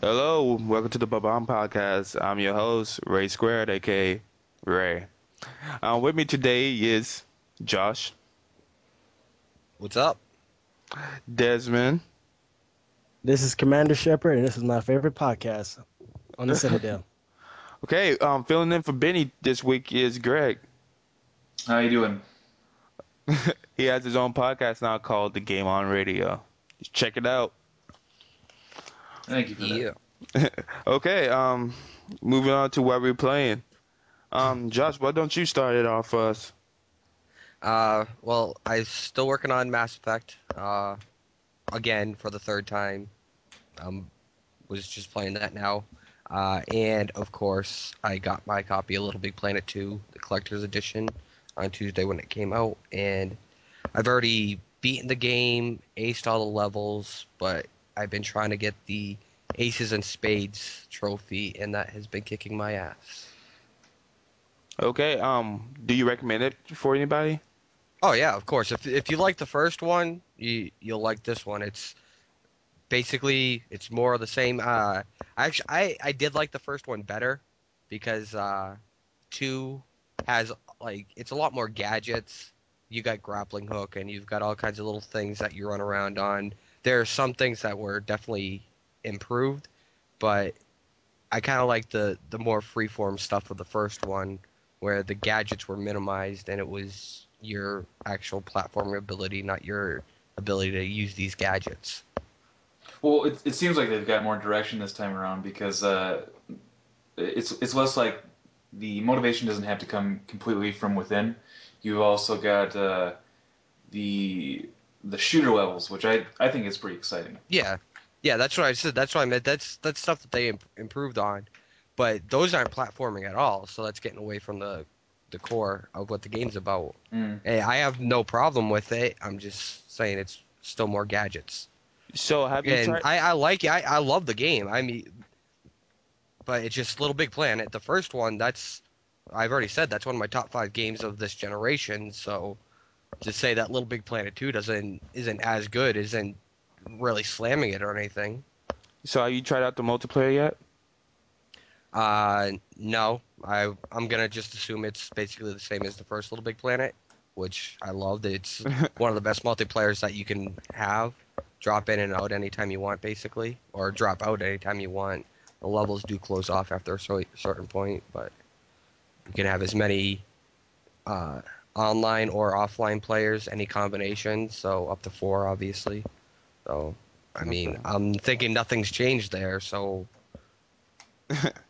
Hello, welcome to the Bob-omb Podcast. I'm your host, Ray Squared, aka Ray. Um, with me today is Josh, What's up? Desmond, This is Commander Shepard, and this is my favorite podcast on the Citadel. Okay, um, filling in for Benny this week is Greg. How you doing? he has his own podcast now called The Game On Radio. Just check it out. Thank you for Yeah. that. Okay, um, moving on to what we're playing. Um, Josh, why don't you start it off for us? Uh, well, I'm still working on Mass Effect. Uh, again for the third time. Um, was just playing that now. Uh, and of course, I got my copy of Little Big Planet 2, the collector's edition, on Tuesday when it came out, and I've already beaten the game, aced all the levels, but I've been trying to get the Aces and Spades trophy, and that has been kicking my ass. Okay, um, do you recommend it for anybody? Oh yeah, of course. If if you like the first one, you you'll like this one. It's basically it's more of the same. Uh, actually, I I did like the first one better because uh, two has like it's a lot more gadgets. You got grappling hook, and you've got all kinds of little things that you run around on. There are some things that were definitely improved, but I kind of like the the more freeform stuff of the first one, where the gadgets were minimized and it was your actual platform ability, not your ability to use these gadgets. Well, it, it seems like they've got more direction this time around because uh, it's it's less like the motivation doesn't have to come completely from within. You've also got uh, the the shooter levels, which I I think is pretty exciting. Yeah, yeah, that's what I said. That's what I meant. That's that's stuff that they imp- improved on, but those aren't platforming at all. So that's getting away from the the core of what the game's about. Mm. Hey, I have no problem with it. I'm just saying it's still more gadgets. So have you And tried? I, I like it. I, I love the game. I mean, but it's just Little Big Planet. The first one, that's I've already said that's one of my top five games of this generation. So to say that Little Big Planet two doesn't isn't as good isn't really slamming it or anything. So have you tried out the multiplayer yet? Uh, no, I I'm gonna just assume it's basically the same as the first Little Big Planet, which I loved. It's one of the best multiplayers that you can have. Drop in and out anytime you want, basically, or drop out anytime you want. The levels do close off after a certain point, but you can have as many uh, online or offline players, any combination. So up to four, obviously. So, I mean, Okay. I'm thinking nothing's changed there. So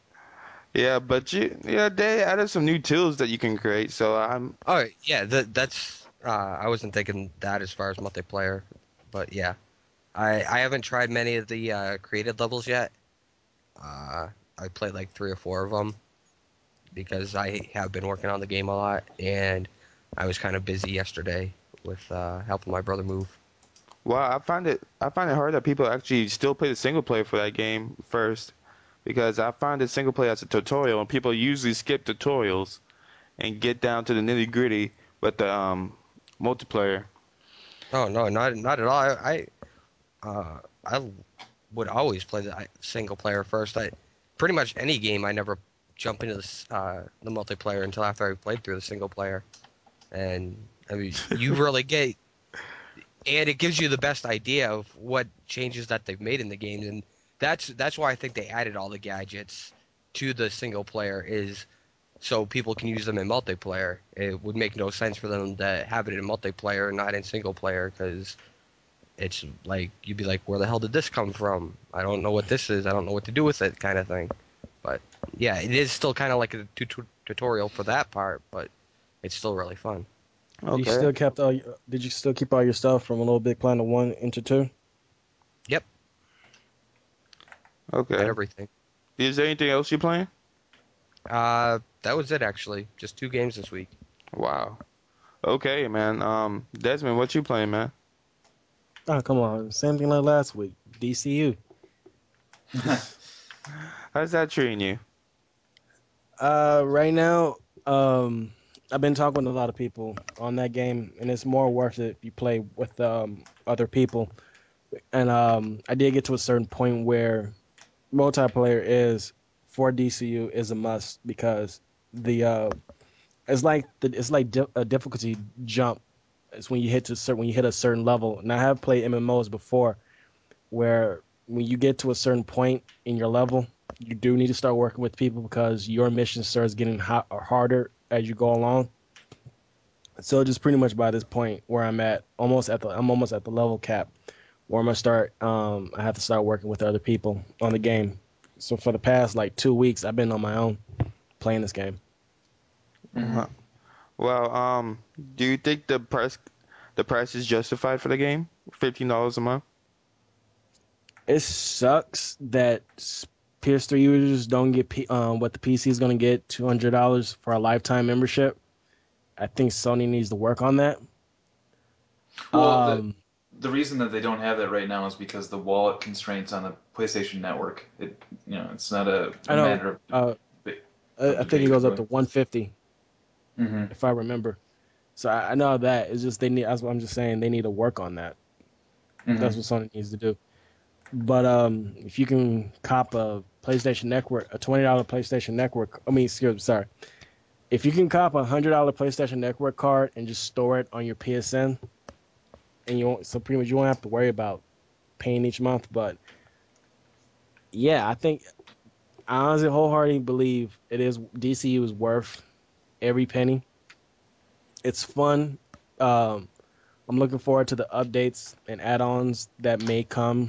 Yeah, but you yeah they added some new tools that you can create. So I'm Oh yeah, that that's. Uh, I wasn't thinking that as far as multiplayer, but yeah, I I haven't tried many of the uh, created levels yet. Uh, I played like three or four of them because I have been working on the game a lot, and I was kind of busy yesterday with uh, helping my brother move. Well I find it I find it hard that people actually still play the single player for that game first, because I find the single player as a tutorial and people usually skip tutorials, and get down to the nitty gritty with the um multiplayer. Oh no, not not at all. I I, uh, I would always play the single player first. I pretty much any game I never jump into this, uh, the multiplayer until after I've played through the single player, and I mean you really get, and it gives you the best idea of what changes that they've made in the game, and that's that's why I think they added all the gadgets to the single player is so people can use them in multiplayer. It would make no sense for them to have it in multiplayer and not in single player because it's like you'd be like, where the hell did this come from? I don't know what this is. I don't know what to do with it, kind of thing. But yeah, it is still kind of like a tut- tutorial for that part, but it's still really fun. Okay. You still kept all. Your, did you still keep all your stuff from a Little Big Planet one into two? Yep. okay. And everything. Is there anything else you playing? Uh, that was it actually. Just two games this week. Wow. Okay, man. Um, Desmond, what you playing, man? Oh come on, same thing like last week. DCU. How's that treating you? Uh, right now, um, I've been talking to a lot of people on that game, and it's more worth it if you play with um other people. And um, I did get to a certain point where multiplayer is for DCU is a must because the uh, it's like the it's like di- a difficulty jump. It's when you hit to certain when you hit a certain level. And I have played MMOs before, where when you get to a certain point in your level, you do need to start working with people because your mission starts getting harder as you go along. So just pretty much by this point where I'm at, almost at the I'm almost at the level cap, where I'm gonna start. Um, I have to start working with other people on the game. So for the past like two weeks, I've been on my own playing this game. Mm-hmm. Well, um, do you think the price the price is justified for the game? Fifteen dollars a month. It sucks that s- PS3 users don't get P- um, what the PC is going to get two hundred dollars for a lifetime membership. I think Sony needs to work on that. Well, the- um, the reason that they don't have that right now is because the wallet constraints on the PlayStation Network. It, you know, it's not a, know, matter of. uh, I think it goes up to one fifty hmm if I remember. So I, I know that it's just they need. That's what I'm just saying. They need to work on that. Mm-hmm. That's what Sony needs to do. But um, if you can cop a PlayStation Network, a twenty dollar PlayStation Network, I mean, excuse me, sorry, if you can cop a hundred dollar PlayStation Network card and just store it on your PSN, and you won't, so pretty much you won't have to worry about paying each month. But yeah, I think I honestly wholeheartedly believe it is DCU is worth every penny. It's fun. Um, I'm looking forward to the updates and add-ons that may come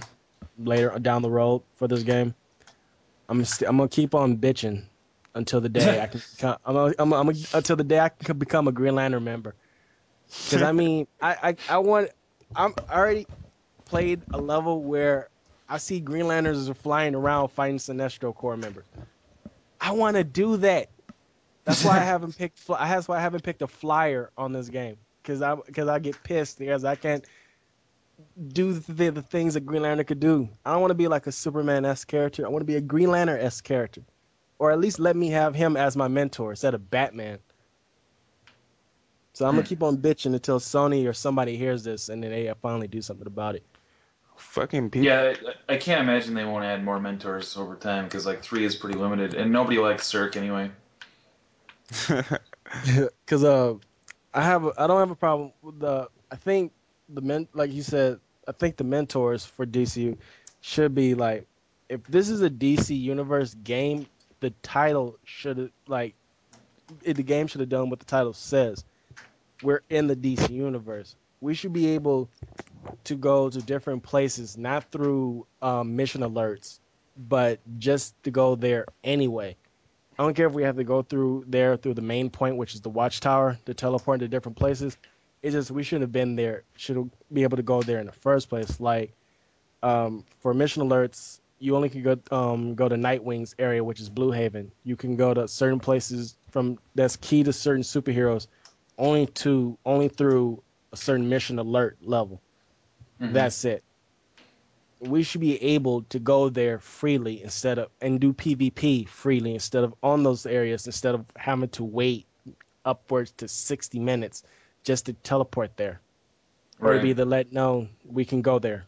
later down the road for this game. I'm st- I'm gonna keep on bitching until the day I can. Become, I'm, gonna, I'm, gonna, I'm gonna, until the day I can become a Green Lantern member. Because I mean, I, I I want. I'm already played a level where I see Green Lanterns are flying around fighting Sinestro Corps members. I want to do that. That's why I haven't picked. That's why I haven't picked a flyer on this game because I because I get pissed because I can't do the, the things that Green Lantern could do. I don't want to be like a Superman s character. I want to be a Green Lantern s character, or at least let me have him as my mentor instead of Batman. So I'm gonna keep on bitching until Sony or somebody hears this and then they finally do something about it. Fucking people. Yeah, I, I can't imagine they won't add more mentors over time because like three is pretty limited, and nobody likes Circe anyway. Because uh, I have a, I don't have a problem with the. I think the men like you said. I think the mentors for DCU should be like, if this is a DC Universe game, the title should like, it, the game should have done what the title says. We're in the DC Universe. We should be able to go to different places, not through um, mission alerts, but just to go there anyway. I don't care if we have to go through there through the main point, which is the watchtower, to teleport to different places. It's just we should have been there, should be able to go there in the first place. Like um, for mission alerts, you only can go um, go to Nightwing's area, which is Blüdhaven. You can go to certain places from that's key to certain superheroes, only to only through a certain mission alert level. Mhm. That's it. We should be able to go there freely instead of and do PvP freely instead of on those areas instead of having to wait upwards to 60 minutes just to teleport there. Or to Right. be the let know we can go there.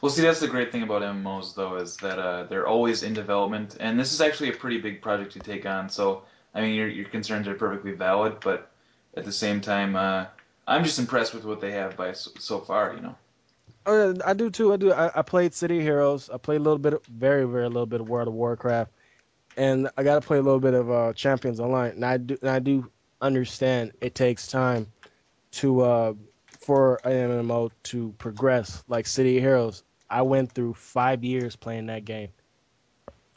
Well, see, that's the great thing about MMOs, though, is that uh, they're always in development, and this is actually a pretty big project to take on. So, I mean, your your concerns are perfectly valid, but at the same time, uh, I'm just impressed with what they have by so, so far. You know. Uh, I do too. I do. I, I played City Heroes. I played a little bit, of, very, very little bit of World of Warcraft, and I got to play a little bit of uh, Champions Online. And I do, and I do understand it takes time to uh, for an MMO to progress. Like City of Heroes, I went through five years playing that game.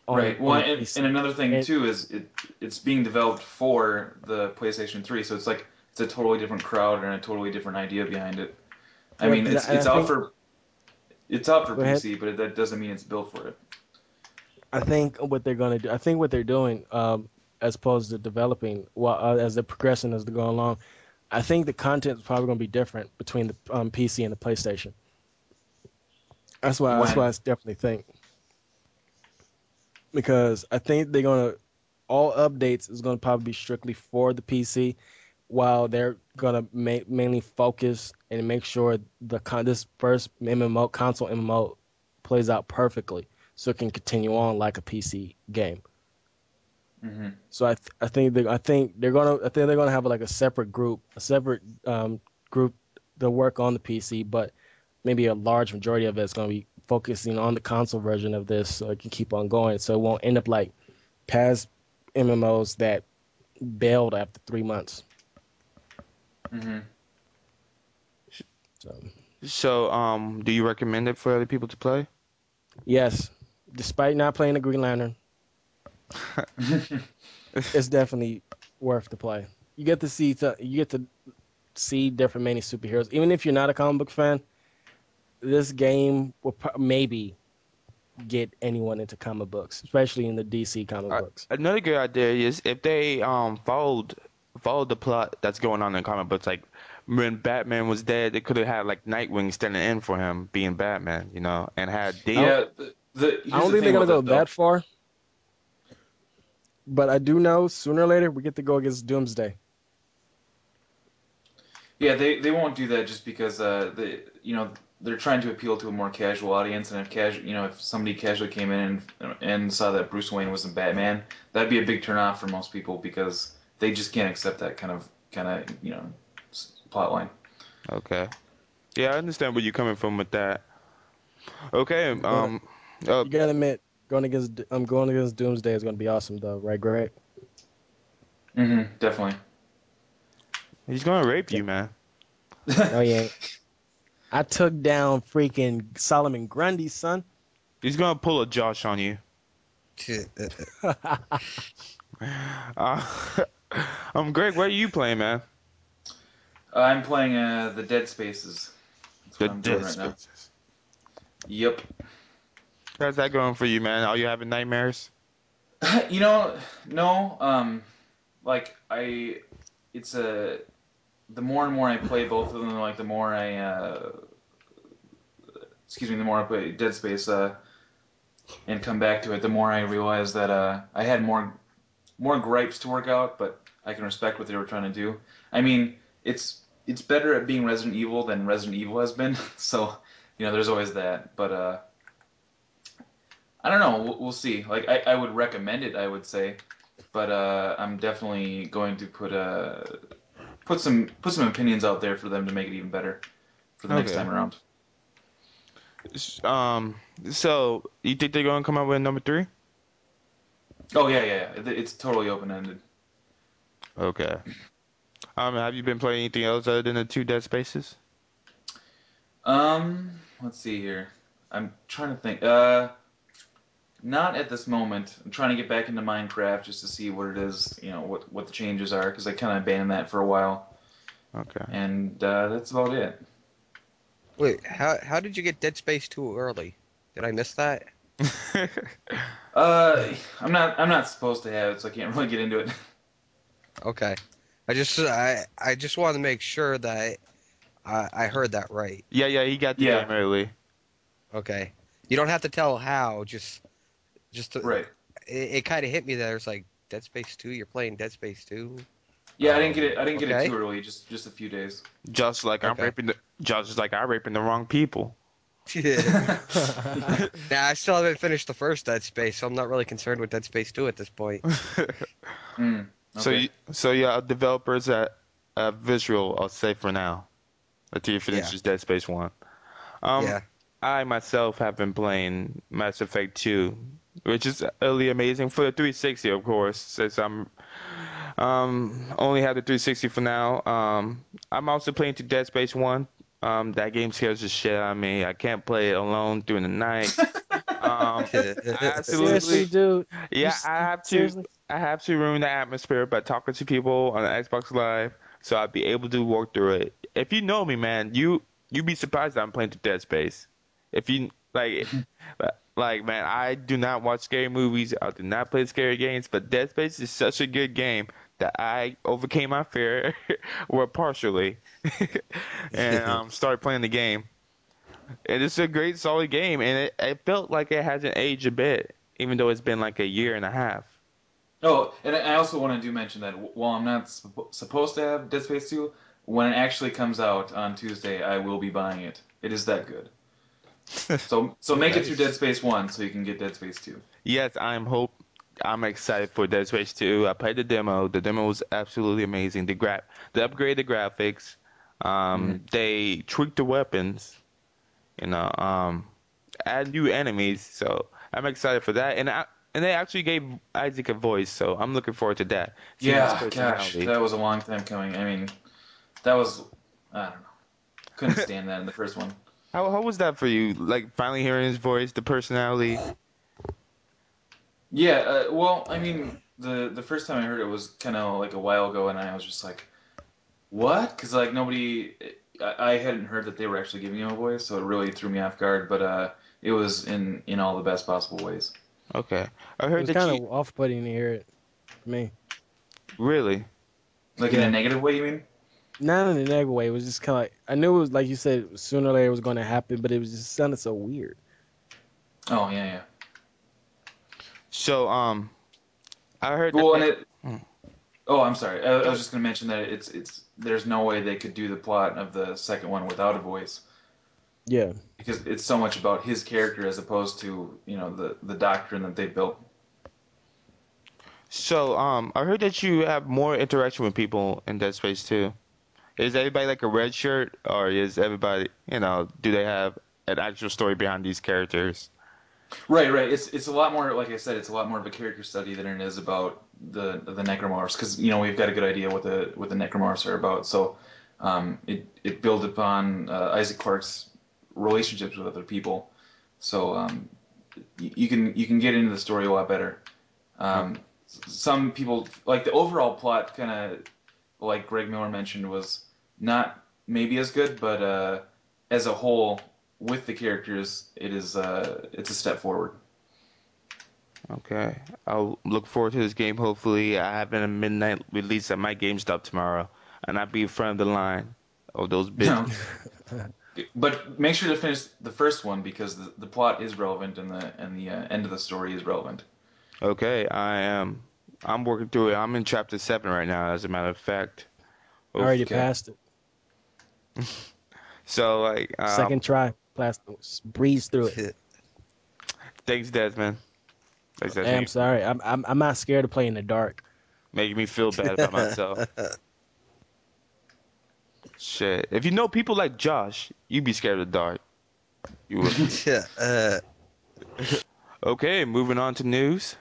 on- right. Well, on and, and another thing And- too is it it's being developed for the PlayStation 3, so it's like it's a totally different crowd and a totally different idea behind it. I mean, it's it's out think- for it's out for ahead. PC, but that doesn't mean it's built for it. I think what they're going to do, I think what they're doing, um, as opposed to developing, well, uh, as they're progressing as they go along, I think the content is probably going to be different between the um, PC and the PlayStation. That's why. That's why I definitely think because I think they're going to all updates is going to probably be strictly for the PC, while they're going to ma- mainly focus and make sure the con- this first MMO console MMO plays out perfectly so it can continue on like a PC game. Hmm So I th- I think they I think they're gonna I think they're gonna have like a separate group a separate um, group to work on the PC, but maybe a large majority of it's gonna be focusing on the console version of this, so it can keep on going. So it won't end up like past MMOs that bailed after three months. hmm So So, um, do you recommend it for other people to play? yes, despite not playing the Green Lantern, it's definitely worth the play. You get to see to, you get to see different many superheroes. Even if you're not a comic book fan, this game will pro- maybe get anyone into comic books, especially in the DC comic Uh, books. Another good idea is if they um followed followed the plot that's going on in comic books, like when Batman was dead, they could have had like Nightwing standing in for him, being Batman, you know, and had Dean. Yeah. The, the, I don't the think they're gonna go with it, though. that far, but I do know sooner or later we get to go against Doomsday. Yeah, they, they won't do that just because uh they you know they're trying to appeal to a more casual audience, and if casual you know if somebody casually came in and and saw that Bruce Wayne wasn't Batman, that'd be a big turnoff for most people because they just can't accept that kind of kind of you know s- plot line. Okay. Yeah, I understand where you're coming from with that. Okay. Um. Uh, You gotta admit, going against I'm going against Doomsday is gonna be awesome though, right, Greg? Mm-hmm. definitely. he's gonna rape you, man. Oh yeah. I took down freaking Solomon Grundy, son. He's gonna pull a Josh on you. Uh, um, Greg, what are you playing, man? Uh, I'm playing uh the Dead Spaces. That's The what I'm doing Dead right now. Spaces. Yep. How's that going for you, man? Are you having nightmares? you know, no. Um, like I, it's a. The more and more I play both of them, like the more I, uh, excuse me, the more I play Dead Space, uh, and come back to it, the more I realize that uh, I had more, more gripes to work out, but I can respect what they were trying to do. I mean, it's it's better at being Resident Evil than Resident Evil has been, so you know, there's always that. But uh, I don't know. We'll, see. Like I, I would recommend it. I would say, but uh, I'm definitely going to put uh, put some put some opinions out there for them to make it even better for the next time around. Um. So you think they're gonna come out with number three? Oh yeah, yeah. yeah. It's totally open ended. Okay. Um. Have you been playing anything else other than the two Dead Spaces? Um, let's see here. I'm trying to think. Uh, not at this moment. I'm trying to get back into Minecraft just to see what it is. You know what what the changes are because I kind of abandoned that for a while, Okay. and uh, that's about it. Wait, how how did you get Dead Space too early? Did I miss that? Uh, I'm not I'm not supposed to have it, so I can't really get into it. Okay, I just I I just wanted to make sure that I I heard that right. yeah, yeah. He got the Yeah. game early. Okay, you don't have to tell how. Just just to, right. It, it kind of hit me there. It's like Dead Space Two. You're playing Dead Space Two. Yeah, I didn't get it. I didn't get it too early. Just just a few days. Just like I'm raping the. Just like I'm raping the wrong people. Yeah. nah, I still haven't finished the first Dead Space, so I'm not really concerned with Dead Space Two at this point. Mm, So you, so yeah, developers at uh, Visceral, I'll say for now, until you finish Yeah. this Dead Space one. Um, yeah. I myself have been playing Mass Effect 2, which is really amazing for the 360, of course, since I'm um only have the 360 for now. Um, I'm also playing to Dead Space 1. Um, that game scares the shit out of me. I can't play it alone during the night. um, absolutely. Seriously, dude. You yeah, s- I have to. seriously? I have to ruin the atmosphere by talking to people on Xbox Live, so I'd be able to work through it. If you know me, man, you you'd be surprised that I'm playing to Dead Space. If you like, like man, I do not watch scary movies. I do not play scary games, but Dead Space is such a good game that I overcame my fear, well, partially, and um, started playing the game. And it's a great, solid game, and it, it felt like it hasn't aged a bit, even though it's been like a year and a half. Oh, and I also want to do mention that while I'm not supp- supposed to have Dead Space 2, when it actually comes out on Tuesday, I will be buying it. It is that good. So so make it through Dead Space One so you can get Dead Space Two. Yes, I'm hope. I'm excited for Dead Space 2. I played the demo. The demo was absolutely amazing. The gra- they upgraded the graphics. Um, They tweaked the weapons. You know, um, add new enemies. So I'm excited for that. And I, and they actually gave Isaac a voice. So I'm looking forward to that. His Yeah, gosh, that was a long time coming. I mean, that was I don't know. Couldn't stand that in the first one. How how was that for you? Like finally hearing his voice, the personality. Yeah, uh, well, I mean, the the first time I heard it was kind of like a while ago, and I was just like, "What?" Because like nobody, I, I hadn't heard that they were actually giving him a voice, so it really threw me off guard. But uh, it was in in all the best possible ways. Okay, I It heard was that kind you of off-putting to hear it. For me, really. Like in a negative way, you mean? Not in a negative way. It was just kind of like I knew it was like you said sooner or later it was going to happen, but it was just sounded so weird. Oh yeah, yeah. So um, I heard Well, that. and it. Hmm. Oh, I'm sorry. I, I was just gonna mention that it's it's there's no way they could do the plot of the second one without a voice Yeah, because it's so much about his character as opposed to you know the the doctrine that they built. So, um, I heard that you have more interaction with people in Dead Space 2. Is everybody like a red shirt, or is everybody, you know, do they have an actual story behind these characters? Right, right. It's it's a lot more, like I said, it's a lot more of a character study than it is about the the necromorphs, because you know we've got a good idea what the what the necromorphs are about. So, um, it it builds upon uh, Isaac Clarke's relationships with other people. So, um, y- you can you can get into the story a lot better. Um, some people like the overall plot, kind of like Greg Miller mentioned, was not maybe as good, but uh, as a whole, with the characters, it is uh, it's a step forward. Okay, I'll look forward to this game. Hopefully, I have a midnight release at my GameStop tomorrow, and I'll be in front of the line of those No. bitches. but make sure to finish the first one because the, the plot is relevant and the and the uh, end of the story is relevant. Okay, I am. I'm working through it. I'm in chapter seven right now, as a matter of fact. I already Okay. passed it. So, like, um, Second try, blast, breeze through it. thanks, Desmond. Thanks, Hey, I'm sorry. I'm, I'm I'm not scared to play in the dark. making me feel bad about myself. Shit. If you know people like Josh, you'd be scared of the dark. You would. Yeah, uh, okay, moving on to news.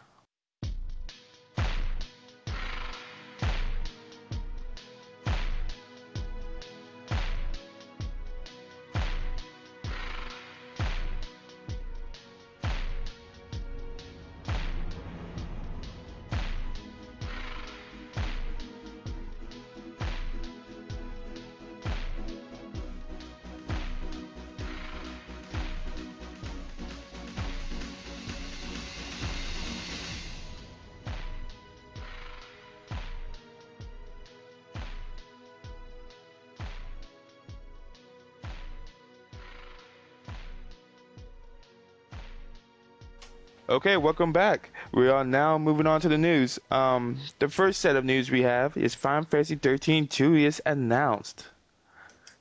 Okay, welcome back. We are now moving on to the news. Um, the first set of news we have is Final Fantasy 13 2 is announced.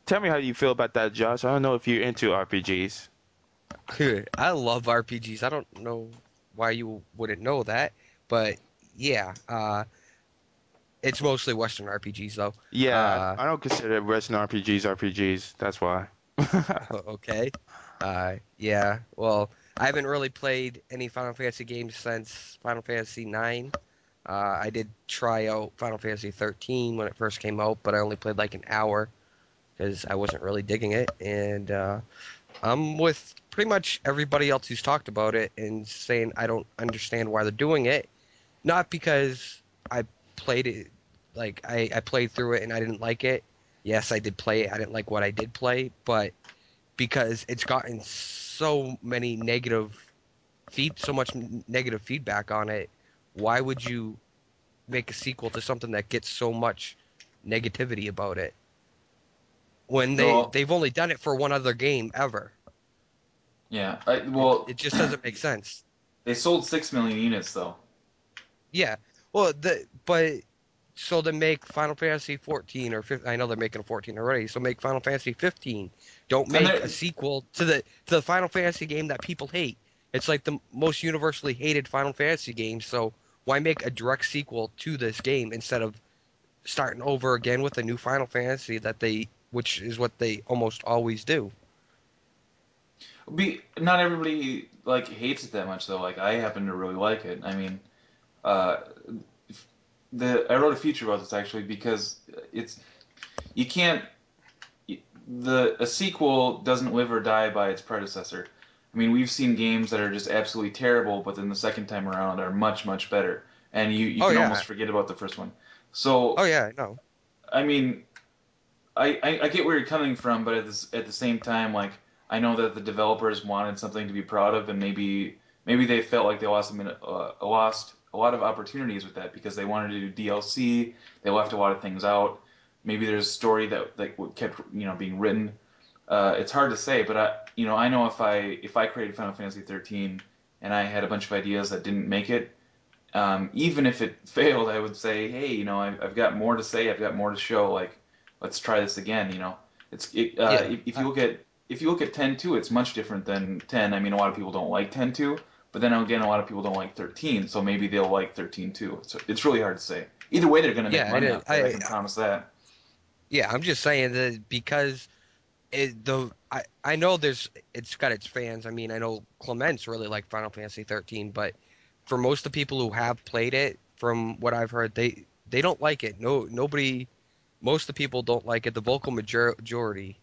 Tell me how you feel about that, Josh. I don't know if you're into RPGs. I love RPGs. I don't know why you wouldn't know that, but yeah, uh, it's mostly Western RPGs though. Yeah, Uh, I don't consider Western RPGs RPGs. That's why. okay. Uh, yeah. Well, I haven't really played any Final Fantasy games since Final Fantasy IX. Uh, I did try out Final Fantasy 13 when it first came out, but I only played like an hour because I wasn't really digging it. And uh, I'm with pretty much everybody else who's talked about it and saying I don't understand why they're doing it. Not because I played it, like I, I played through it and I didn't like it. Yes, I did play it. I didn't like what I did play, but because it's gotten so many negative feed, so much negative feedback on it. Why would you make a sequel to something that gets so much negativity about it? When they Well- they've only done it for one other game ever. Yeah. I, well, It just doesn't make sense. they sold six million units though. Yeah. Well, the but so then make Final Fantasy 14 or 15, I know they're making a 14 already. So make Final Fantasy 15. Don't make a sequel to the to the Final Fantasy game that people hate. It's like the most universally hated Final Fantasy game. So why make a direct sequel to this game instead of starting over again with a new Final Fantasy that they, which is what they almost always do. Be not everybody like hates it that much though. Like I happen to really like it. I mean, uh, the I wrote a feature about this actually because it's you can't the a sequel doesn't live or die by its predecessor. I mean, we've seen games that are just absolutely terrible, but then the second time around are much much better, and you you Oh, can yeah. almost forget about the first one. So Oh yeah, no. I mean, I, I I get where you're coming from, but at this at the same time, like I know that the developers wanted something to be proud of, and maybe maybe they felt like they lost a minute, uh, lost a lot of opportunities with that because they wanted to do DLC, they left a lot of things out. Maybe there's a story that like kept you know being written. Uh, it's hard to say, but I you know I know if I if I created Final Fantasy 13 and I had a bunch of ideas that didn't make it, um, even if it failed, I would say, hey, you know, I've, I've got more to say, I've got more to show. Like, let's try this again. You know, it's it, uh, Yeah. if, if you look at if you look at 10.2, it's much different than 10. I mean, a lot of people don't like 10.2, but then again, a lot of people don't like 13, so maybe they'll like 13 too. So it's really hard to say. Either way, they're going to make Yeah, money. it, I, I- can promise that. Yeah, I'm just saying that because it, the I, I know there's it's got its fans. I mean, I know Clements really like Final Fantasy 13, but for most of the people who have played it, from what I've heard, they they don't like it. No, nobody, most of the people don't like it. The vocal majority,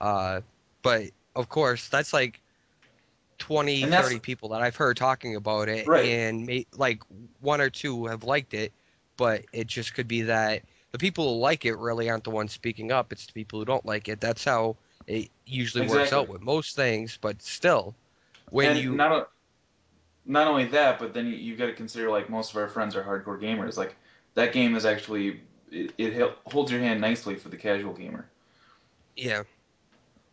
uh, but of course that's like 20, 30 people that I've heard talking about it, Right. and may, like one or two have liked it, but it just could be that the people who like it really aren't the ones speaking up. It's the people who don't like it. That's how it usually works out with most things. But still, when and you not o- not only that, but then you, you got to consider like most of our friends are hardcore gamers. Like that game is actually it, it holds your hand nicely for the casual gamer. yeah,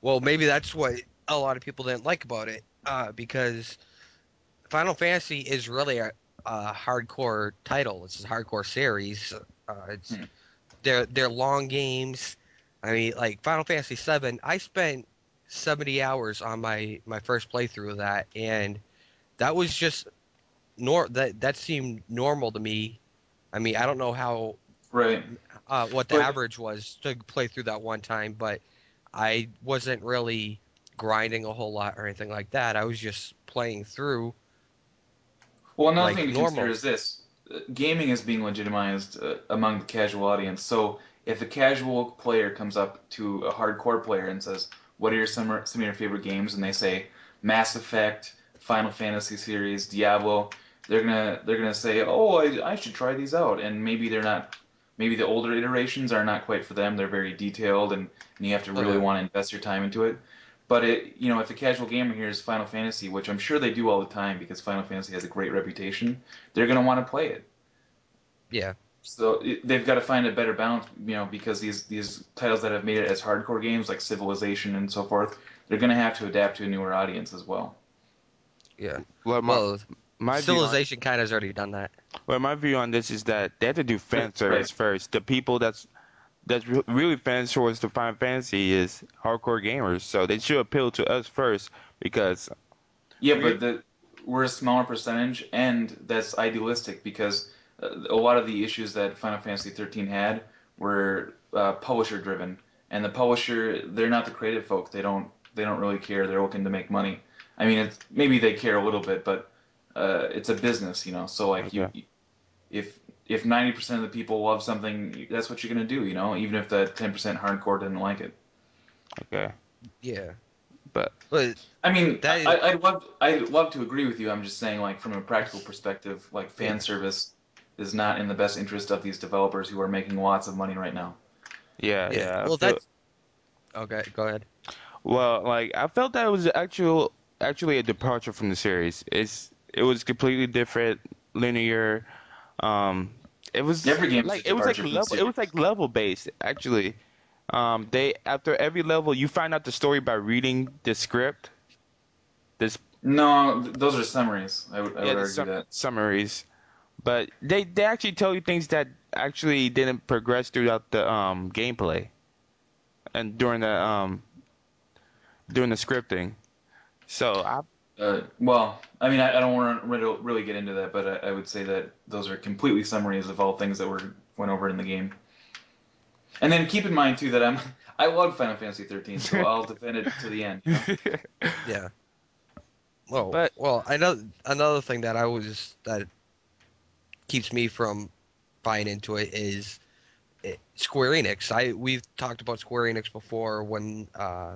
well, maybe that's what a lot of people didn't like about it, uh, because Final Fantasy is really a, a hardcore title. It's a hardcore series. Uh, it's Hmm. they're they're long games. I mean, like Final Fantasy VII, I spent 70 hours on my my first playthrough of that, and that was just nor that that seemed normal to me. I mean, I don't know how Right. uh, what the But- average was to play through that one time, but I wasn't really grinding a whole lot or anything like that. I was just playing through. Well, another like thing to normal. consider is this: Uh, gaming is being legitimized uh, among the casual audience. So if a casual player comes up to a hardcore player and says, "What are your some, some of your favorite games?" and they say Mass Effect, Final Fantasy series, Diablo, they're gonna they're gonna say, "Oh, I, I should try these out." And maybe they're not. Maybe the older iterations are not quite for them. They're very detailed, and, and you have to really yeah. want to invest your time into it. But it, you know, if a casual gamer hears Final Fantasy, which I'm sure they do all the time because Final Fantasy has a great reputation, they're gonna want to play it. Yeah, So it, they've got to find a better balance, you know, because these these titles that have made it as hardcore games like Civilization and so forth, they're gonna have to adapt to a newer audience as well. yeah. Well, my, Well, my view on- Civilization kind of has already done that. Well, my view on this is that they have to do fan Right. first. The people that's that's re- really fans towards the Final Fantasy is hardcore gamers, so they should appeal to us first because Yeah, but the, we're a smaller percentage, and that's idealistic because uh, a lot of the issues that Final Fantasy 13 had were uh, publisher driven, and the publisher they're not the creative folk. They don't they don't really care. They're looking to make money. I mean, it's, maybe they care a little bit, but uh, it's a business, you know. So like you, if if 90% of the people love something, that's what you're gonna do, you know. Even if the 10% hardcore didn't like it. okay, Yeah, but but I mean, That is- I, I'd love, I'd love to agree with you. I'm just saying, like, from a practical perspective, like, fan service is not in the best interest of these developers who are making lots of money right now. yeah, yeah. yeah. Well, feel- that's okay. Go ahead. Well, like I felt that it was actual actually a departure from the series. It's it was completely different, linear. Um, it was Every game's a like it was like level, it was like level based actually. Um, they after every level you find out the story by reading the script. This No, those are summaries. I would, I yeah, would argue sum- that. summaries, but they they actually tell you things that actually didn't progress throughout the um gameplay and during the um during the scripting. So I Uh, well, I mean, I, I don't want to really, really get into that, but I, I would say that those are completely summaries of all things that were went over in the game. And then keep in mind too that I'm I love Final Fantasy 13, so I'll defend it to the end. you know? Yeah. Well, But- well, I know another thing that I was that keeps me from buying into it is it, Square Enix. I we've talked about Square Enix before when uh,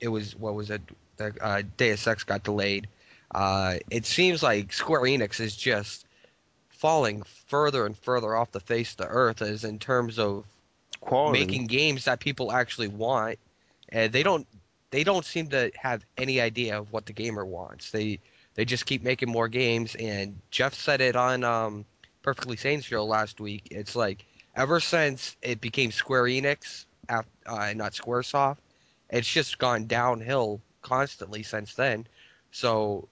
it was what was it the uh, Deus Ex got delayed. Uh, it seems like Square Enix is just falling further and further off the face of the earth as in terms of quality. making games that people actually want and they don't they don't seem to have any idea of what the gamer wants they they just keep making more games and jeff said it on um perfectly sane show last week it's like ever since it became square enix uh, not squaresoft it's just gone downhill constantly since then so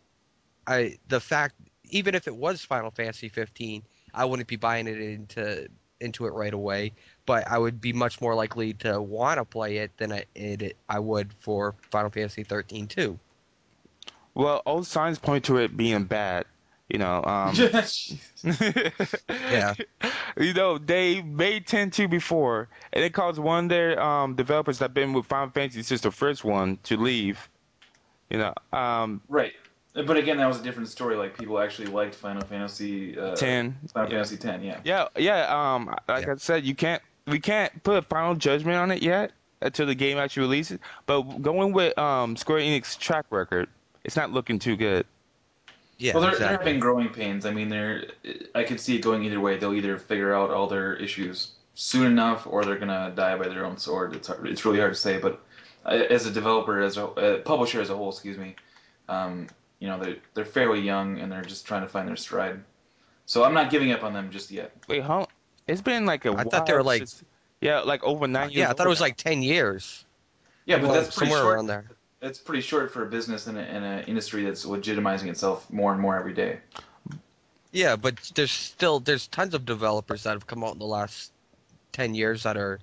i the fact even if it was final fantasy 15 i wouldn't be buying it into into it right away but I would be much more likely to want to play it than I, it, I would for Final Fantasy 13 too. Well, all signs point to it being bad. You know, um, Yeah. You know, they made 10-2 before, and it caused one of their um, developers that been with Final Fantasy since the first one to leave. You know, um, right. But again, that was a different story. Like people actually liked Final Fantasy uh, 10. Final Yeah. Fantasy 10, yeah. Yeah, yeah. Um, like Yeah. I said, you can't, we can't put a final judgment on it yet until the game actually releases. But going with um Square Enix track record, it's not looking too good. Yeah, well, they're, they're exactly. having growing pains. I mean, they're. I could see it going either way. They'll either figure out all their issues soon enough, or they're gonna die by their own sword. It's hard, it's really hard to say. But as a developer, as a uh, publisher as a whole, excuse me, um, you know, they're they're fairly young and they're just trying to find their stride. So I'm not giving up on them just yet. Wait, huh? It's been like a I thought they were, like- since- yeah, like over nine years. yeah, I thought it was old like 10 years. Yeah, but Well, that's pretty somewhere short. around there. That's pretty short for a business in an industry that's legitimizing itself more and more every day. Yeah, but there's still there's tons of developers that have come out in the last 10 years that are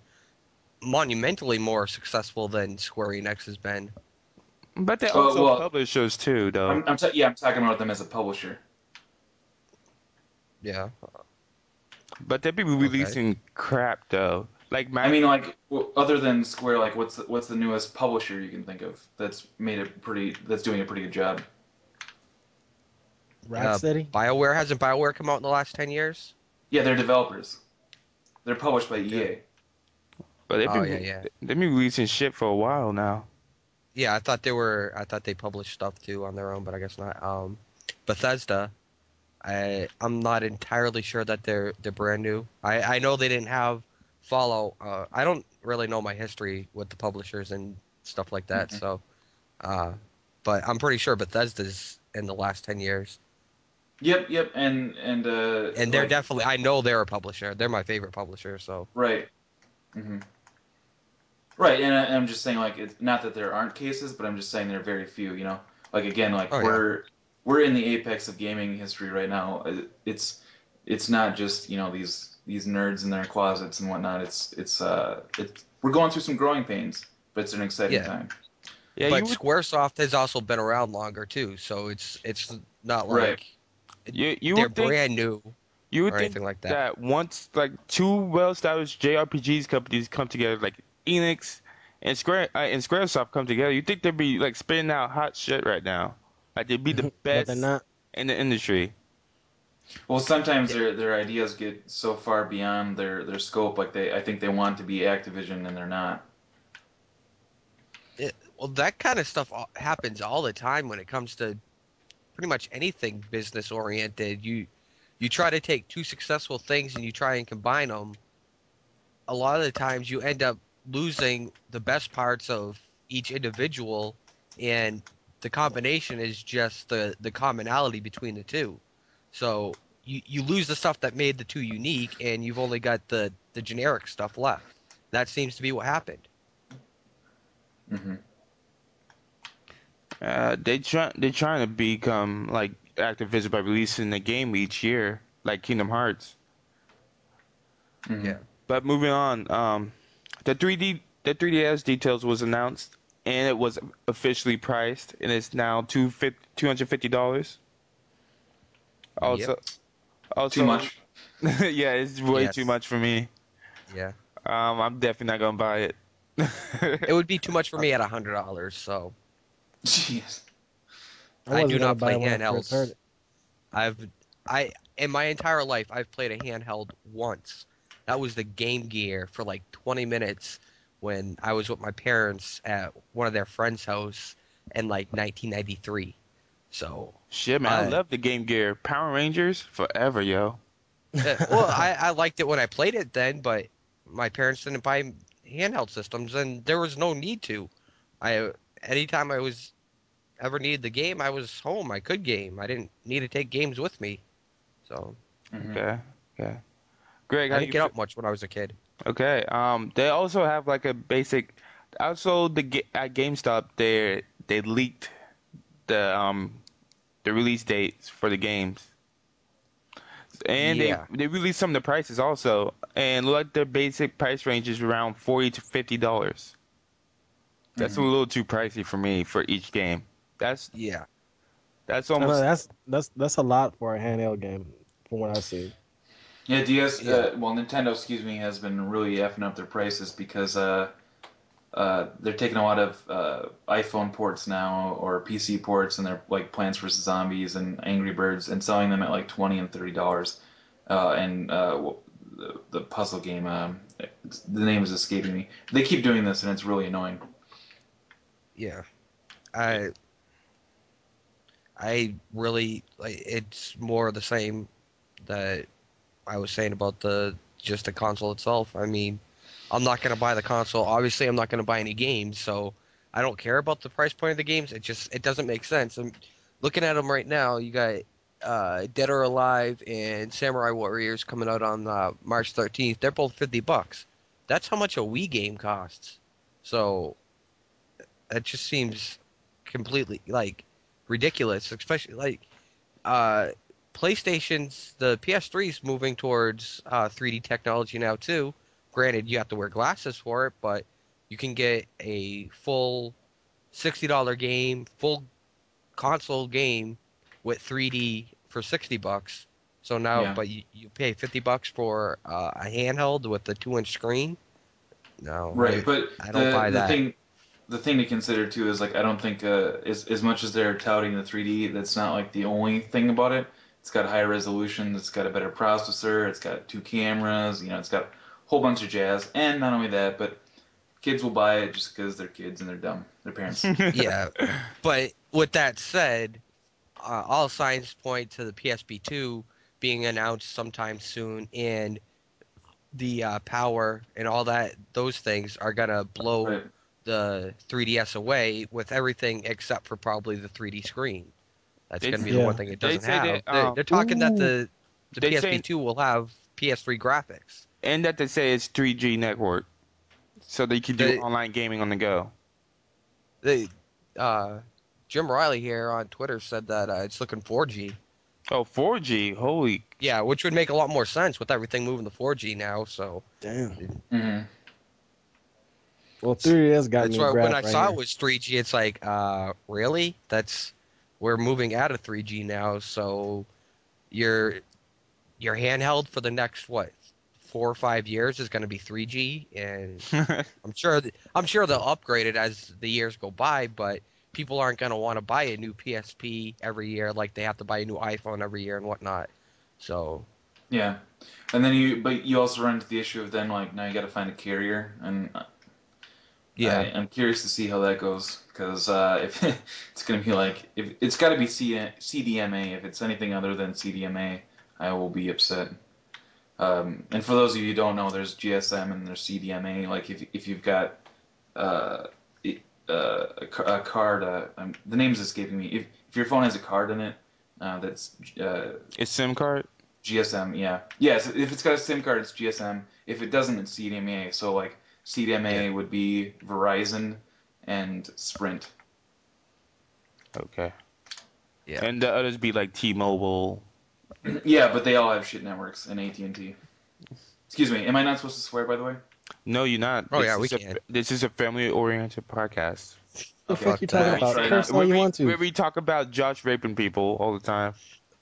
monumentally more successful than Square Enix has been. But they Well, also well- publishers too, though. I'm, I'm ta- yeah, I'm talking about them as a publisher. Yeah. but they'd be releasing crap though. Like I mean, like w- other than Square, like what's the, what's the newest publisher you can think of that's made it pretty that's doing a pretty good job? Uh, Rocksteady. BioWare hasn't BioWare come out in the last 10 years? Yeah, they're developers. They're published by EA. But they've Oh, been yeah, yeah. they've been releasing shit for a while now. Yeah, I thought they were. I thought they published stuff too on their own, but I guess not. Um, Bethesda, I I'm not entirely sure that they're they're brand new. I I know they didn't have follow. Uh, I don't really know my history with the publishers and stuff like that. Mhm. So, uh, but I'm pretty sure Bethesda's in the last ten years, Yep, yep, and and uh, and they're like- definitely. I know they're a publisher. They're my favorite publisher. So right. Mm hmm Right, and I, I'm just saying like it's not that there aren't cases, but I'm just saying there are very few. You know, like again, like Oh, we're we're in the apex of gaming history right now. It's it's not just you know these these nerds in their closets and whatnot. It's it's uh it's we're going through some growing pains, but it's an exciting Yeah. time. Yeah, but would, SquareSoft has also been around longer too. So it's it's not like Right. you, you they're would think brand new you would or think anything like that. that once like two well-established JRPGs companies come together, like Enix and Square uh, and SquareSoft come together, you think they'd be like spitting out hot shit right now? Like they'd be the best not. in the industry. Well, sometimes their their ideas get so far beyond their their scope. Like they, I think they want to be Activision and they're not. Well, that kind of stuff happens all the time when it comes to pretty much anything business oriented. You you try to take two successful things and you try and combine them. A lot of the times you end up losing the best parts of each individual and the combination is just the the commonality between the two. So you, you lose the stuff that made the two unique and you've only got the the generic stuff left. That seems to be what happened. Mm-hmm. Uh, they try they're trying to become like Activision by releasing a game each year, like Kingdom Hearts. Mhm. Yeah. But moving on, um, the 3D the 3DS details was announced and it was officially priced and it's now two hundred fifty dollars. Also, also Too much. yeah, it's way Yes. too much for me. Yeah. Um, I'm definitely not gonna buy it. It would be too much for me at a hundred dollars. So Jeez. I wasn't do not play it when I first handhelds. I've I in my entire life I've played a handheld once. That was the Game Gear for like 20 minutes when I was with my parents at one of their friends' house in like 1993. So, Shit, man, I I- love the Game Gear. Power Rangers forever, yo. uh, well, I, I liked it when I played it then, but my parents didn't buy handheld systems, and there was no need to. I anytime I was ever needed the game, I was home. I could game. I didn't need to take games with me. So Mhm. Okay, okay. Greg, I how didn't you get fe- up much when I was a kid. Okay. Um, they also have like a basic. Also, the at GameStop, they they leaked the um the release dates for the games, and Yeah. they they released some of the prices also, and like their basic price range is around forty to fifty dollars. That's a Mhm. little too pricey for me for each game. That's Yeah. that's I know, almost that's that's that's a lot for a handheld game, from what I see. Yeah, DS. Yeah. Uh, well, Nintendo, excuse me, has been really effing up their prices because uh, uh, they're taking a lot of uh, iPhone ports now or PC ports, and they're like Plants vs Zombies and Angry Birds, and selling them at like twenty and thirty dollars. Uh, and uh, the, the puzzle game, um, the name is escaping me. They keep doing this, and it's really annoying. Yeah. I I really like it's more of the same that I was saying about the just the console itself. I mean, I'm not going to buy the console. Obviously, I'm not going to buy any games, so I don't care about the price point of the games. It just it doesn't make sense. I'm looking at them right now. You got uh, Dead or Alive and Samurai Warriors coming out on uh, March 13th. They're both 50 bucks. That's how much a Wii game costs. So that just seems completely like ridiculous, especially like uh PlayStation's the PS3's moving towards uh 3D technology now too. Granted, you have to wear glasses for it, but you can get a full $60 game, full console game with 3D for 60 bucks. So now, Yeah. but you, you pay 50 bucks for uh, a handheld with a two inch screen. No, Right, I- but I don't the, buy the that. thing, the thing to consider too is like I don't think uh, as as much as they're touting the 3D, that's not like the only thing about it. It's got higher resolution. It's got a better processor. It's got two cameras. You know, it's got a whole bunch of jazz. And not only that, but kids will buy it just because they're kids and they're dumb. Their parents. yeah, but with that said, uh, all signs point to the PSP2 being announced sometime soon, and the uh, power and all that, those things are gonna blow Right. the 3DS away with everything except for probably the 3D screen. That's They- gonna be Yeah. the one thing it doesn't say have. that, they're, um, they're talking that the the They say- PSP2 will have PS3 graphics. and that they say it's 3G network, so they can do They- online gaming on the go. They, uh, Jim Riley here on Twitter said that uh, it's looking 4G. Oh, 4G, holy Yeah, which would make a lot more sense with everything moving to 4G now. So Damn. hmm Well, 3DS got that's me why when I right saw here. it was 3G, it's like, uh, really? That's we're moving out of 3G now. So your your handheld for the next what four or five years is going to be 3G, and I'm sure th- I'm sure they'll upgrade it as the years go by. But people aren't going to want to buy a new PSP every year like they have to buy a new iPhone every year and whatnot. So Yeah, and then you, but you also run into the issue of then like now you got to find a carrier, and uh, yeah, I, I'm curious to see how that goes because uh, if it's gonna be like if it's got to be C- CDMA, if it's anything other than CDMA, I will be upset. Um, and for those of you who don't know, there's GSM and there's CDMA. Like if if you've got uh, it- uh, a, a card, uh, um, the name's escaping me. If if your phone has a card in it, uh, that's uh, it's SIM card. GSM, yeah. Yes, if it's got a SIM card, it's GSM. If it doesn't, it's CDMA. So like CDMA would be Verizon and Sprint. Okay. Yeah. And the others be like T-Mobile. yeah, but they all have shit networks and AT and T. Excuse me. Am I not supposed to swear? By the way. No, you're not. Oh, This yeah, we is a- can. This is a family-oriented podcast. The fuck you talking about? Curse all where, you we, want where to. we talk about Josh raping people all the time.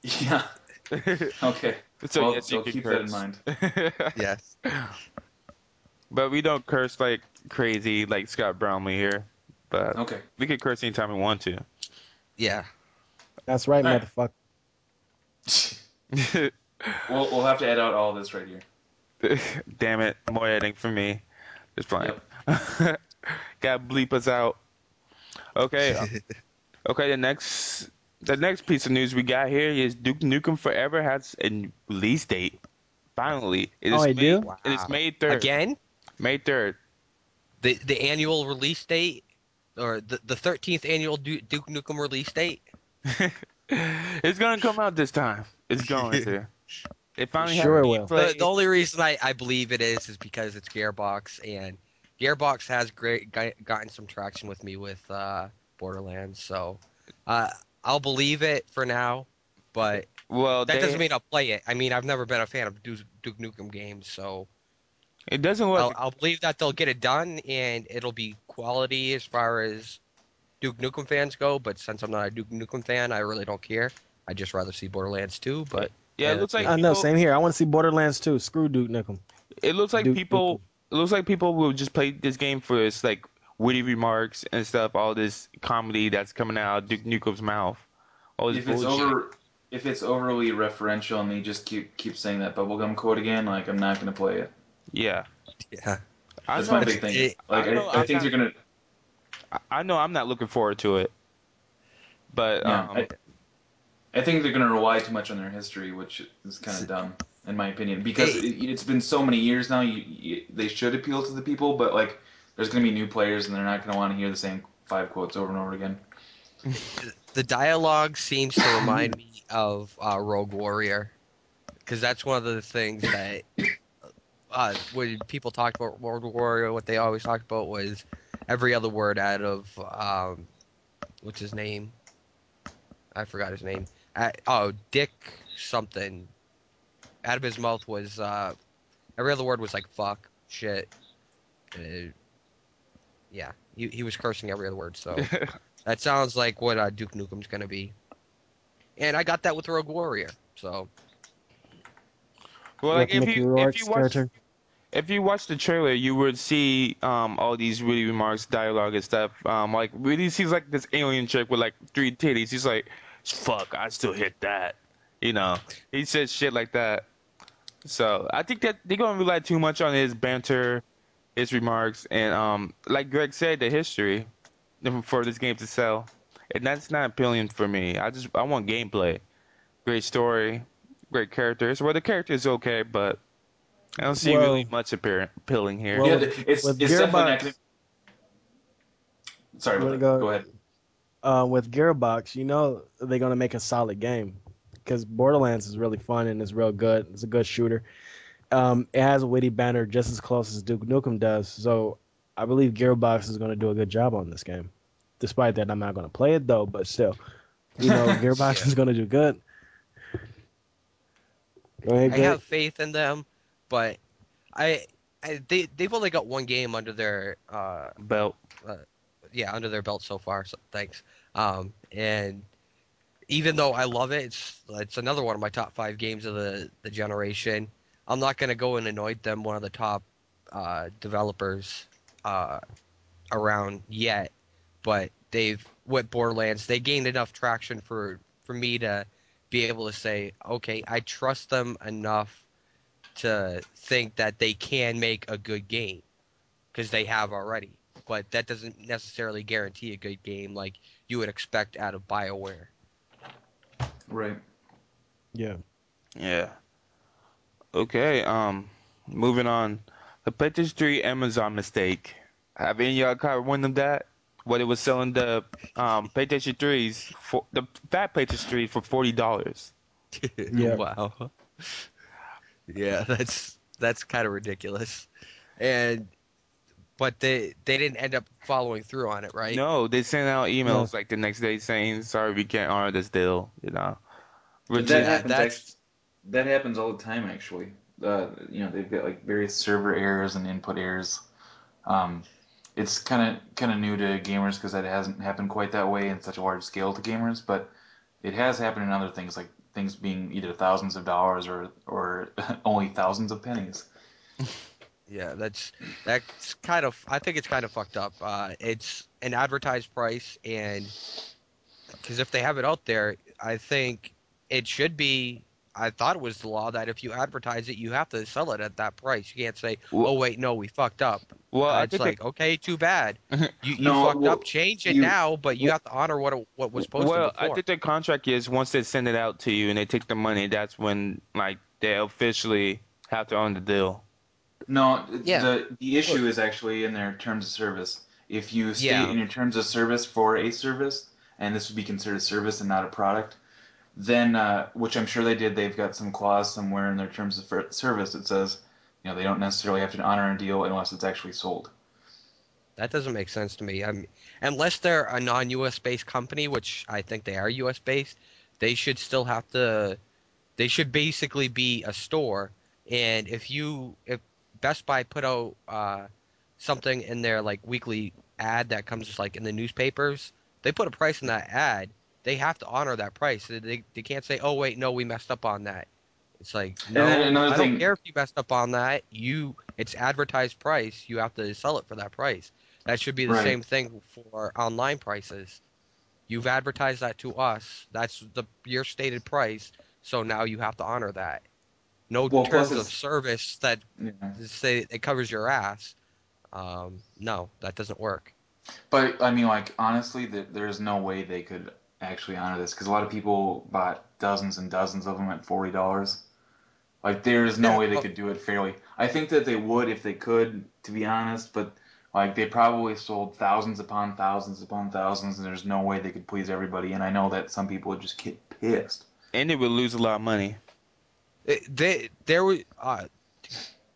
Yeah. Okay. so well, yes, you can keep curse. that in mind. Yes. but we don't curse like crazy like Scott Brownlee here. But Okay. we can curse anytime we want to. Yeah. That's right, Alright. motherfucker. We'll we'll have to edit out all this right here. Damn it, more editing for me. Just fine. Gotta bleep us out. Okay. uh, okay, the next the next piece of news we got here is Duke Nukem Forever has a release date. Finally. It is Oh, they May, do? It is May third. Again, May third. the the annual release date, or the the thirteenth annual Duke Nukem release date. it's gonna come out this time. It's going to. It finally Sure it will. The, the only reason I, I believe it is is because it's Gearbox, and Gearbox has great got- gotten some traction with me with uh, Borderlands, so uh, I'll believe it for now. But well, that they- doesn't mean I'll play it. I mean, I've never been a fan of Duke, Duke Nukem games, so it doesn't look. I'll, I'll believe that they'll get it done, and it'll be quality as far as Duke Nukem fans go. But since I'm not a Duke Nukem fan, I really don't care. I'd just rather see Borderlands 2, but yeah, yeah, it looks like I know, same here. I want to see Borderlands 2. Screw Duke Nukem. It looks like Duke people. It looks like people will just play this game for its like witty remarks and stuff. All this comedy that's coming out of Duke Nukem's mouth. All this If it's bullshit. over, if it's overly referential and they just keep keep saying that bubblegum quote again, like I'm not gonna play it. Yeah, yeah. I That's know. my big thing. it- Like I I, know I, I'm think not- they're gonna. I- I know. I'm not looking forward to it. But Yeah, um, I, I think they're gonna rely too much on their history, which is kind of dumb in my opinion. Because it, it's been so many years now. You, you, they should appeal to the people, but like there's gonna be new players and they're not gonna want to hear the same five quotes over and over again. the dialogue seems to remind me of uh, Rogue Warrior, because that's one of the things that uh, when people talked about Rogue Warrior, what they always talked about was every other word out of um, what's his name? I forgot his name. Uh, oh, Dick something. Out of his mouth was uh, every other word was like fuck, shit. Uh, yeah, he, he was cursing every other word. So. That sounds like what uh, Duke Nukem's gonna be. And I got that with Rogue Warrior. So well, like if you if you watch character. If you watch the trailer, you would see um all these witty remarks, dialogue and stuff. Um, like really seems like this alien chick with like three titties. He's like, "Fuck, I still hit that," you know. He says shit like that. So I think that they're gonna rely too much on his banter, his remarks, and um, like Greg said, the history for this game to sell, and that's not appealing for me. I just I want gameplay, great story, great characters. Well, the character is okay, but I don't see Well- really much appear- appealing here. Well, yeah, with- it's with it's Gearbox- gonna. Sorry, You about wanna that. go- go ahead. uh, with Gearbox, you know they're gonna make a solid game because Borderlands is really fun and it's real good. It's a good shooter. Um, it has a witty banner just as close as Duke Nukem does, so I believe Gearbox is gonna do a good job on this game. Despite that, I'm not gonna play it though, but still, you know Gearbox Yeah. is gonna do good. Go ahead, I Greg. have faith in them, but I, I they they've only got one game under their uh Belt. yeah under their belt so far. So thanks. Um and even though I love it, it's it's another one of my top five games of the the generation. I'm not gonna go and anoint them one of the top uh, developers uh, around yet, but they've with Borderlands they gained enough traction for for me to be able to say, okay, I trust them enough to think that they can make a good game because they have already. But that doesn't necessarily guarantee a good game like you would expect out of BioWare. Right. Yeah. Yeah. Okay. Um, moving on. The PlayStation 3 Amazon mistake. Have any of y'all caught wind of that? What it was selling the um PlayStation 3s for the fat PlayStation 3 for forty dollars. Yeah. wow. Yeah, that's that's kind of ridiculous. And but they they didn't end up following through on it, right? No, they sent out emails like the next day saying, "Sorry, we can't honor this deal." You know. But Which that is- Yeah, happens. that's- act- that happens all the time, actually. uh, you know they've got like various server errors and input errors. Um, it's kind of kind of new to gamers because that hasn't happened quite that way in such a large scale to gamers, but it has happened in other things like things being either thousands of dollars or or only thousands of pennies. Yeah, that's that's kind of. I think it's kind of fucked up. Uh, it's an advertised price, and because if they have it out there, I think it should be. I thought it was the law that if you advertise it, you have to sell it at that price. You can't say, Well- "Oh wait, no, we fucked up." Well, Uh, it's think like, okay, too bad. You, you No, fucked well, up. Change it you- now, but you have to honor what what was posted well, before. I think the contract is once they send it out to you and they take the money, that's when like they officially have to own the deal. No, Yeah. the the issue is actually in their terms of service. If you state Yeah. in your terms of service for a service, and this would be considered a service and not a product, then uh, which I'm sure they did, they've got some clause somewhere in their terms of service that says, you know, they don't necessarily have to honor a deal unless it's actually sold. That doesn't make sense to me. I mean, unless they're a non-U.S. based company, which I think they are U.S. based, they should still have to. They should basically be a store. And if you, if Best Buy put out uh, something in their like weekly ad that comes like in the newspapers, they put a price in that ad. They have to honor that price. They, they can't say, "Oh wait, no, we messed up on that." It's like, no, I thing- don't care if you messed up on that. You, it's advertised price. You have to sell it for that price. That should be the Right. same thing for online prices. You've advertised that to us. That's the your stated price. So now you have to honor that. No Well, terms of service that Yeah. say it covers your ass. Um, no, that doesn't work. But I mean, like honestly, th there's no way they could actually honor this because a lot of people bought dozens and dozens of them at forty dollars. Like there's no Yeah, way they well- could do it fairly. I think that they would if they could, to be honest. But like they probably sold thousands upon thousands upon thousands, and there's no way they could please everybody. And I know that some people would just get pissed. And they would lose a lot of money. It, they there was uh,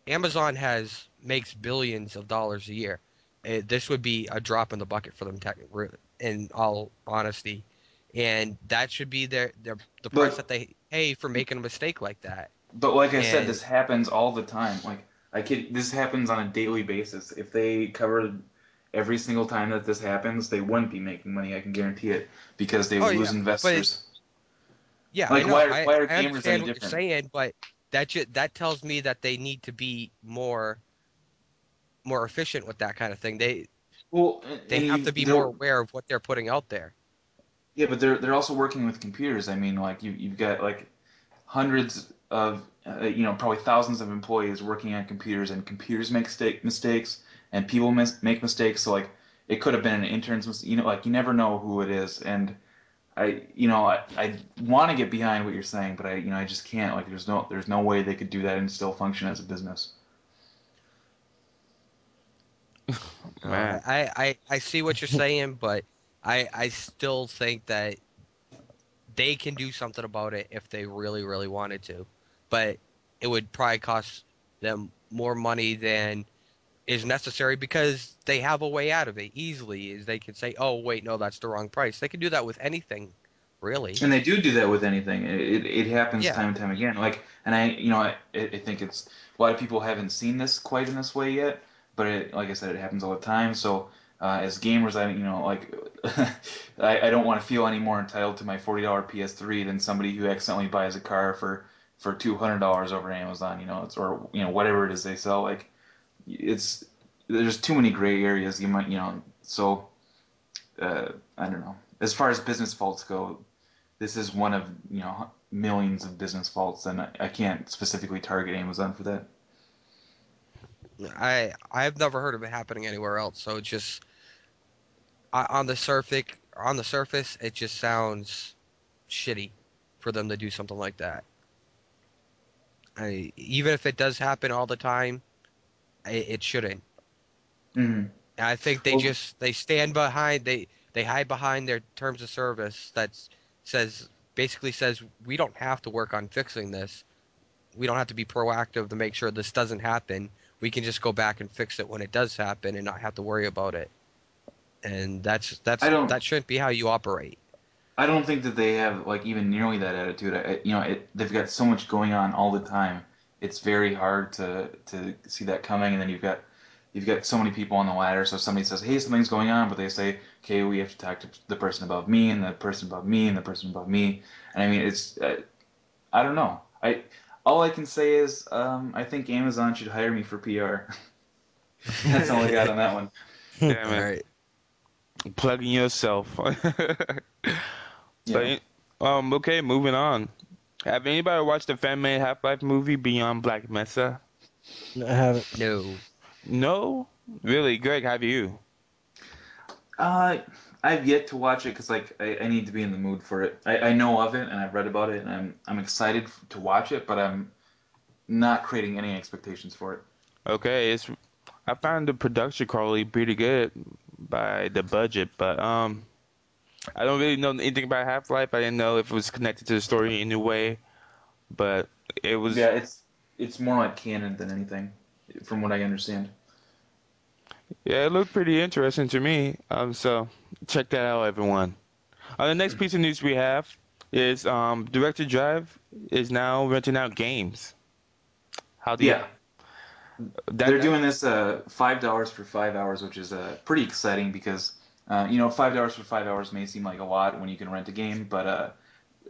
Amazon has makes billions of dollars a year. Uh this would be a drop in the bucket for them, tech, in all honesty, and that should be their their the price But- that they pay for making a mistake like that. But like I said, this happens all the time. Like I kid, this happens on a daily basis. If they covered every single time that this happens, they wouldn't be making money. I can guarantee it because they Oh, lose yeah, investors. Yeah, Like, I why are- I, why are I gamers any understand what you're different? saying, but that ju- that tells me that they need to be more more efficient with that kind of thing. They Well, they have you- to be more aware of what they're putting out there. Yeah, but they're they're also working with computers. I mean, like you you've got like hundreds of uh, you know probably thousands of employees working on computers, and computers make mistake, mistakes, and people mis- make mistakes. So like it could have been an intern's mistake. You know, like you never know who it is, and I you know I, I want to get behind what you're saying, but I you know I just can't. Like there's no there's no way they could do that and still function as a business. Man. I, I, I see what you're saying, but I I still think that they can do something about it if they really really wanted to, but it would probably cost them more money than is necessary because they have a way out of it easily. Is they can say, oh wait, no, that's the wrong price. They can do that with anything, really. And they do do that with anything. It, it, happens Yeah. time and time again. Like, and I, you know, I, I think it's a lot of people haven't seen this quite in this way yet. But it, like I said, it happens all the time. So uh, as gamers, I, you know, like, I, I don't want to feel any more entitled to my forty dollar PS3 than somebody who accidentally buys a car for for two hundred dollars over Amazon. You know, it's or you know whatever it is they sell. Like, it's there's too many gray areas. You might, you know, so uh, I don't know. As far as business faults go, this is one of you know millions of business faults, and I, I can't specifically target Amazon for that. I I've never heard of it happening anywhere else. So it just on the surface on the surface it just sounds shitty for them to do something like that. I, even if it does happen all the time, I, it shouldn't. Mm-hmm. I think they Well- just they stand behind they they hide behind their terms of service that says basically says we don't have to work on fixing this. We don't have to be proactive to make sure this doesn't happen. We can just go back and fix it when it does happen and not have to worry about it. And that's that's I don't- that shouldn't be how you operate. I don't think that they have like even nearly that attitude. I, you know, it, they've got so much going on all the time, it's very hard to to see that coming. And then you've got you've got so many people on the ladder. So somebody says, "Hey, something's going on," but they say, "Okay, we have to talk to the person above me, and the person above me, and the person above me." And I mean, it's uh, I don't know. I all I can say is um, I think Amazon should hire me for PR. That's all I got on that one. Damn it. right. Plugging yourself. Yeah. But, um, okay, moving on. Have anybody watched the fan-made Half-Life movie Beyond Black Mesa? I haven't. No. No, really, Greg. Have you? Uh, I've yet to watch it because like I, I need to be in the mood for it. I, I know of it and I've read about it and I'm I'm excited to watch it, but I'm not creating any expectations for it. Okay, it's. I found the production quality pretty good by the budget, but um, I don't really know anything about Half-Life. I didn't know if it was connected to the story in any way, but it was. Yeah, it's it's more like canon than anything, from what I understand. Yeah, it looked pretty interesting to me. Um, so check that out, everyone. Uh, the next piece of news we have is um, Direct2Drive is now renting out games. How do you? Yeah, that, they're doing this uh five dollars for five hours, which is uh pretty exciting because uh you know five dollars for five hours may seem like a lot when you can rent a game, but uh,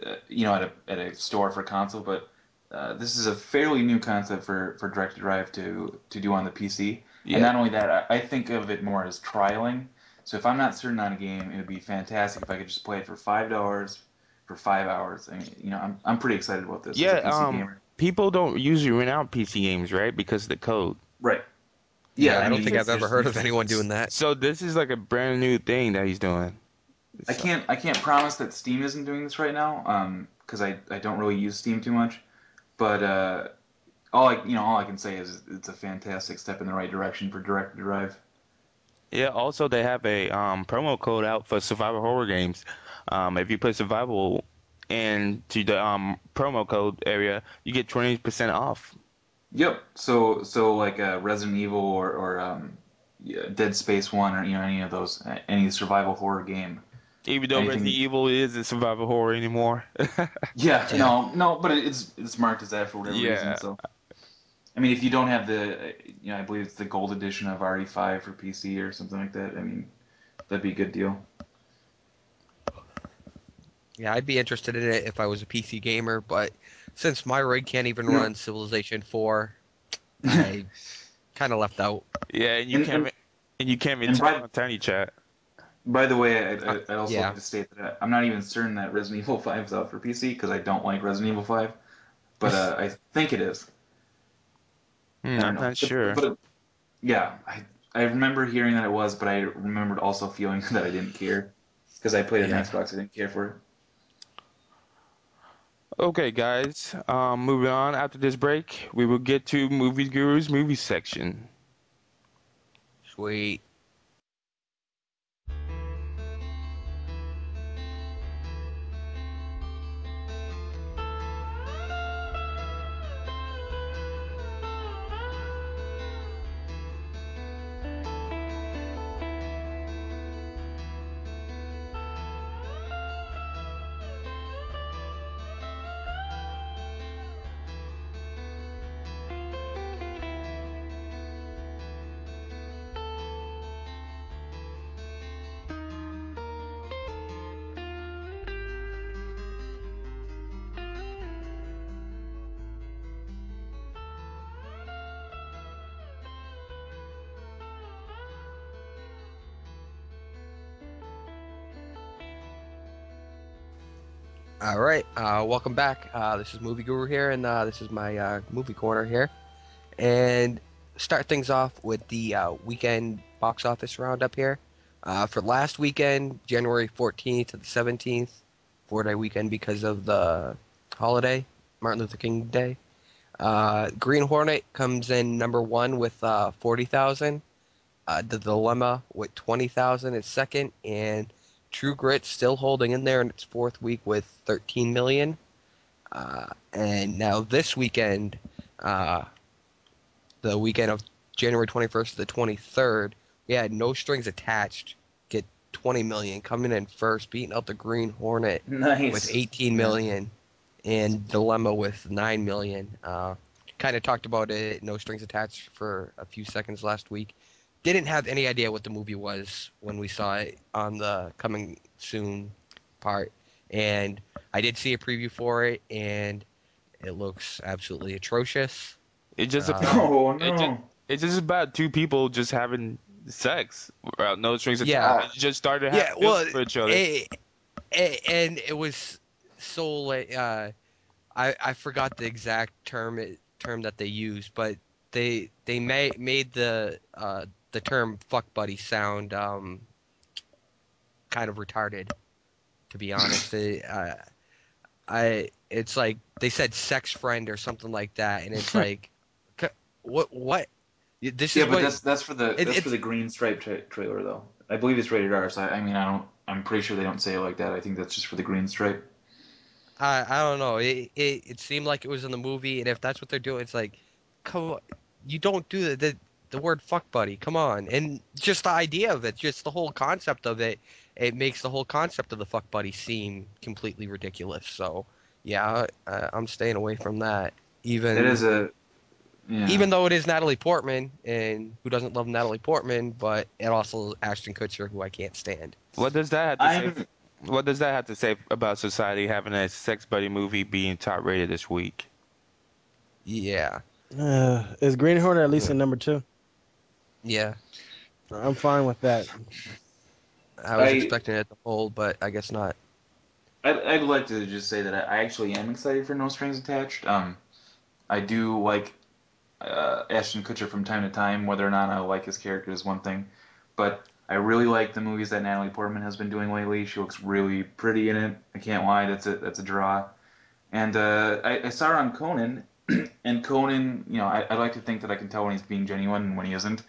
uh you know at a at a store for console, but uh, this is a fairly new concept for for Direct Drive to to do on the PC. Yeah. And not only that, I, I think of it more as trialing. So if I'm not certain on a game, it would be fantastic if I could just play it for five dollars for five hours. I mean, you know, I'm I'm pretty excited about this. Yeah, as a PC um, gamer. People don't usually rent out PC games, right? Because of the code. Right. Yeah, I, don't mean, think I've ever heard of anyone doing that. So this is like a brand new thing that he's doing. I can't I can't promise that Steam isn't doing this right now, um, because I, I don't really use Steam too much, but uh, all I you know all I can say is it's a fantastic step in the right direction for Direct to Drive. Yeah. Also, they have a um, promo code out for survival horror games. Um, if you put survival into the um, promo code area, you get twenty percent off. Yep. So so like uh, Resident Evil or or um, Dead Space One or you know any of those uh, any survival horror game. Even though Anything- Resident Evil isn't survival horror anymore. Yeah, Yeah. no, no, but it's it's marked as that for whatever Yeah. reason. So, I mean, if you don't have the, you know, I believe it's the gold edition of RE5 for PC or something like that. I mean, that'd be a good deal. Yeah, I'd be interested in it if I was a PC gamer, but since my rig can't even Yeah. run Civilization 4, I kind of left out. yeah, and you And- can't and you can't even and talk by- on Tiny Chat. By the way, I, I, uh, I also Yeah. like to state that uh, I'm not even certain that Resident Evil 5 is out for PC because I don't like Resident Evil 5, but uh, I think it is. Hmm. I don't I'm not But- sure. But, yeah, I I remember hearing that it was, but I remembered also feeling that I didn't care because I played it Yeah. on Xbox. I didn't care for it. Okay, guys. Um, moving on. After this break, we will get to Movie Guru's movie section. Sweet. All right, uh, welcome back. Uh, this is Movie Guru here, and uh, this is my uh, movie corner here. And start things off with the uh, weekend box office roundup here. Uh, for last weekend, January 14th to the 17th, four day weekend because of the holiday, Martin Luther King Day. Green Hornet comes in number one with uh, 40,000. Uh, the Dilemma with 20,000 is second, and True Grit still holding in there in its fourth week with 13 million. Uh, and now this weekend, uh, the weekend of January 21st to the 23rd, we had No Strings Attached get 20 million, coming in first, beating out the Green Hornet Nice. with 18 million, and Dilemma with 9 million. Uh, kind of talked about it, no strings attached, for a few seconds last week. Didn't have any idea what the movie was when we saw it on the coming soon part, and I did see a preview for it, and it looks absolutely atrocious. It just Uh, Oh It no. ju- it's just about two people just having sex without no strings Yeah. attached. They just started Yeah, having well, for each other. it, it- and it was so like uh, I I forgot the exact term it, term that they used, but they they made made the uh, the term "fuck buddy" sound um, kind of retarded. To be honest, They, uh, I it's like they said "sex friend" or something like that, and it's like, c- what what? This Yeah, is but what that's that's for the it- that's for the green stripe tra- trailer though. I believe it's rated R. So I, I mean, I don't. I'm pretty sure they don't say it like that. I think that's just for the green stripe. I I don't know. It, it it seemed like it was in the movie, and if that's what they're doing, it's like, come on, you don't do the the, the word fuck buddy. Come on, and just the idea of it, just the whole concept of it, it makes the whole concept of the fuck buddy seem completely ridiculous. So yeah, I, I'm staying away from that. Even It is a. Yeah. even though it is Natalie Portman, and who doesn't love Natalie Portman, but it also Ashton Kutcher, who I can't stand. what does that have to say? haven't. What does that have to say about society having a sex buddy movie being top rated this week? Yeah, Uh, is Green Hornet at least in number two? Yeah. I'm fine with that. I was I- expecting it to hold, but I guess not. I'd, I'd like to just say that I, I actually am excited for No Strings Attached. Um, I do like uh, Ashton Kutcher from time to time. Whether or not I like his character is one thing, but I really like the movies that Natalie Portman has been doing lately. She looks really pretty in it. I can't lie. That's a that's a draw. And uh, I, I saw her on Conan, and Conan, you know, I, I like to think that I can tell when he's being genuine and when he isn't.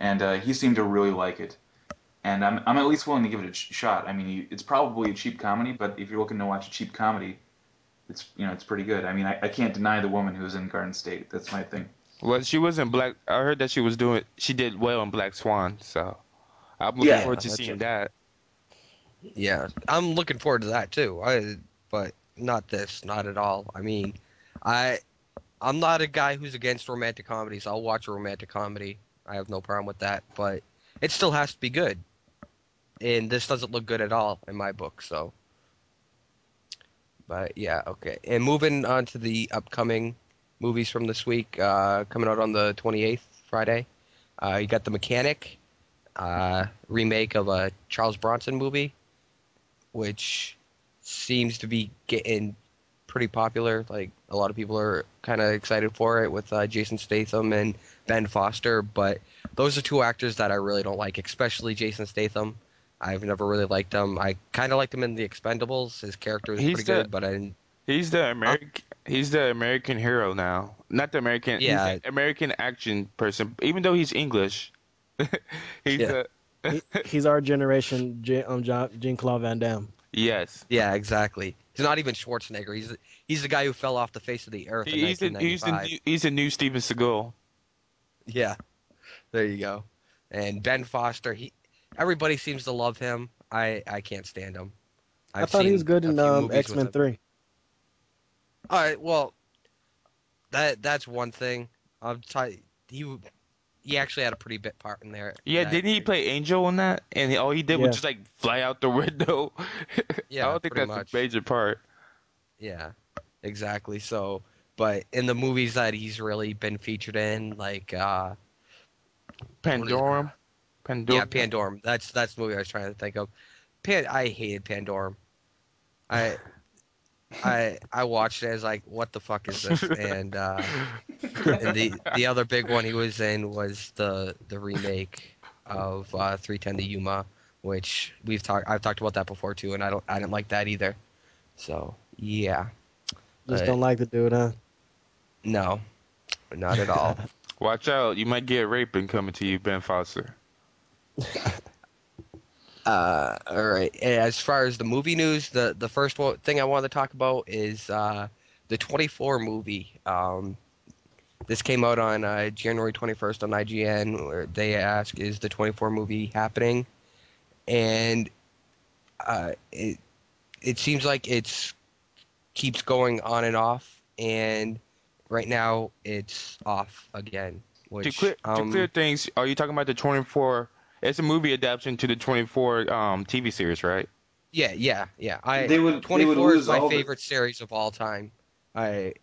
And uh, he seemed to really like it. And I'm, I'm at least willing to give it a sh- shot. I mean, it's probably a cheap comedy, but if you're looking to watch a cheap comedy, it's you know it's pretty good. I mean, I, I can't deny the woman who was in Garden State. That's my thing. Well, she was in Black. I heard that she was doing. She did well in Black Swan, so I'm looking Yeah, forward to seeing it. that. Yeah, I'm looking forward to that too. I, but not this, not at all. I mean, I, I'm not a guy who's against romantic comedies. I'll watch a romantic comedy. I have no problem with that, but it still has to be good. And this doesn't look good at all in my book. So, but yeah, okay. And moving on to the upcoming movies from this week, uh, coming out on the 28th, Friday. Uh, you got The Mechanic, uh, remake of a Charles Bronson movie which seems to be getting pretty popular. Like a lot of people are kind of excited for it with uh, Jason Statham and Ben Foster. But those are two actors that I really don't like, especially Jason Statham. I've never really liked him. I kind of liked him in The Expendables. His character was He's pretty the- good, but I didn't. He's the American. He's the American hero now. Not the American. Yeah. He's the American action person. Even though he's English, he's Yeah. the He, he's our generation, J- um, Jean Claude Van Damme. yes. Yeah, exactly. He's not even Schwarzenegger. He's he's the guy who fell off the face of the earth in He's the he's the 1995. new, he's the new Steven Seagal. Yeah, there you go. And Ben Foster, he everybody seems to love him. I I can't stand him. i thought he was good in um, X Men. Three. All right, well, that that's one thing. I'm t- he he actually had a pretty bit part in there. Yeah, that- didn't he play Angel in that? And all he did Yeah. was just like fly out the window. Yeah, I don't think that's much. a major part. Yeah, exactly. So, but in the movies that he's really been featured in, like uh, Pandorum. Pandorum. yeah, Pandorum. That's that's the movie I was trying to think of. Pan, I hated Pandorum. I. I I watched it. I was like, "What the fuck is this?" And uh, and the the other big one he was in was the the remake of uh, 310 to Yuma, which we've talked I've talked about that before too, and I don't I didn't like that either. So yeah, Just Uh, don't like the dude, huh? no, not at all. Watch out, you might get raping coming to you, Ben Foster. uh, all right. As far as the movie news, the the first one, thing I wanted to talk about is uh, the 24 movie. Um, this came out on uh, January 21st on IGN, where they ask, "Is the 24 movie happening?" And uh, it it seems like it's keeps going on and off. And right now it's off again. To Which clear, to um, clear things, are you talking about the 24? It's a movie adaptation to the 24 um, TV series, right? yeah, yeah, yeah. I They would- they would 24 lose is my all the- favorite series of all time. I,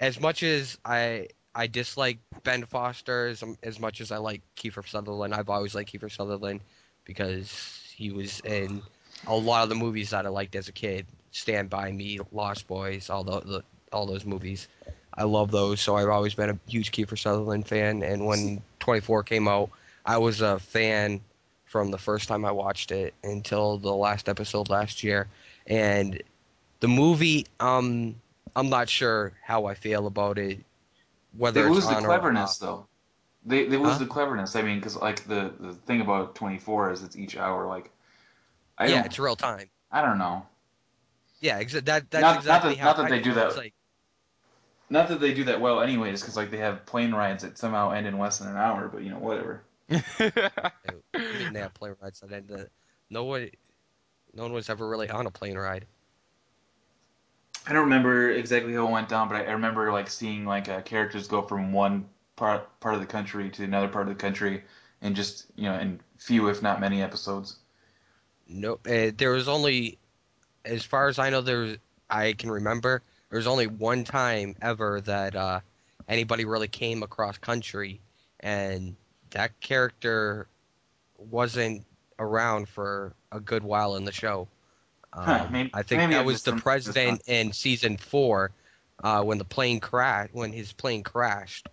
as much as I I dislike Ben Foster as as much as I like Kiefer Sutherland, I've always liked Kiefer Sutherland because he was in a lot of the movies that I liked as a kid. Stand by Me, Lost Boys, all the, the all those movies. I love those, so I've always been a huge Kiefer Sutherland fan. And when 24 came out, I was a fan from the first time I watched it until the last episode last year. And the movie, um, I'm not sure how I feel about it. Whether They it's lose the cleverness, though. They they lose Huh? the cleverness. I mean, because like the the thing about 24 is it's each hour. Like, I yeah, it's real time. I don't know. Yeah, exa- that that's Not- not exactly that- how not that I they do that. Like, Not that they do that well, anyways, because like they have plane rides that somehow end in less than an hour. But you know, whatever. I mean, they have plane rides that end. No one, no one was ever really on a plane ride. I don't remember exactly how it went down, but I, I remember like seeing like uh, characters go from one part part of the country to another part of the country, in just you know in few, if not many, episodes. No, uh, there was only, as far as I know, there was, I can remember, there was only one time ever that uh, anybody really came across country, and that character wasn't around for a good while in the show. Huh, Um, maybe- I think that I was the president in season four, uh, when the plane crashed, when his plane crashed.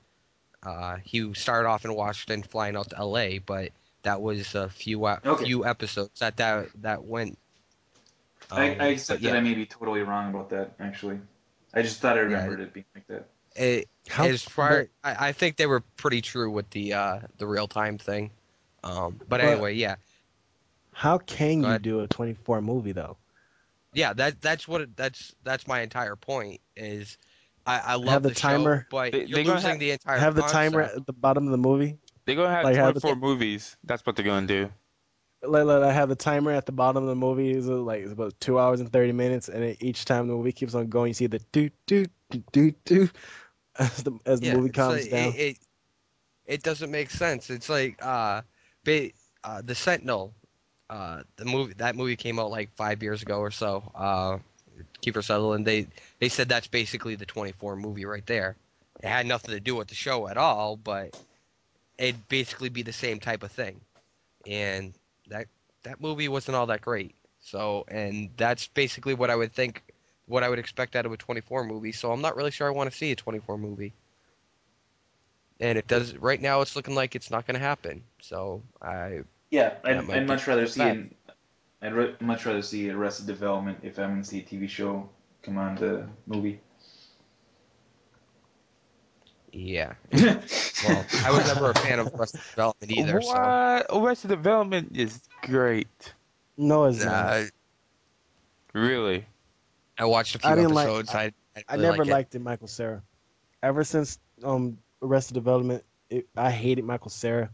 Uh, he started off in Washington, flying out to L.A., but that was a few a Okay. few episodes that that that went. I, um, I accept but that I may be totally wrong about that. Actually, I just thought I remembered it being like that. It, How, as far I, I think they were pretty true with the uh, the real time thing. Um, but But- anyway, yeah, how can Go you ahead. do a 24 movie though? yeah, that that's what it, that's that's my entire point is. I, I love the the, timer. show, but They- you're they losing have- the entire. Have the timer at the bottom of the movie. They're gonna have Like how the- 24 movies. That's what they're gonna do. Like, like I have the timer at the bottom of the movie is uh, like it's about two hours and 30 minutes, and then each time the movie keeps on going, you see the do do do do do as the as the Yeah, movie comes like- down. It, it, it doesn't make sense. It's like uh, ba- uh, the Sentinel, uh, the movie that movie came out like five years ago or so. Uh, Kiefer Sutherland. They they said that's basically the 24 movie right there. It had nothing to do with the show at all, but it'd basically be the same type of thing. And that that movie wasn't all that great. So, and that's basically what I would think, what I would expect out of a 24 movie. So I'm not really sure I want to see a 24 movie. And it does right now. It's looking like it's not going to happen. So I Yeah, I'd, I'd much rather see an, I'd re- much rather see Arrested Development if I'm gonna see a TV show come on the movie. yeah. Well, I was never a fan of Arrested Development either. So? Arrested Development is great. no, it's not. uh, Really. I watched a few I didn't like- episodes. I I, I really never like liked it, Michael Cera. Ever since um Arrested Development, it, I hated Michael Cera,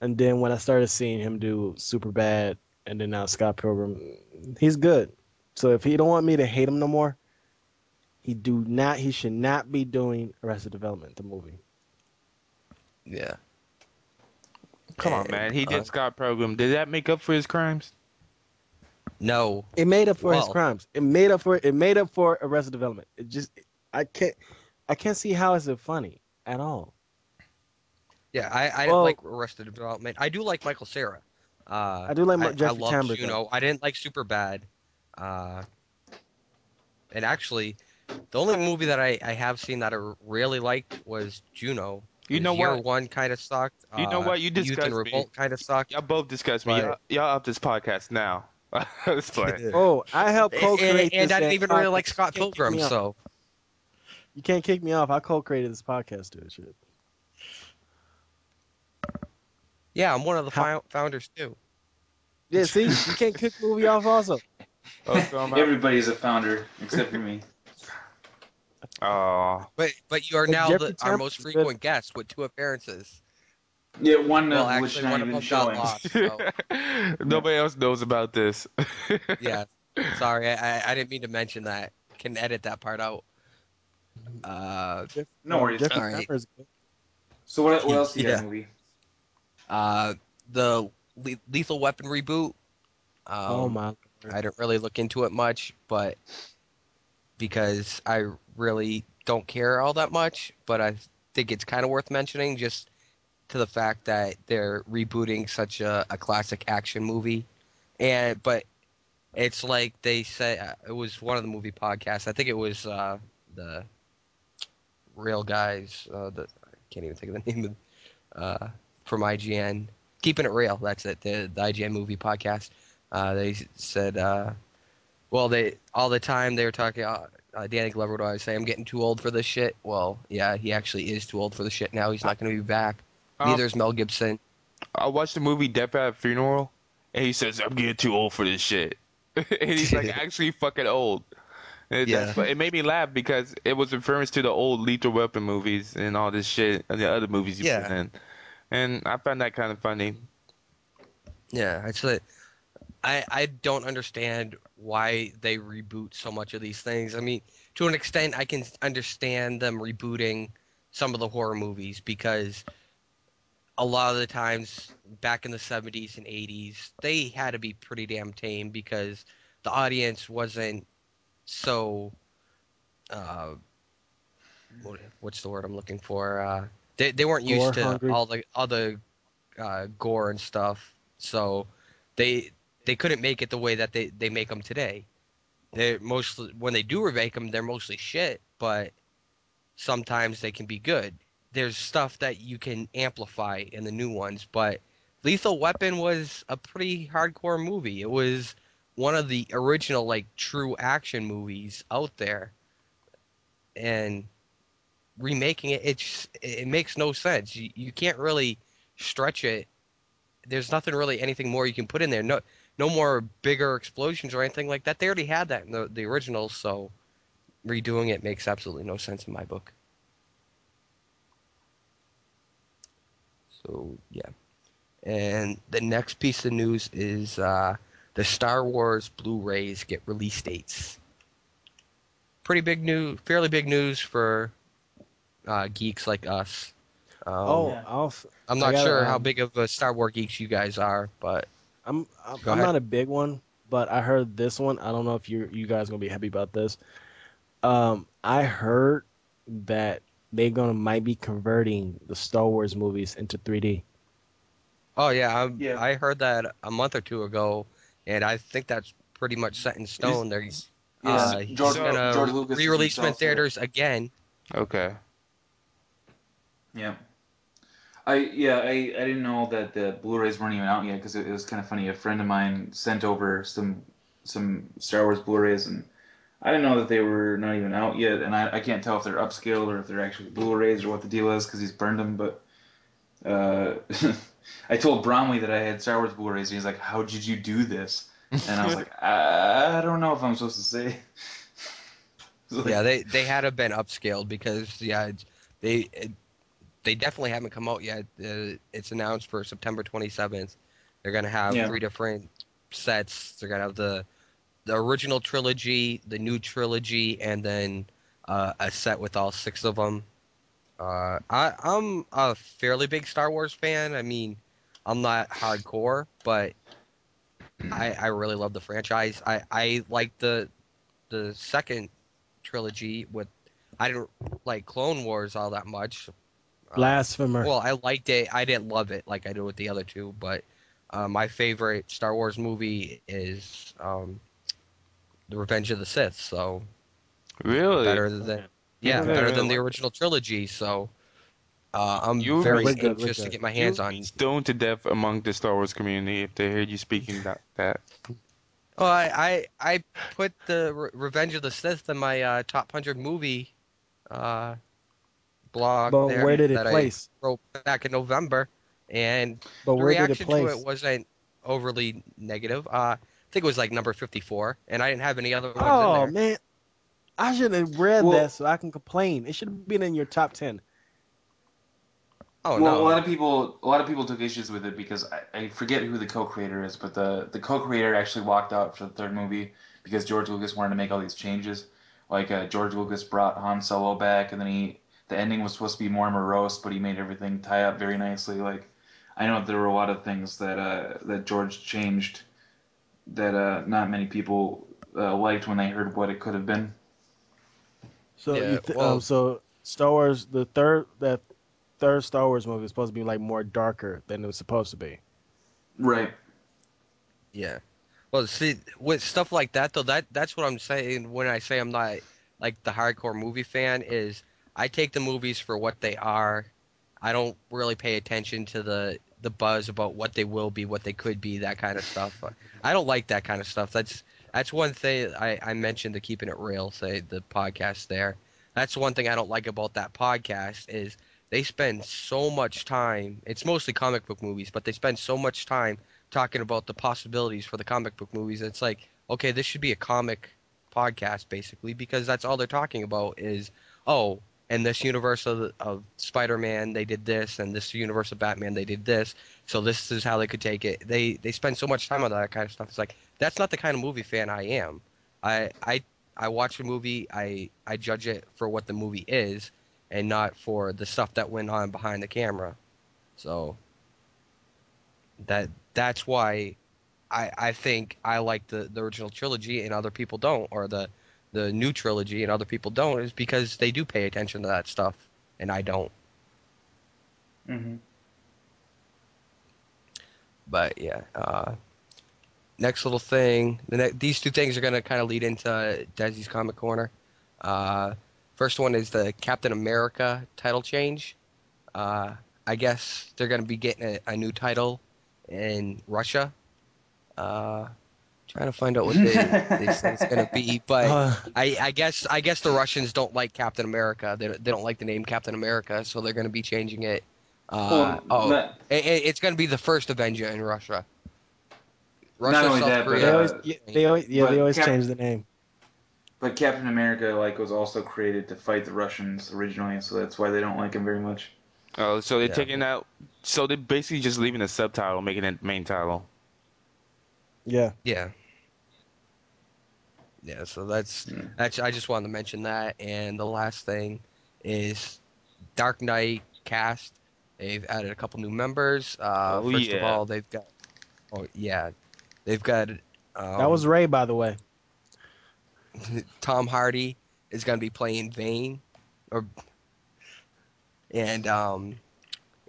and then when I started seeing him do Super Bad, and then now Scott Pilgrim, he's good. So if he don't want me to hate him no more, he do not. He should not be doing Arrested Development, the movie. Yeah. Come on, man. He uh, did Scott Pilgrim. Did that make up for his crimes? No. It made up for his crimes. It made up for it made up for Arrested Development. It just I can't I can't see how is it funny at all. Yeah, I, I Well- didn't like Arrested Development. I do like Michael Cera. Uh, I do like I, my Jeffrey I love Tambor. though. Juno. I didn't like Super Bad. Uh, and actually, the only movie that I, I have seen that I really liked was Juno. You know was Year what? One kind of sucked. You know uh, what? You Youth disgust and me. Revolt kind of sucked. Y'all both discuss me. Y'all, y'all up this podcast now. Let's play. Oh, I helped And, co-create and this I didn't damn even really like Scott You Pilgrim, so You can't kick me off. I co-created this podcast, dude. Shit. yeah, I'm one of the How- founders too. Yeah, see, you can't kick the movie off. Also, Oh, so am I- Everybody's a founder except for me. Oh, But but you are now the, our most frequent guest with two appearances. Yeah, one Well, of which actually, not one of even them got showing. lost. So. nobody else knows about this. yeah. Sorry, I, I- I didn't mean to mention that. Can edit that part out. Uh, No worries. Jeffrey All right. Dahmer is good. So what, what else do you got Yeah. in the movie? uh, the Le- Lethal Weapon reboot. Um, oh my. Lord. I didn't really look into it much, but because I really don't care all that much, but I think it's kind of worth mentioning just to the fact that they're rebooting such a, a classic action movie, and but it's like they say uh, it was one of the movie podcasts. I think it was uh, the Real Guys. Uh, the I can't even think of the name of uh, from IGN. Keeping it Reel. That's it. The, the IGN movie podcast. Uh, they said, uh, well, they all the time they were talking. Danny Glover would always say, "I'm getting too old for this shit." Well, yeah, he actually is too old for the shit now. He's not going to be back. Um, Neither is Mel Gibson. I watched the movie Death at a Funeral, and he says, "I'm getting too old for this shit," and he's like actually fucking old. And Yeah. it made me laugh because it was reference to the old Lethal Weapon movies and all this shit and the other movies you Yeah. put in, and I found that kind of funny. Yeah, it's I don't understand why they reboot so much of these things. I mean, to an extent, I can understand them rebooting some of the horror movies because a lot of the times back in the 70s and 80s, they had to be pretty damn tame because the audience wasn't so uh what, what's the word I'm looking for? Uh they they weren't used Gore to hungry? all the all the uh, gore and stuff, so they they couldn't make it the way that they they make them today. They mostly when they do remake them, they're mostly shit, but sometimes they can be good. There's stuff that you can amplify in the new ones, but Lethal Weapon was a pretty hardcore movie. It was one of the original like true action movies out there, and remaking it, it it makes no sense. You, you can't really stretch it. There's nothing really anything more you can put in there. No, no more bigger explosions or anything like that. They already had that in the the original, so redoing it makes absolutely no sense in my book. So yeah, and the next piece of news is uh, the Star Wars Blu-rays get release dates. Pretty big news, fairly big news for uh, geeks like us. Um, oh, Yeah. I'll, I'm not gotta, sure how um, big of a Star Wars geeks you guys are, but I'm I'm, Go I'm ahead. not a big one, but I heard this one. I don't know if you you guys gonna be happy about this. Um, I heard that they're gonna might be converting the Star Wars movies into 3D. oh yeah, I'm, Yeah. I heard that a month or two ago, and I think that's pretty much set in stone. They're Yeah, uh, he's George, gonna George Lucas re-release them in himself it. theaters again. Okay. Yeah. I yeah I, I didn't know that the Blu-rays weren't even out yet because it, it was kind of funny. A friend of mine sent over some some Star Wars Blu-rays and I didn't know that they were not even out yet. And I, I can't tell if they're upscaled or if they're actually Blu-rays or what the deal is because he's burned them. But uh, I told Bromley that I had Star Wars Blu-rays. And he's like, "How did you do this?" And I was like, I, "I don't know if I'm supposed to say." Like- yeah, they they had to been upscaled because yeah, they it, they definitely haven't come out yet. Uh, it's announced for September 27th. They're gonna have Yeah. three different sets. They're gonna have the the original trilogy, the new trilogy, and then uh, a set with all six of them. Uh, I I'm a fairly big Star Wars fan. I mean, I'm not hardcore, but I I really love the franchise. I I like the the second trilogy with I didn't like Clone Wars all that much. Uh, Blasphemer. well, I liked it. I didn't love it like I did with the other two, but uh, my favorite Star Wars movie is um, The Revenge of the Sith. So Really? better than yeah, Okay. better than the original trilogy. So uh, I'm You- very We're good, we're anxious to get my hands You'd on. be stoned to death among the Star Wars community if they heard you speaking that. that. Oh, I, I I put the Re- Revenge of the Sith in my uh, top hundred movie uh, blog. but there where did it that I place? wrote back in November, and But the where did it reaction to it wasn't overly negative. Uh, I think it was like number fifty-four, and I didn't have any other ones Oh in there. man, I should have read Well- that so I can complain. It should have been in your top ten. Oh well, no! a lot of people, a lot of people took issues with it because I, I forget who the co-creator is, but the the co-creator actually walked out for the third movie because George Lucas wanted to make all these changes. like uh, George Lucas brought Han Solo back, and then he the ending was supposed to be more morose, but he made everything tie up very nicely. Like I know there were a lot of things that uh, that George changed that uh, not many people uh, liked when they heard what it could have been. So, Yeah, you th- well- um, so Star Wars, the third that third Star Wars movie is supposed to be like more darker than it was supposed to be. Right. Yeah. Well, see, with stuff like that though, that that's what I'm saying when I say I'm not like the hardcore movie fan is I take the movies for what they are. I don't really pay attention to the the buzz about what they will be, what they could be, that kind of stuff. I don't like that kind of stuff. That's that's one thing I, I mentioned the keeping it Reel, say the podcast there. That's one thing I don't like about that podcast is they spend so much time. It's mostly comic book movies, but they spend so much time talking about the possibilities for the comic book movies. It's like, okay, this should be a comic podcast basically because that's all they're talking about is, oh, in this universe of, of Spider-Man they did this, and this universe of Batman they did this. So this is how they could take it. They they spend so much time on that kind of stuff. It's like that's not the kind of movie fan I am. I I I watch a movie. I I judge it for what the movie is, and not for the stuff that went on behind the camera. So that that's why I I think I like the, the original trilogy and other people don't, or the the new trilogy and other people don't, is because they do pay attention to that stuff and I don't. Mm-hmm. But yeah, uh, next little thing. The ne- these two things are gonna kind of lead into Desi's comic corner. Uh, first one is the Captain America title change. Uh, I guess they're gonna be getting a, a new title in Russia. Trying to find out what they, they say it's gonna be, but. Uh, I, I guess I guess the Russians don't like Captain America. They, they don't like the name Captain America, so they're going to be changing it. Uh, oh, not, it, it- it's going to be the first Avenger in Russia. Not only South that, but, they always, yeah, they always, yeah, but they always Cap- change the name. but Captain America like was also created to fight the Russians originally, so that's why they don't like him very much. Oh, so they're Yeah. taking out. So they're basically just leaving the subtitle, making it main title. Yeah, Yeah. Yeah, so that's Hmm. that's I just wanted to mention that and the last thing is Dark Knight cast. They've added a couple new members. Uh, Oh, first of all, they've got Oh yeah. They've got um, that was Ray, by the way. Tom Hardy is going to be playing Bane, or and um,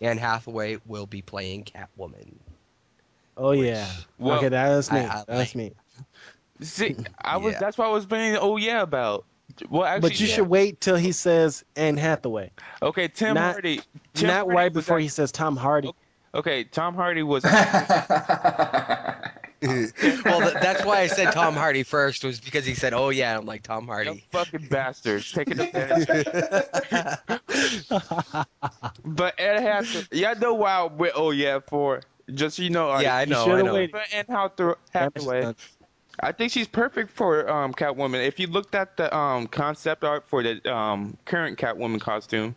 Anne Hathaway will be playing Catwoman. Oh Which- yeah. Well, okay, that's me. I- I that's like- me. See, I was. Yeah. That's what I was being. Oh yeah, about. Well, actually, But you yeah. should wait till he says Anne Hathaway, Okay, Tim not- Hardy. Tim not Hardy right before act- he says Tom Hardy. Okay, Tom Hardy was. well, th- that's why I said Tom Hardy first was because he said, "Oh yeah," I'm like Tom You Hardy. fucking bastards taking advantage. but Ed has to. Yeah, I know why. I went, oh yeah, for just so you know. yeah, I know. I know. waited. Anne Hathaway, Hathaway, I think she's perfect for um, Catwoman. If you looked at the um, concept art for the um, current Catwoman costume,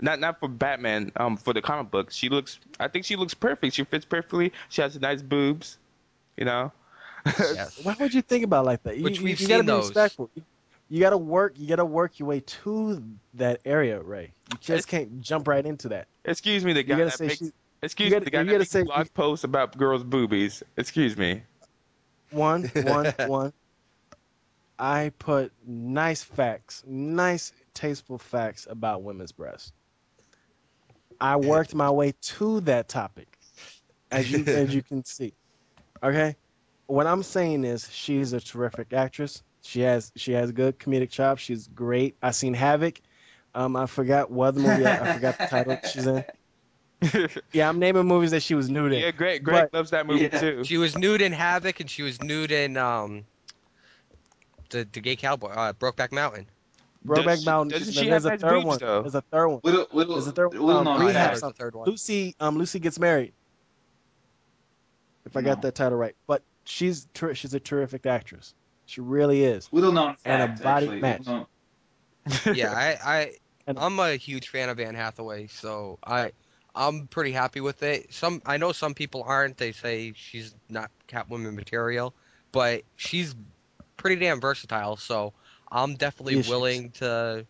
not not for Batman, um, for the comic book, she looks. I think she looks perfect. She fits perfectly. She has nice boobs, you know. Yes. Why would you think about it like that? You, Which you- we've you gotta seen be those. respectful. You, gotta work. You gotta work your way to that area, Ray. You just can't jump right into that. Excuse me, the guy that say makes. she, Excuse you me, the gotta- guy you that gotta makes say- blog posts about girls' boobies. Excuse me. one, one, one. I put nice facts, nice tasteful facts about women's breasts. I worked my way to that topic, as you as you can see. Okay, what I'm saying is she's a terrific actress. She has she has good comedic chops. She's great. I seen Havoc. Um, I forgot what other movie. I, I forgot the title she's in. Yeah, I'm naming movies that she was nude in. yeah, Greg. Greg But- loves that movie Yeah. too. She was nude in Havoc, and she was nude in um, the the gay cowboy, uh, Brokeback Mountain. Brokeback she- Mountain. doesn't There's she have a nice third boobs, one. though? There's a third one. little, little, There's a third little um, known Rehab That fact. was the third one. Lucy, um, Lucy gets married. If I got that title right, but she's ter- she's a terrific actress. She really is. Little known And a fact, body actually. match. Yeah, I, I I'm a huge fan of Anne Hathaway, so I I'm pretty happy with it. Some I know some people aren't. They say she's not Catwoman material, but she's pretty damn versatile. So I'm definitely Issues. willing to.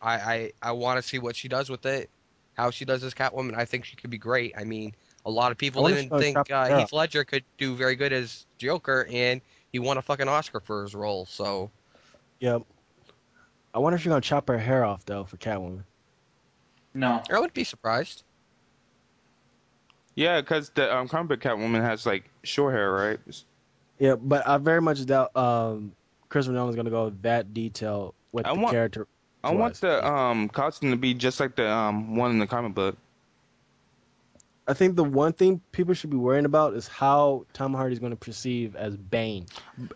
I I, I want to see what she does with it, how she does as Catwoman. I think she could be great. I mean, a lot of people wonder if didn't think chop her uh, hair Heath Ledger could do very good as Joker, and he won a fucking Oscar for his role. So Yep. I wonder if she's gonna chop her hair off though for Catwoman. No. I would be surprised. Yeah, because the um, comic book Catwoman has like short hair, right? Yeah, but I very much doubt um, Christopher Nolan's gonna go that detail with I the want- character. I want the um costume to be just like the um one in the comic book. I think the one thing people should be worrying about is how Tom Hardy's going to perceive as Bane.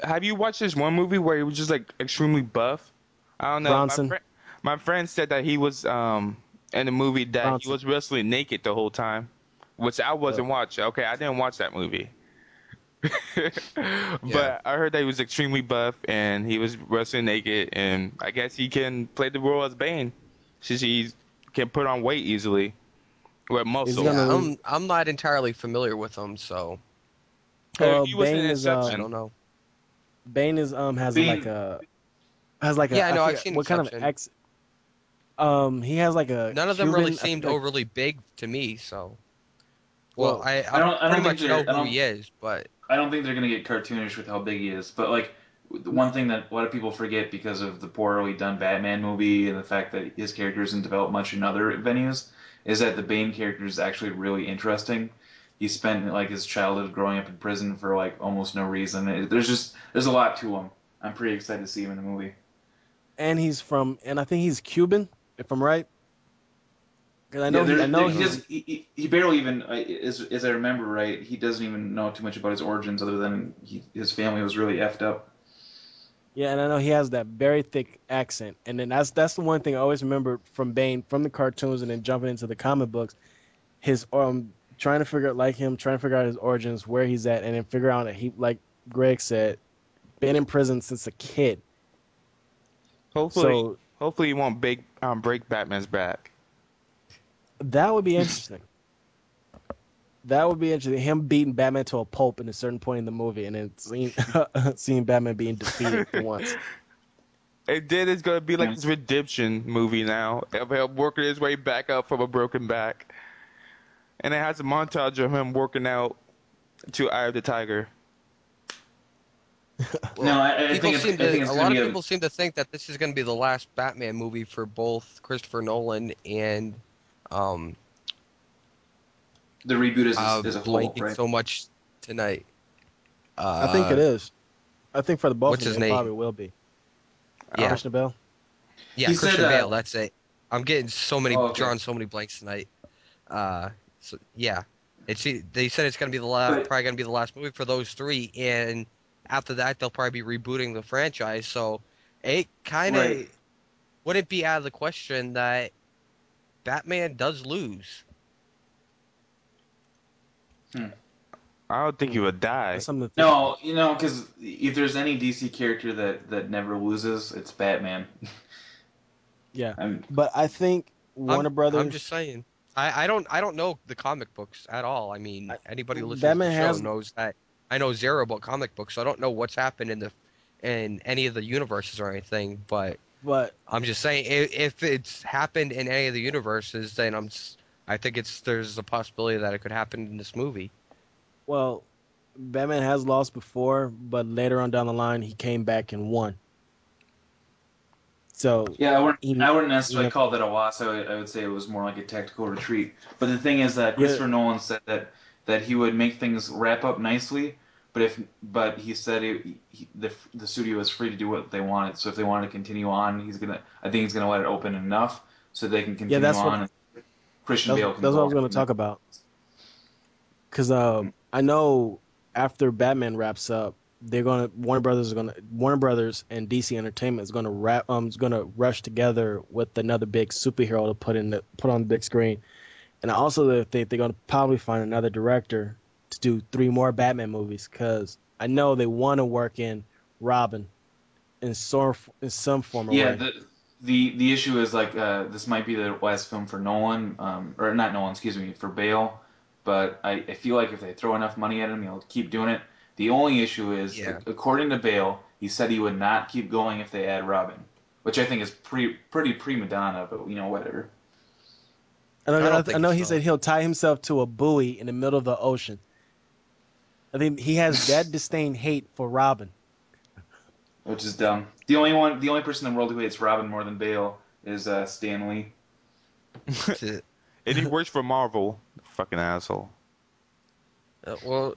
Have you watched this one movie where he was just like extremely buff? I don't know. Bronson. My, fri- my friend said that he was um in the movie that Bronson. he was wrestling naked the whole time, which I wasn't watching. Okay, I didn't watch that movie. but I heard that he was extremely buff and he was wrestling naked, and I guess he can play the role as Bane, since he can put on weight easily with muscle. Yeah, I'm I'm not entirely familiar with him, so Uh, he was in Bane is, I uh, Inception. don't know. Bane is um has Bane- like a has like Yeah, I know, I've seen what kind of Inception. ex. Um, he has like a. None of them really Cuban- I seemed think, overly big to me, so. Well, Well, I, I, I don't- I don't think much they're- know I who don't- he is, but I don't think they're gonna get cartoonish with how big he is. But like the one thing that a lot of people forget because of the poorly done Batman movie and the fact that his character isn't developed much in other venues is that the Bane character is actually really interesting. He spent like his childhood growing up in prison for like almost no reason. It- There's just there's a lot to him. I'm pretty excited to see him in the movie. and he's from, and I think he's Cuban, if I'm right. 'Cause I know, Yeah, he, there- I know there- he, he's, does, he, he- he barely even, I- as, as I remember right, he doesn't even know too much about his origins other than he, his family was really effed up. yeah, and I know he has that very thick accent, and then that's that's the one thing I always remember from Bane, from the cartoons, and then jumping into the comic books, his um trying to figure out like him, trying to figure out his origins, where he's at, and then figure out that he, like Greg said, been in prison since a kid. Hopefully, So hopefully he won't big um break Batman's back. That would be interesting. That would be interesting. Him beating Batman to a pulp at a certain point in the movie, and then seeing seeing Batman being defeated for once. And then it's gonna be like Yeah. this redemption movie now of him working his way back up from a broken back, and it has a montage of him working out to Eye of the Tiger. no, I, I think it's, I think it's a lot be of a- people seem to think that this is going to be the last Batman movie for both Christopher Nolan and um the reboot is, uh, as a whole, blanking right? so much tonight. Uh, I think it is. I think for the both what's of his them, it name? probably will be. Yeah. Christian Bale. Yeah, He said, Christian uh, Bale. That's it. I'm getting so many Oh, okay. drawing so many blanks tonight. Uh, so yeah, it's they said it's gonna be the last, But- probably gonna be the last movie for those three, and after that they'll probably be rebooting the franchise. So it kind of Right. wouldn't be out of the question that Batman does lose. Hmm. I don't think he would die. That's something to No, you know, because if there's any DC character that, that never loses, it's Batman. Yeah. I'm, But I think Warner I'm, Brothers. I'm just saying. I, I don't I don't know the comic books at all. I mean, I- anybody who listens Batman to the show has- knows that I know zero about comic books. So I don't know what's happened in the in any of the universes or anything. But but I'm just saying, if, if it's happened in any of the universes, then I'm s- I think it's there's a possibility that it could happen in this movie. well, Batman has lost before, but later on down the line, he came back and won. So yeah, I wouldn't, He- I wouldn't necessarily yeah. call that a loss. I would, I would say it was more like a tactical retreat. But the thing is that Yeah. Christopher Nolan said that, that he would make things wrap up nicely, but if but he said it, he, the the studio is free to do what they wanted. So if they wanted to continue on, he's gonna I think he's gonna let it open enough so they can continue yeah, that's what- on. and Christian that's, Bale that's what I was gonna talk about. Because um, I know after Batman wraps up, they're gonna Warner Brothers is gonna Warner Brothers and DC Entertainment is gonna wrap um is gonna rush together with another big superhero to put in the put on the big screen, and I also think they're gonna probably find another director to do three more Batman movies because I know they want to work in Robin in some in some form or Yeah, way. the the the issue is like uh, this might be the last film for Nolan, um, or not Nolan, excuse me, for Bale. But I, I feel like if they throw enough money at him, he'll keep doing it. The only issue is, Yeah. according to Bale, he said he would not keep going if they add Robin, which I think is pre, pretty prima donna, but you know whatever. I know, I don't I, I know he so. said he'll tie himself to a buoy in the middle of the ocean. I think he has that disdain hate for Robin. Which is dumb. The only one, the only person in the world who hates Robin more than Bale is uh, Stan Lee. and he works for Marvel. Fucking asshole. Uh, well,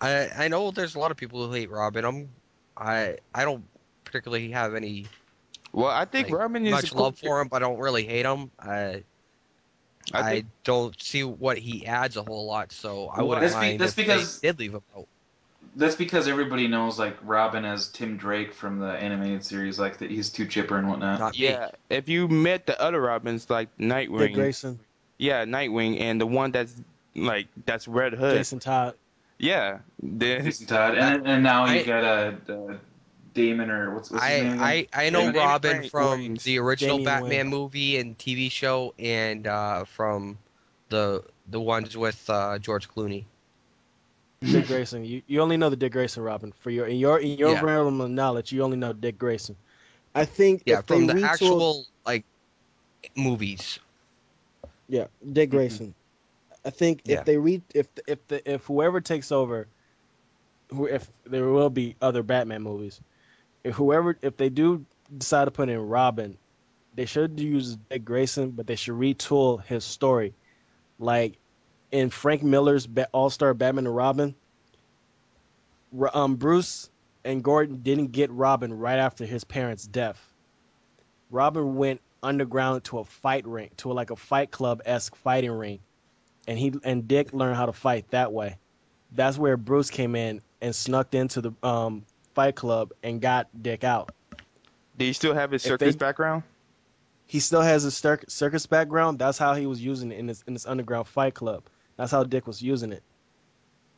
I I know there's a lot of people who hate Robin. I'm I I don't particularly have any Well, I think like, Robin is much a cool love for him, but I don't really hate him. I I I, don't see what he adds a whole lot, so I wouldn't that's be- mind that's if because- they did leave him out. That's because everybody knows like Robin as Tim Drake from the animated series, like that he's too chipper and whatnot. Not me. yeah. If you met the other Robins like Dick Nightwing, Grayson, yeah, Nightwing, and the one that's like that's Red Hood, Jason Todd. yeah, then Jason Todd, and and now you I- got a uh, Damon or what's, what's his name? I, I I know Damon Robin Wayans. from Wayans. the original Damian Batman Wayans. movie and TV show, and uh, from the the ones with uh, George Clooney. Dick Grayson. You, you only know the Dick Grayson Robin. For your in your in your Yeah. realm of knowledge, you only know Dick Grayson. I think Yeah, from the retooled- actual like movies. Yeah, Dick Grayson. I think Yeah. if they re if if the if whoever takes over, who if there will be other Batman movies, if whoever if they do decide to put in Robin, they should use Dick Grayson, but they should retool his story, like in Frank Miller's All Star Batman and Robin. Um, Bruce and Gordon didn't get Robin right after his parents' death. Robin went underground to a fight ring, to like a fight club esque fighting ring, and he and Dick learned how to fight that way. That's where Bruce came in and snuck into the um, fight club and got Dick out. do you still have his circus they- background? He still has a cir- circus background. That's how he was using it in this in this underground fight club. That's how Dick was using it.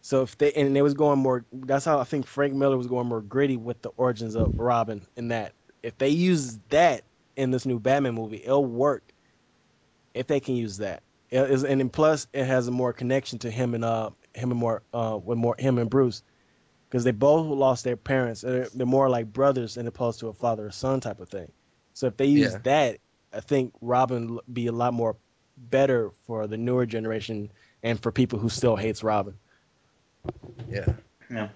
So if they and they was going more, that's how I think Frank Miller was going more gritty with the origins of Robin in that. If they use that in this new Batman movie, it'll work. If they can use that, It is- and then plus it has a more connection to him and uh him and more uh with more him and Bruce, because they both lost their parents. They're, they're more like brothers as opposed to a father or son type of thing. So if they use Yeah. that, I think Robin will be a lot more better for the newer generation and for people who still hates Robin. Yeah. Yeah.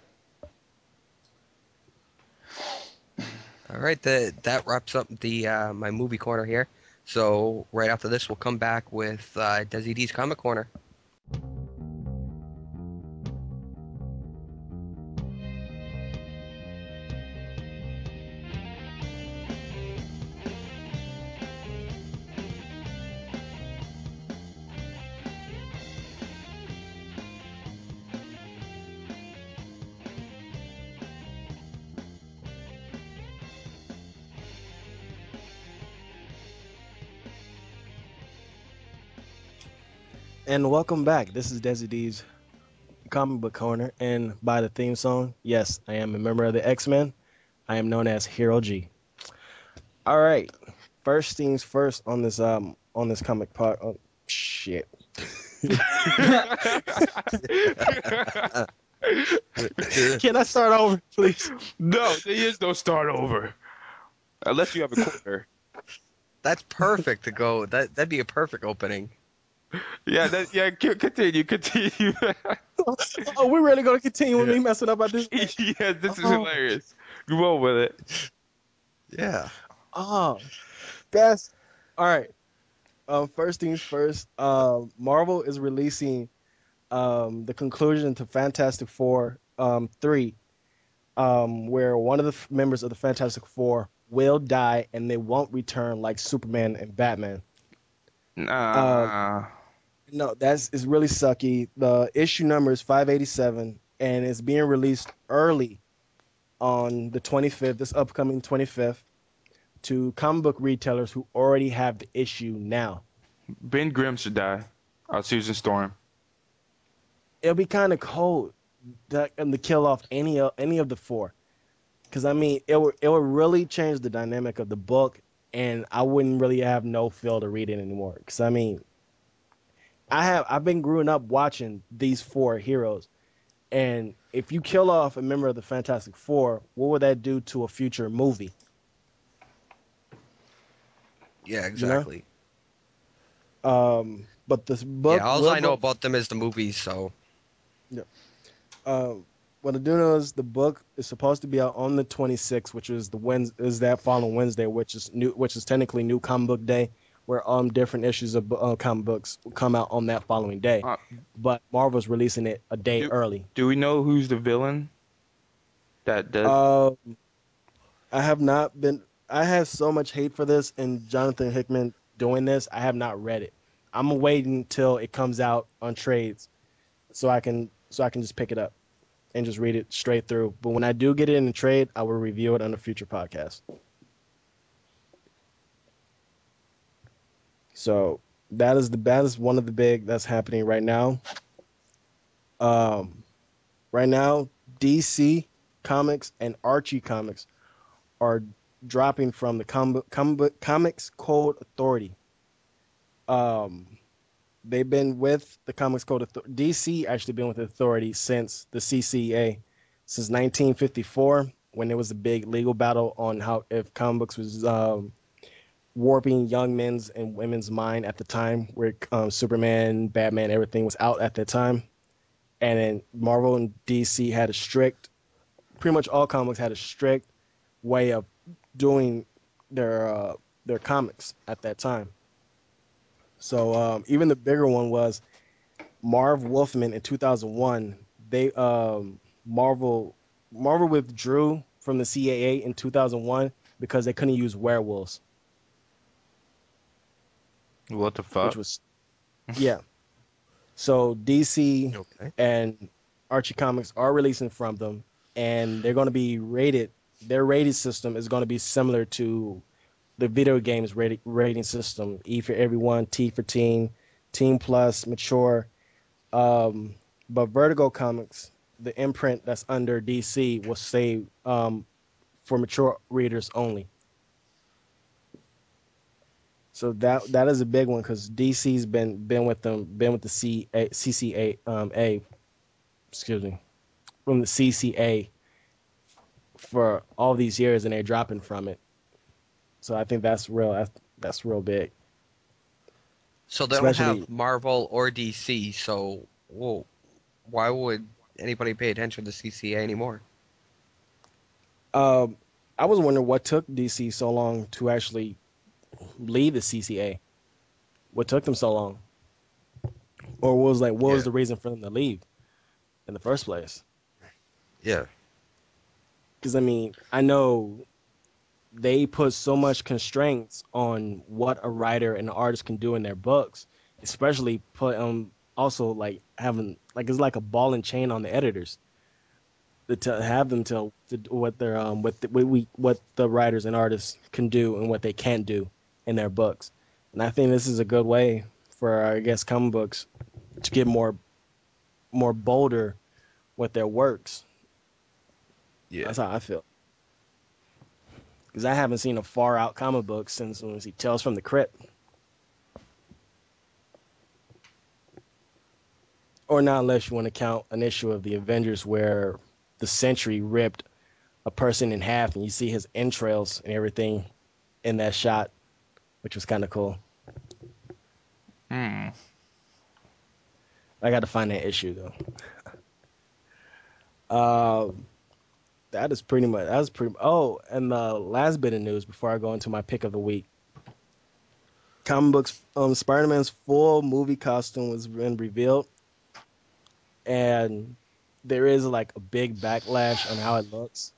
All right, that that wraps up the uh, my movie corner here. So right after this, we'll come back with uh, Desi D's comic corner. And welcome back. This is Desi D's comic book corner. And by the theme song, yes, I am a member of the X Men. I am known as Hero G. All right. First things first on this um on this comic part. Oh, shit. Can I start over, please? no, there is no start over. Unless you have a corner. That's perfect to go. That that'd be a perfect opening. Yeah, that, yeah. Continue, continue. Oh, we're really gonna continue with Yeah. me messing up about this. yeah, this is Oh. hilarious. Go on with it. Yeah. Oh, that's all right. Um, first things first. Um, Marvel is releasing um, the conclusion to Fantastic Four um, three, um, where one of the f- members of the Fantastic Four will die and they won't return like Superman and Batman. Nah. No, that's is really sucky. The issue number is 587 and it's being released early on the 25th, this upcoming 25th, to comic book retailers who already have the issue now. ben Grimm should die. Or Susan Storm. It'll be kind of cold that, um, to kill off any of any of the four, because I mean it would it would really change the dynamic of the book, and I wouldn't really have no feel to read it anymore. Because I mean, I have I've been growing up watching these four heroes, And if you kill off a member of the Fantastic Four, what would that do to a future movie? Yeah, exactly. Um, but this book. yeah, all will I know about them is the movies. So Yeah. uh, what I do know is the book is supposed to be out on the 26th, which is the Wednes is that following Wednesday, which is new, which is technically New Comic Book Day, where um different issues of uh, comic books come out on that following day. Uh, but Marvel's releasing it a day Do- early. Do we know who's the villain? That does. Um, I have not been. I have so much hate for this, and Jonathan Hickman doing this. I have not read it. I'm waiting till it comes out on trades, so I can so I can just pick it up and just read it straight through. But when I do get it in a trade, I will review it on a future podcast. So that is the that is one of the big that's happening right now. Um, right now, DC Comics and Archie Comics are dropping from the Com- Com- Comics Code Authority. Um, they've been with the Comics Code Authority. DC actually been with the authority since the CCA, since 1954, when there was a big legal battle on how if comic books was um, warping young men's and women's mind at the time, where um, Superman, Batman, everything was out at that time, and then Marvel and DC had a strict, pretty much all comics had a strict way of doing their uh, their comics at that time. So um, even the bigger one was Marv Wolfman in 2001. They um, Marvel Marvel withdrew from the CCA in 2001 because they couldn't use werewolves, what the fuck? which was yeah. So DC okay. and Archie Comics are releasing from them, and they're going to be rated. Their rating system is going to be similar to the video games rating rating system: E for everyone, T for teen, teen plus, mature. Um, but Vertigo Comics, the imprint that's under DC, will say um, for mature readers only. So that that is a big one because DC's been been with them, been with the C CCA um, A, excuse me, from the CCA for all these years, and they're dropping from it. So I think that's real. That's, that's real big. So they don't have Marvel or DC. So whoa, why would anybody pay attention to CCA anymore? Um, I was wondering what took DC so long to actually leave the CCA. What took them so long? Or what was like what was the reason for them to leave in the first place? Yeah. Because I mean, I know they put so much constraints on what a writer and an artist can do in their books, especially put um also like having like it's like a ball and chain on the editors to, have them tell what their um what the, what we what the writers and artists can do and what they can't do in their books, and I think this is a good way for I guess comic books to get more more bolder with their works. Yeah. That's how I feel. Because I haven't seen a far out comic book since when see Tales from the Crypt. Or not unless you want to count an issue of the Avengers where the Sentry ripped a person in half and you see his entrails and everything in that shot, which was kind of cool. Hmm. I got to find that issue though. Um, that is pretty much. That was pretty. Oh, and the last bit of news before I go into my pick of the week. Comic books. Um, Spider-Man's full movie costume was been revealed, and there is like a big backlash on how it looks.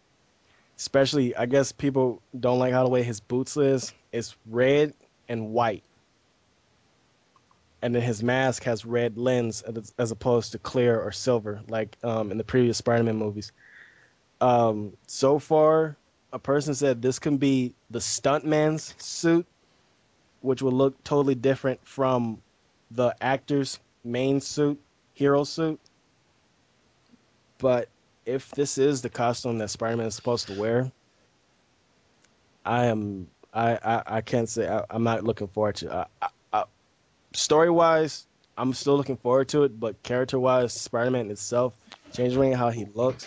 Especially, I guess people don't like how the way his boots is. It's red and white and then his mask has red lens as, opposed to clear or silver, like um, in the previous Spider-Man movies. Um, so far, a person said this can be the stuntman's suit, which will look totally different from the actor's main suit, hero suit. But if this is the costume that Spider-Man is supposed to wear, I am I I, I can't say I, I'm not looking forward to. Uh, uh, uh, I, I, I, story wise, I'm still looking forward to it, but character wise, Spider Man itself, changing how he looks,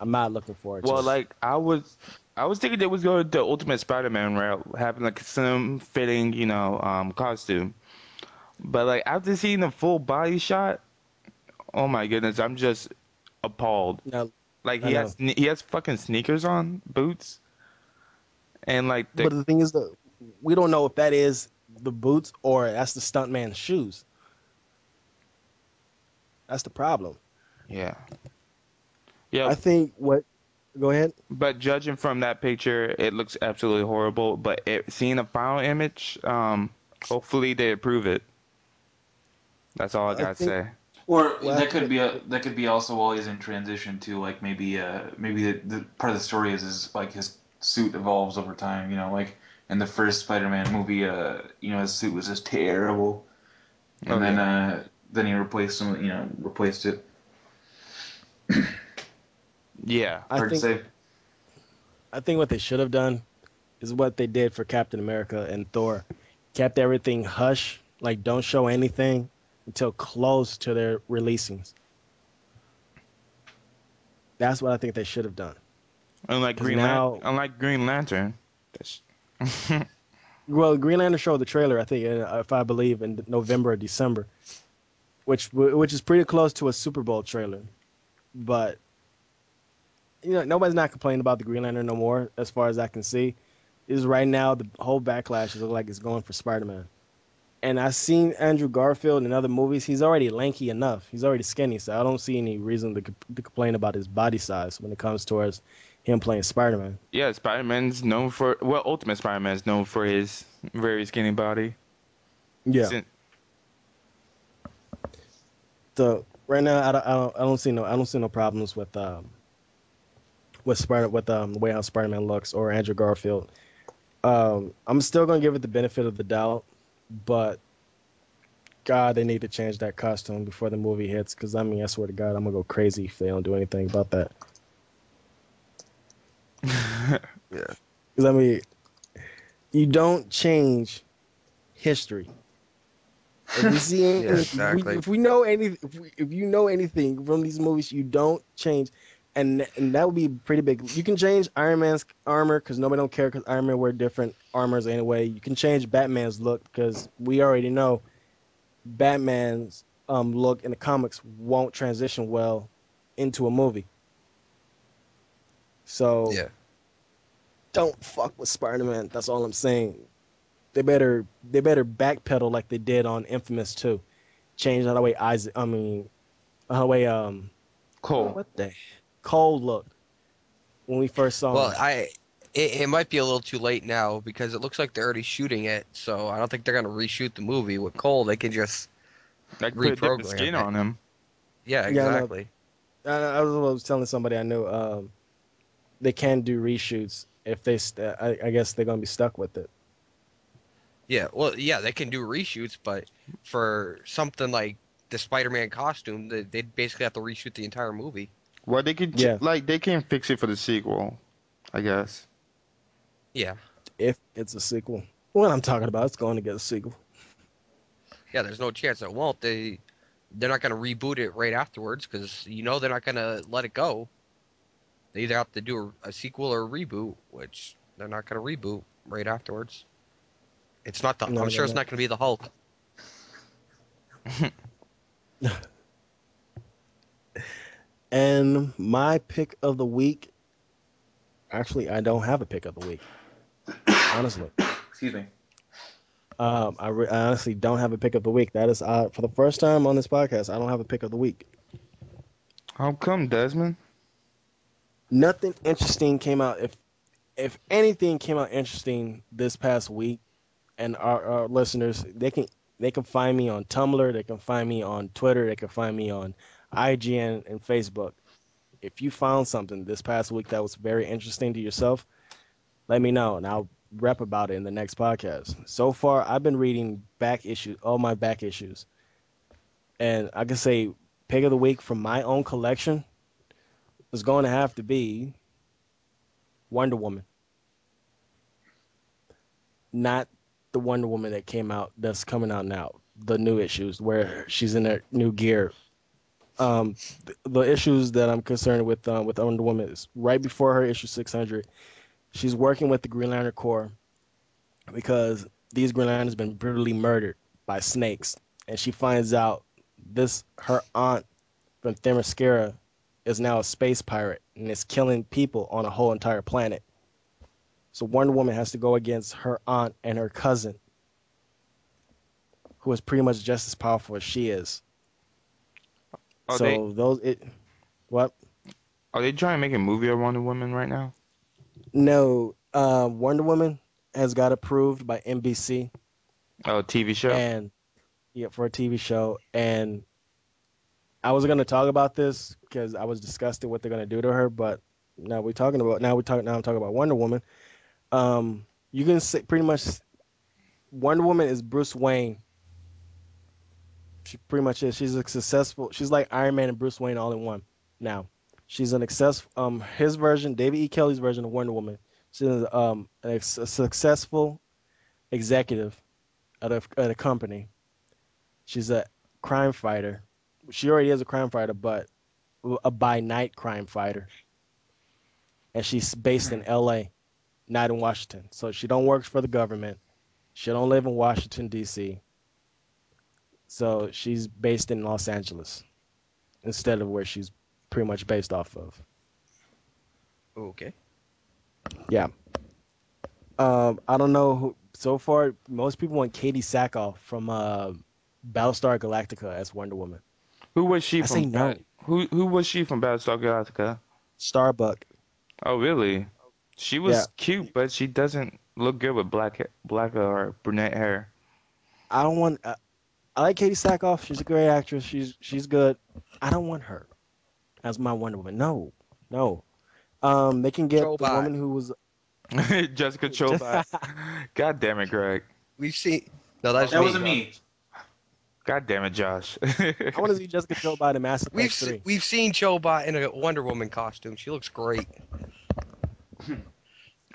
I'm not looking forward to Well, like I was, I was thinking they was going to the Ultimate Spider-Man route, having like some fitting, you know, um, costume. But like after seeing the full body shot, oh my goodness, I'm just appalled. Now, Like he has he has fucking sneakers on, boots, and like the, but the thing is that we don't know if that is the boots or that's the stuntman's shoes. That's the problem. yeah, yeah. I think what. Go ahead. But judging from that picture, it looks absolutely horrible. But it, seeing a final image, um, hopefully they approve it. That's all I gotta think- say. Or Well, that could be a that could be also while he's in transition to like maybe uh maybe the, the part of the story is is like his suit evolves over time. You know, like in the first Spider-Man movie, uh, you know, his suit was just terrible, and Oh, then uh then he replaced some, you know, replaced it. Yeah, I Hard think to say. I think what they should have done is what they did for Captain America and Thor. Kept everything hush, like don't show anything until close to their releasings. That's what I think they should have done. unlike Green now- Lan- unlike Green Lantern. Well, Green Lantern showed the trailer, I think, uh, if I believe, in November or December, which which is pretty close to a Super Bowl trailer. But you know, nobody's not complaining about the Green Lantern no more, as far as I can see. Is right now the whole backlash is like it's going for Spider Man, and I've seen Andrew Garfield in other movies. He's already lanky enough. He's already skinny, so I don't see any reason to, to complain about his body size when it comes towards him playing Spider Man. yeah, Spider Man's known for well, Ultimate Spider Man's known for his very skinny body. Yeah. Sin- So right now, I don't, I don't, I don't see no, I don't see no problems with um, with Spider, with um, the way how Spider Man looks or Andrew Garfield. Um, I'm still gonna give it the benefit of the doubt, but God, they need to change that costume before the movie hits. Because I mean, I swear to God, I'm gonna go crazy if they don't do anything about that. Yeah. Because I mean, you don't change history. If we see any, Yeah, if, exactly. we, if we know any, if, we, if you know anything from these movies, you don't change, and and that would be pretty big. You can change Iron Man's armor because nobody don't care because Iron Man wear different armors anyway. You can change Batman's look because we already know Batman's um, look in the comics won't transition well into a movie. So Yeah. don't fuck with Spider-Man. That's all I'm saying. They better they better backpedal like they did on Infamous 2. Change how the way Isaac I mean how the way um Cole. what the Cole looked when we first saw Well, him. I it, it might be a little too late now because it looks like they're already shooting it. So I don't think they're gonna reshoot the movie with Cole. They can just Like put a different skin it. on him. yeah, Yeah, I exactly. I, I was, telling somebody I knew um they can do reshoots if they st- I, I guess they're gonna be stuck with it. Yeah, well, yeah, they can do reshoots, but for something like the Spider-Man costume, they'd basically have to reshoot the entire movie. Well, they could Yeah. like they can fix it for the sequel, I guess. Yeah, If it's a sequel. What I'm talking about, it's going to get a sequel. yeah. There's no chance it won't. They they're not gonna reboot it right afterwards because you know they're not gonna let it go. They either have to do a, a sequel or a reboot, which they're not gonna reboot right afterwards. It's not the. No, I'm they're sure it's not. not gonna be the Hulk. And my pick of the week actually I don't have a pick of the week. Honestly. Excuse me. Um, I, re- I honestly don't have a pick of the week. That is uh, for the first time on this podcast. I don't have a pick of the week. How come, Desmond? Nothing interesting came out. If if anything came out interesting this past week, and our, our listeners, they can they can find me on Tumblr. They can find me on Twitter. They can find me on IGN and Facebook. If you found something this past week that was very interesting to yourself, let me know, and I'll rep about it in the next podcast. So far, I've been reading back issues, all my back issues, and I can say pick of the week from my own collection is going to have to be Wonder Woman, not the Wonder Woman that came out that's coming out now. the new issues where she's in her new gear. Um, th- the issues that I'm concerned with um, with Wonder Woman is right before her issue 600. She's working with the Green Lantern Corps because these Green Lanterns been brutally murdered by snakes, and she finds out this her aunt from Themyscira is now a space pirate and is killing people on a whole entire planet. So Wonder Woman has to go against her aunt and her cousin, who is pretty much just as powerful as she is. Are so they those it what? are they trying to make a movie of Wonder Woman right now? No, uh, Wonder Woman has got approved by NBC Oh, TV show. and yeah, for a TV show. And I was gonna talk about this because I was disgusted what they're gonna do to her, but now we're talking about now we talk now I'm talking about Wonder Woman. Um, you can say pretty much Wonder Woman is Bruce Wayne. She pretty much is. She's a successful. She's like Iron Man and Bruce Wayne all in one. Now, she's an success. Um, his version, David E. Kelley's version of Wonder Woman. She's um a, a successful executive at a at a company. She's a crime fighter. She already is a crime fighter, but a by night crime fighter. And she's based in L.A., not in Washington. So she don't work for the government. She don't live in Washington D.C. So she's based in Los Angeles instead of where she's pretty much based off of. Okay. Yeah. Um, I don't know who. So far, most people want Katee Sackhoff from uh, Battlestar Galactica as Wonder Woman. Who was she I from? say no. Who who was she from Battlestar Galactica? Starbuck. Oh, really? She was Yeah. cute, but she doesn't look good with black black or brunette hair. I don't want. Uh, I like Katee Sackhoff. She's a great actress. She's she's good. I don't want her as my Wonder Woman. No, no. Um, they can get the woman who was. Jessica Chobot. God damn it, Greg. We've seen. No, that's That me. wasn't me. God damn it, Josh. I want to see Jessica Chobot in Mass Effect We've Three. se- we've seen Chobot in a Wonder Woman costume. She looks great.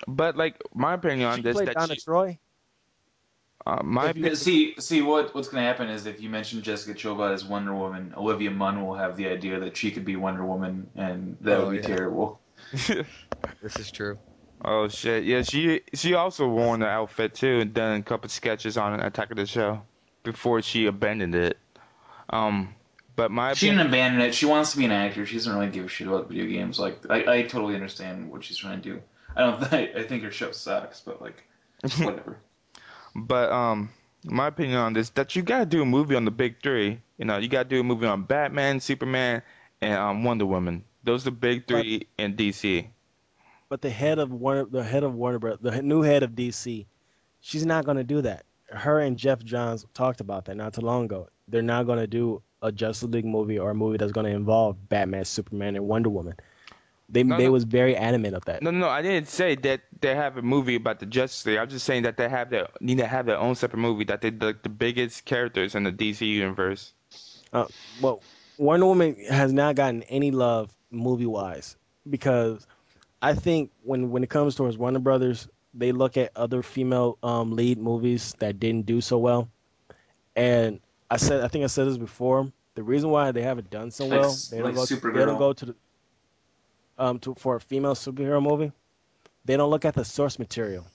but like my opinion on she this, played that Donna she, Troy. Uh, my If you- See, see what what's going to happen is if you mention Jessica Chobot as Wonder Woman, Olivia Munn will have the idea that she could be Wonder Woman, and that Oh, would be yeah. terrible. This is true. oh shit, yeah, she she also wore the outfit too and done a couple sketches on Attack of the Show before she abandoned it. Um, but my She opinion, didn't abandon it. She wants to be an actor. She doesn't really give a shit about video games. Like I, I totally understand what she's trying to do. I don't. Think, I think her show sucks, but like whatever. But um, my opinion on this that you gotta do a movie on the big three. You know, you gotta do a movie on Batman, Superman, and um, Wonder Woman. Those are the big three in DC. But the head of Warner, the head of Warner Bros., the new head of DC, she's not going to do that. Her and Geoff Johns talked about that not too long ago. They're not going to do a Justice League movie or a movie that's going to involve Batman, Superman, and Wonder Woman. They No, they no. was very adamant of that. No, no, no. I didn't say that they have a movie about the Justice League. I'm just saying that they have their need to have their own separate movie. That they like the biggest characters in the DC universe. well, Wonder Woman has not gotten any love movie wise because I think when when it comes towards Warner Brothers, they look at other female um, lead movies that didn't do so well, and I said I think I said this before. The reason why they haven't done so Like well, s- they don't like go. Supergirl. They don't go to the um to for a female superhero movie. They don't look at the source material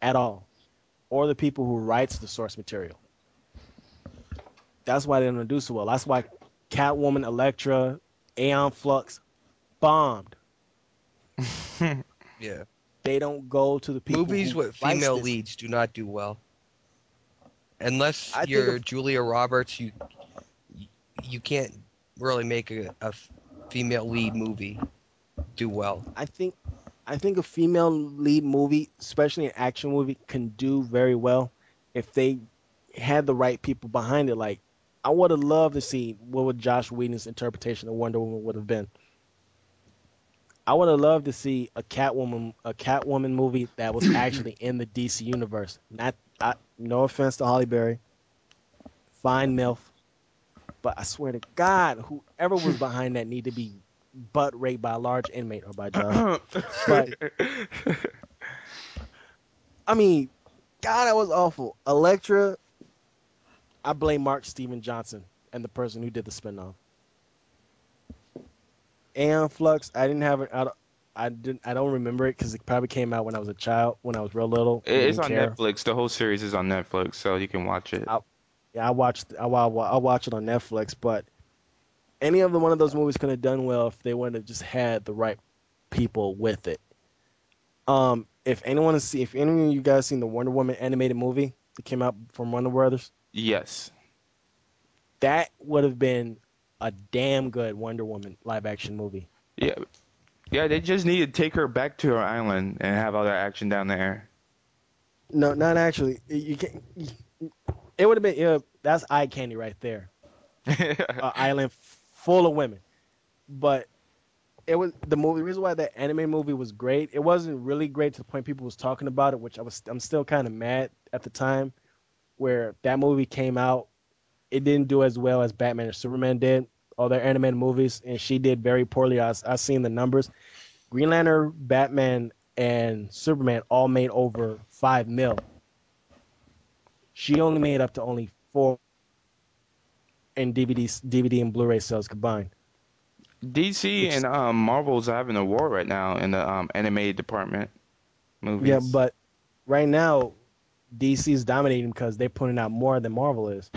at all, or the people who writes the source material. That's why they don't do so well. That's why Catwoman, Elektra, Aeon Flux bombed. Yeah. They don't go to the people. Movies with female this. leads do not do well. Unless I you're Julia Roberts, you you can't really make a, a female lead movie do well. I think I think a female lead movie, especially an action movie, can do very well if they had the right people behind it. Like I would have loved to see what would Joss Whedon's interpretation of Wonder Woman would have been. I would have loved to see a Catwoman a Catwoman movie that was actually in the DC universe. Not I, no offense to Halle Berry, fine milf, but I swear to God, whoever was behind that need to be butt raped by a large inmate or by Josh. But- I mean, God, that was awful. Elektra, I blame Mark Steven Johnson and the person who did the spinoff. Aeon Flux, I didn't have it. I don't, I didn't. I don't remember it because it probably came out when I was a child, when I was real little. It's on Netflix. The whole series is on Netflix, so you can watch it. I- Yeah, I watched. I I watch it on Netflix, but any of the one of those movies could have done well if they would have just had the right people with it. Um, if anyone has see, if any of you guys seen the Wonder Woman animated movie that came out from Warner Brothers, Yes. that would have been a damn good Wonder Woman live action movie. Yeah. Yeah, they just need to take her back to her island and have all that action down there. No, not actually. You can. It would have been. Yeah, that's eye candy right there. An island full of women, but it was the movie. The reason why that anime movie was great. It wasn't really great to the point people was talking about it, which I was. I'm still kind of mad at the time, where that movie came out. It didn't do as well as Batman or Superman did. All their animated movies, and she did very poorly. I I seen the numbers. Green Lantern, Batman, and Superman all made over five mil. She only made up to only four in DVD, DVD and Blu-ray sales combined. DC Which- and um, Marvel's having a war right now in the um, animated department. Movies. Yeah, but right now, DC's dominating because they're putting out more than Marvel is.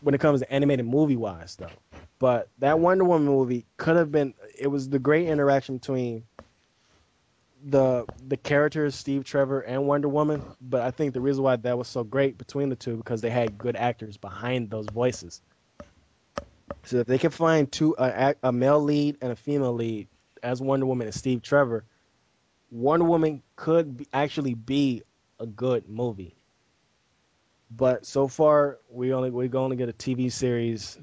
When it comes to animated movie wise, though, but that Wonder Woman movie could have been. It was the great interaction between the the characters Steve Trevor and Wonder Woman. But I think the reason why that was so great between the two because they had good actors behind those voices. So if they can find two a, a male lead and a female lead as Wonder Woman and Steve Trevor, Wonder Woman could be, actually be a good movie. But so far, we only we're going to get a TV series,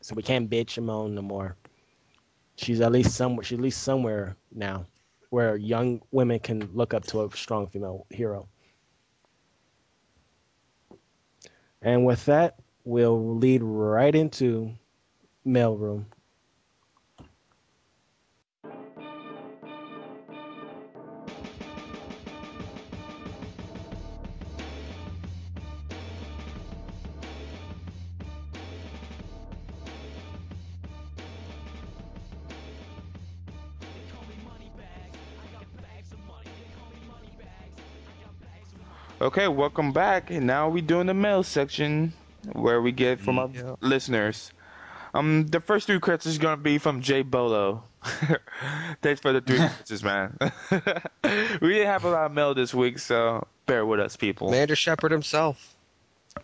so we can't bitch and moan no more. She's at least somewhere. She's at least somewhere now, where young women can look up to a strong female hero. And with that, we'll lead right into mailroom. Okay, welcome back. And now we're doing the mail section where we get from our Yeah. listeners. Um, the first three credits is gonna be from Jay Bolo. Thanks for the three credits, man. we didn't have a lot of mail this week, so bear with us, people. Commander Shepard himself.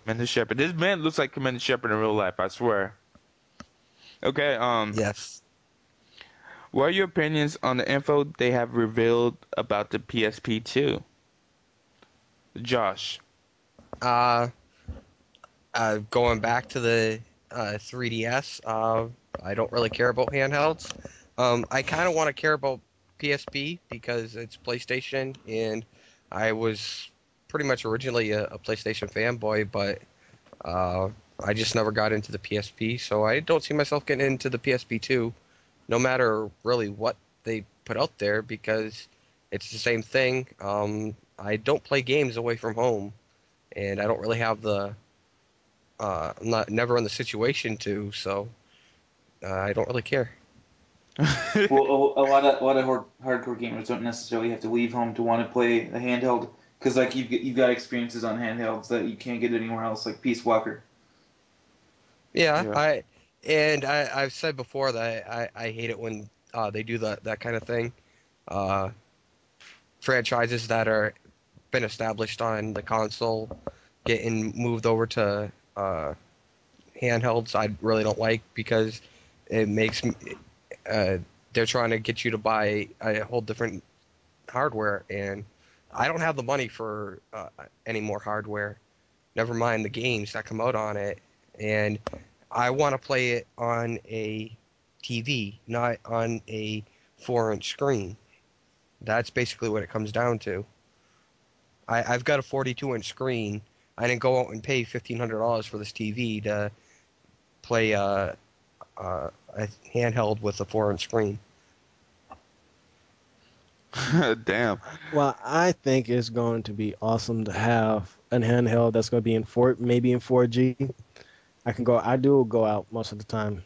Commander Shepard. This man looks like Commander Shepard in real life. I swear. Okay. Um. Yes. What are your opinions on the info they have revealed about the PSP 2? Josh. Uh, uh, going back to the uh, 3DS, uh, I don't really care about handhelds. Um, I kind of want to care about PSP because it's PlayStation, and I was pretty much originally a, a PlayStation fanboy, but uh, I just never got into the PSP, so I don't see myself getting into the PSP 2, no matter really what they put out there, because it's the same thing. Um, I don't play games away from home and I don't really have the uh, I'm not never in the situation to, so uh, I don't really care. well, a, a lot of a lot of hard, hardcore gamers don't necessarily have to leave home to want to play a handheld because like you've you've got experiences on handhelds that you can't get anywhere else, like Peace Walker. Yeah, Yeah. I and I, I've said before that I, I hate it when uh, they do that that kind of thing. Uh, franchises that are been established on the console getting moved over to uh, handhelds, I really don't like because it makes me. Uh, they're trying to get you to buy a whole different hardware, and I don't have the money for uh, any more hardware. Never mind the games that come out on it, and I want to play it on a TV, not on a four-inch screen. That's basically what it comes down to. I, I've got a 42-inch screen. I didn't go out and pay $1,500 for this TV to play uh, uh, a handheld with a four-inch screen. Damn. Well, I think it's going to be awesome to have a handheld that's going to be in four, maybe in 4G. I can go. I do go out most of the time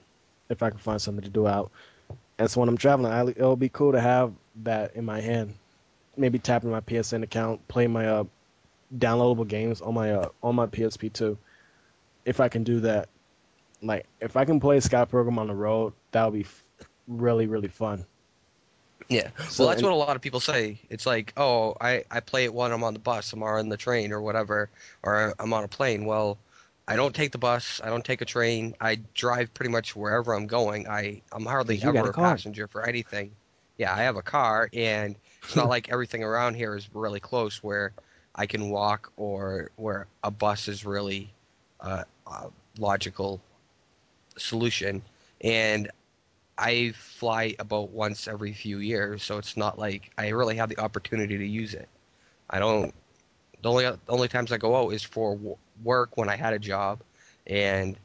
if I can find something to do out. And so when I'm traveling, I, it'll be cool to have that in my hand. Maybe tap my PSN account, play my uh, downloadable games on my uh, on my PSP too. If I can do that, like if I can play Sky Program on the road, that would be f- really really fun. Yeah. So, well, that's and- what a lot of people say. It's like, oh, I, I play it when I'm on the bus, I'm on the train or whatever, or I'm on a plane. Well, I don't take the bus. I don't take a train. I drive pretty much wherever I'm going. I I'm hardly ever a a passenger for anything. Yeah, I have a car, and it's not like everything around here is really close where I can walk or where a bus is really uh, a logical solution. And I fly about once every few years, so it's not like I really have the opportunity to use it. I don't. The only the only times I go out is for w- work when I had a job, and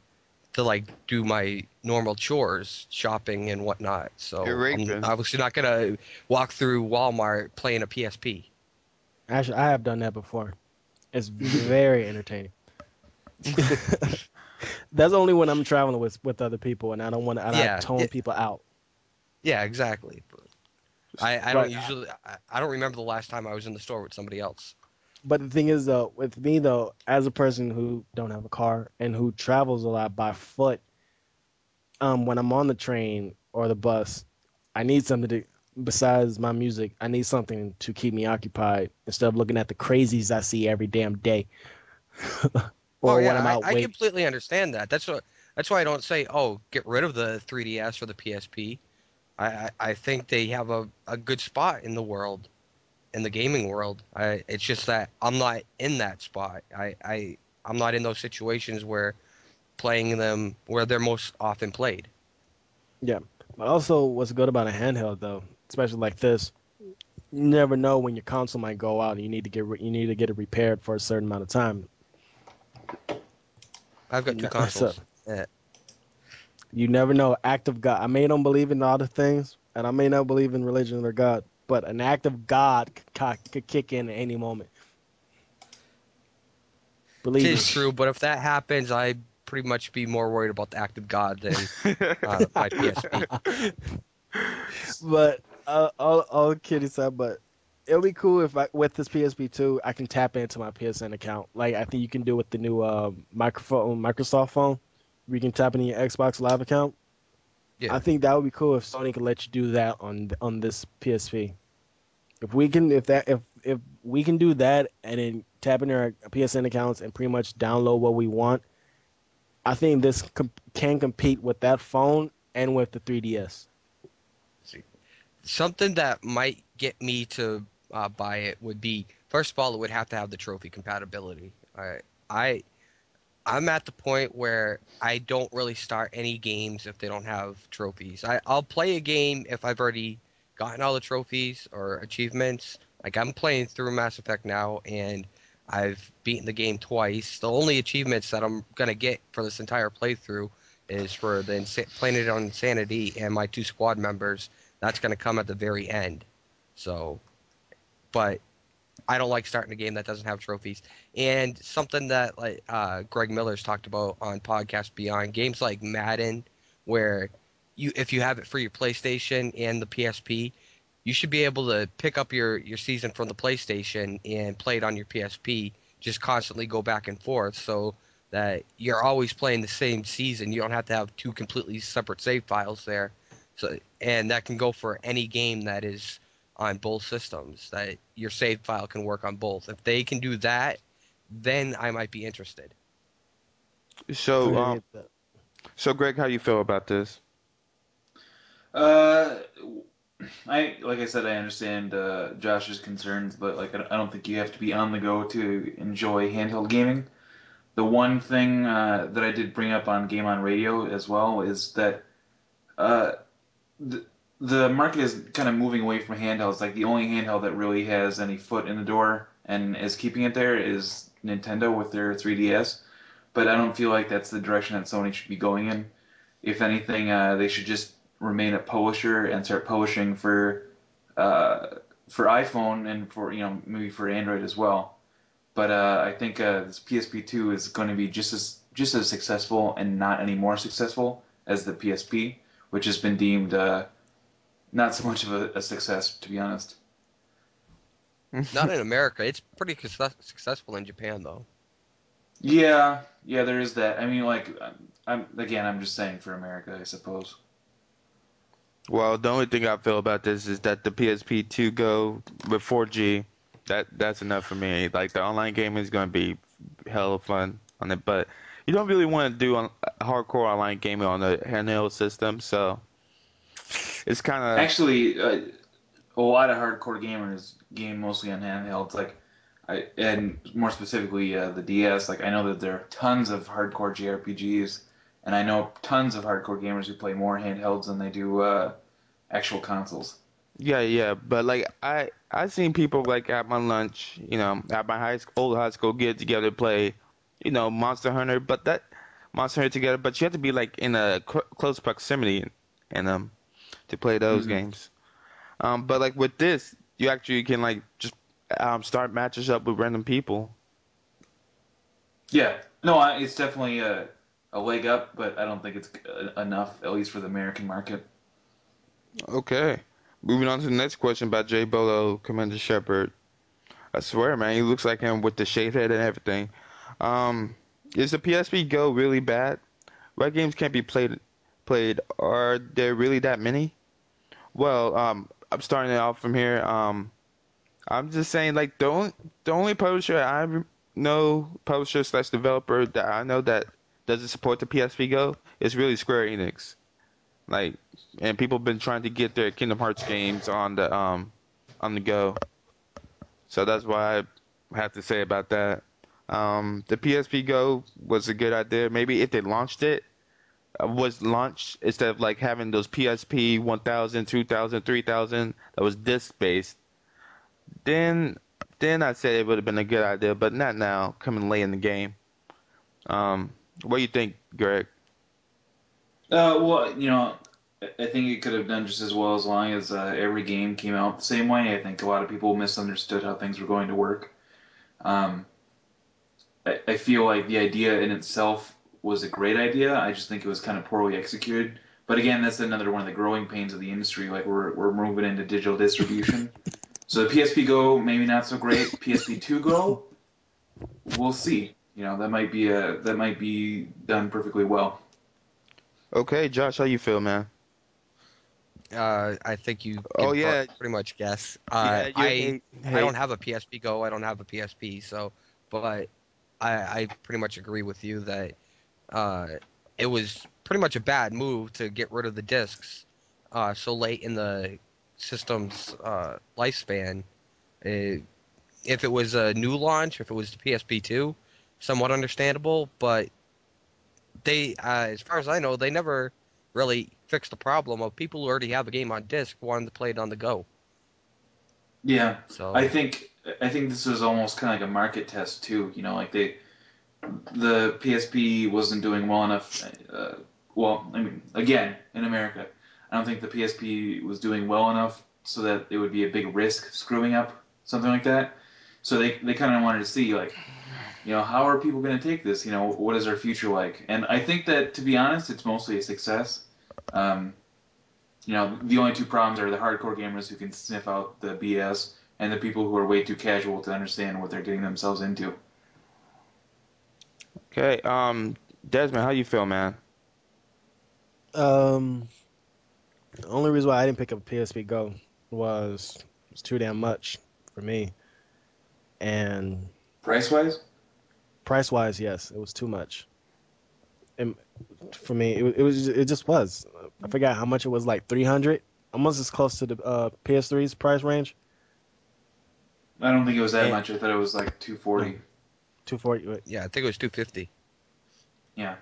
to like do my normal chores, shopping and whatnot. So You're I'm obviously not gonna walk through Walmart playing a PSP. Actually, I have done that before. It's very entertaining. That's only when I'm traveling with with other people, and I don't want to. Yeah, tone yeah. people out. Yeah, exactly. But I, I don't Right. usually. I, I don't remember the last time I was in the store with somebody else. But the thing is, though, with me though, as a person who don't have a car and who travels a lot by foot, um, when I'm on the train or the bus, I need something to. Besides my music, I need something to keep me occupied instead of looking at the crazies I see every damn day. or oh yeah, when I'm out I, I completely understand that. That's what. That's why I don't say, "Oh, get rid of the 3DS or the PSP." I, I, I think they have a, a good spot in the world, in the gaming world. I, it's just that I'm not in that spot. I, I I'm not in those situations where playing them where they're most often played. Yeah, but also, what's good about a handheld though, especially like this, you never know when your console might go out and you need to get re- you need to get it repaired for a certain amount of time. I've got two consoles. so- Yeah. You never know. Act of God. I may don't believe in all the things, and I may not believe in religion or God, but an act of God could, kick in at any moment. It Believe is me. true, but if that happens, I'd pretty much be more worried about the act of God than uh, my PSP. but uh, all all kidding aside, but it'll be cool if I with this PSP two I can tap into my PSN account. Like I think you can do with the new uh, microphone Microsoft phone. We can tap into your Xbox Live account. Yeah. I think that would be cool if Sony could let you do that on on this PSP. If we can, if that, if if we can do that and then tap into our PSN accounts and pretty much download what we want, I think this com- can compete with that phone and with the 3DS. something that might get me to uh, buy it would be first of all it would have to have the trophy compatibility i i i'm at the point where i don't really start any games if they don't have trophies I, i'll play a game if i've already gotten all the trophies or achievements like i'm playing through mass effect now and i've beaten the game twice the only achievements that i'm to get for this entire playthrough is for the Insa- planet on insanity and my two squad members that's to come at the very end. So, but I don't like starting a game that doesn't have trophies. And something that like uh, Greg Miller's talked about on podcast Beyond games like Madden, where you if you have it for your PlayStation and the PSP, you should be able to pick up your your season from the PlayStation and play it on your PSP. Just constantly go back and forth, so that you're always playing the same season. You don't have to have two completely separate save files there. So and that can go for any game that is on both systems. That your save file can work on both. If they can do that, then I might be interested. So, um, so Greg, how you feel about this? Uh, I like I said, I understand uh, Josh's concerns, but like I don't- think you have to be on the go to enjoy handheld gaming. The one thing uh, that I did bring up on Game on Radio as well is that uh, the the market is kind of moving away from handhelds. Like the only handheld that really has any foot in the door and is keeping it there is Nintendo with their 3DS. But I don't feel like that's the direction that Sony should be going in. If anything, uh, they should just remain a publisher and start publishing for uh, for iPhone and for you know maybe for Android as well. But uh, I think uh, this PSP two is going to be just as just as successful and not any more successful as the PSP, which has been deemed uh, not so much of a, a success to be honest. Not in America. It's pretty success- successful in Japan though. Yeah, yeah, there is that. I mean, like, I'm, I'm again, I'm just saying for America, I suppose. Well, the only thing I feel about this is that the PSP 2 Go with 4G, that that's enough for me. Like the online gaming is going to be hell of fun on it, but you don't really want to do on, hardcore online gaming on a handheld system, so it's kind of Actually, uh, a lot of hardcore gamers game mostly on handhelds, like, I, and more specifically uh, the DS. Like, I know that there are tons of hardcore JRPGs, and I know tons of hardcore gamers who play more handhelds than they do uh, actual consoles. yeah, yeah. But like I I seen people like at my lunch, you know, at my high school, old high school, get together to play, you know, Monster Hunter. But that Monster Hunter together, but you have to be like in a cl- close proximity and um to play those Mhm. games. Um, but like with this, you actually can like just um start matches up with random people. Yeah, no, I, it's definitely a, a leg up, but I don't think it's uh, enough, at least for the American market. Okay. Moving on to the next question about Jay Bolo, Commander Shepard. I swear, man, he looks like him with the shaved head and everything. Um, is the PSP Go really bad? What games can't be played? Played? Are there really that many? Well, um, I'm starting it off from here. Um, I'm just saying, like, the only, the only publisher I know, publisher slash developer that I know that doesn't support the PSP Go it's really Square Enix. Like, and people have been trying to get their Kingdom Hearts games on the um on the go. So that's why I have to say about that. Um, the PSP Go was a good idea. Maybe if they launched it, uh, was launched instead of like having those PSP 1000, 2000, 3000 that was disc based, then then I'd say it would have been a good idea, but not now, coming late in the game. Um, what do you think, Greg? Uh, well, you know, I- think it could have done just as well as long as uh, every game came out the same way. I think a lot of people misunderstood how things were going to work. Um, I, I feel like the idea in itself was a great idea. I just think it was kind of poorly executed. But again, that's another one of the growing pains of the industry. Like we're we're moving into digital distribution. so the PSP Go maybe not so great. PSP Two Go, we'll see. You know that might be a that might be done perfectly well. Okay, Josh, how you feel, man? Uh, I think you. Oh, yeah. pretty much guess. Yeah, Uh, you I hate- I don't have a PSP Go. I don't have a PSP. So, but I I pretty much agree with you that uh, it was pretty much a bad move to get rid of the discs uh, so late in the system's uh, lifespan. Uh, if it was a new launch, if it was the PSP two, somewhat understandable. But they, uh, as far as I know, they never really fixed the problem of people who already have a game on disc wanting to play it on the go. Yeah, So I think I think this was almost kind of like a market test too. You know, like they the PSP wasn't doing well enough. Uh, well, I mean, again, in America, I don't think the PSP was doing well enough so that it would be a big risk screwing up something like that. So they they kind of wanted to see like, you know, how are people going to take this? You know, what is our future like? And I think that to be honest, it's mostly a success. Um, you know, the only two problems are the hardcore gamers who can sniff out the BS and the people who are way too casual to understand what they're getting themselves into. Okay, um, Desmond, how you feel, man? Um, the only reason why I didn't pick up a PSP Go was it's too damn much for me, and Price wise? price wise, yes, it was too much. And for me, it, it was it just was. I forgot how much it was, like three hundred, almost as close to the uh, PS3's price range, I don't think it was that Yeah. much. I thought it was like 240. two forty. yeah, I think it was 250. Yeah.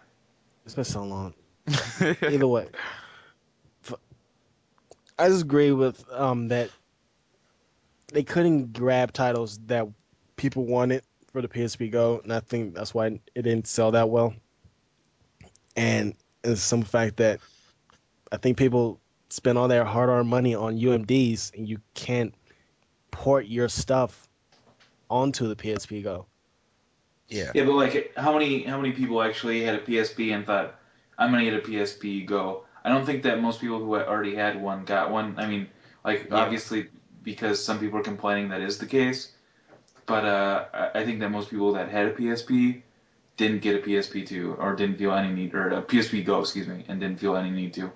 It's been so long. Either way, I just agree with um that they couldn't grab titles that people wanted for the PSP Go, and I think that's why it didn't sell that well. And it's some fact that I think people spend all their hard-earned money on UMDs, and you can't port your stuff onto the PSP Go. Yeah. Yeah, but like, how many how many people actually had a PSP and thought, I'm gonna get a PSP Go? I don't think that most people who already had one got one. I mean, like Yeah. obviously because some people are complaining that is the case, but uh, I think that most people that had a PSP didn't get a PSP two or didn't feel any need or a PSP Go, excuse me, and didn't feel any need to.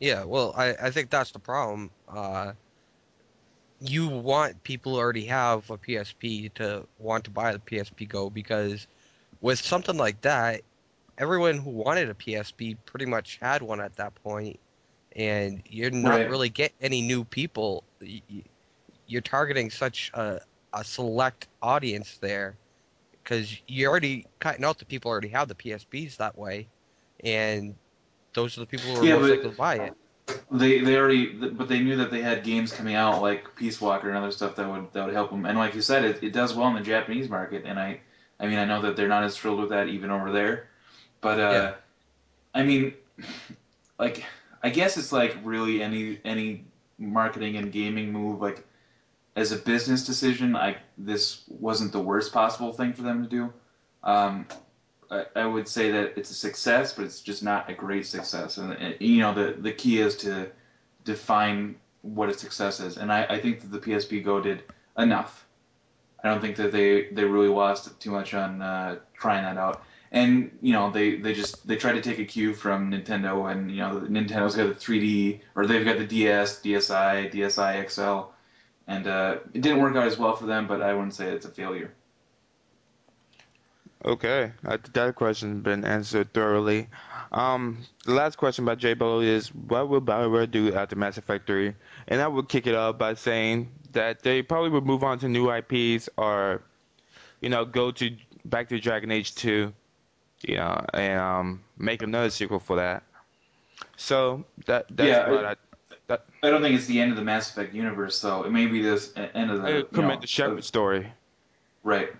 Yeah, well, I, I think that's the problem. Uh, you want people who already have a PSP to want to buy the PSP Go because with something like that, everyone who wanted a PSP pretty much had one at that point, and you're not Right. really get any new people. You're targeting such a, a select audience there because you're already cutting out the people who already have the PSPs that way, and those are the people who are Yeah, most likely to buy it. They they already, but they knew that they had games coming out like Peace Walker and other stuff that would that would help them. And like you said, it, it does well in the Japanese market. And I, I mean, I know that they're not as thrilled with that even over there. But uh, Yeah. I mean, like I guess it's like really any any marketing and gaming move. Like as a business decision, I this wasn't the worst possible thing for them to do. Um, I, I would say that it's a success, but it's just not a great success. And, and, you know, the the key is to define what a success is. And I, I think that the PSP Go did enough. I don't think that they, they really lost too much on uh, trying that out. And you know, they, they just they tried to take a cue from Nintendo, and you know, Nintendo's got the 3D, or they've got the DS, DSi, DSi XL, and uh, it didn't work out as well for them. But I wouldn't say it's a failure. Okay, that question's been answered thoroughly. Um, the last question by J Bo is, what will BioWare do after Mass Effect 3? And I would kick it off by saying that they probably would move on to new IPs or, you know, go to back to Dragon Age 2, you know, and um, make another sequel for that. So that that's Yeah, what I, I don't think it's the end of the Mass Effect universe, though. It may be this e- end of the I you commit know, the Shepard story. right.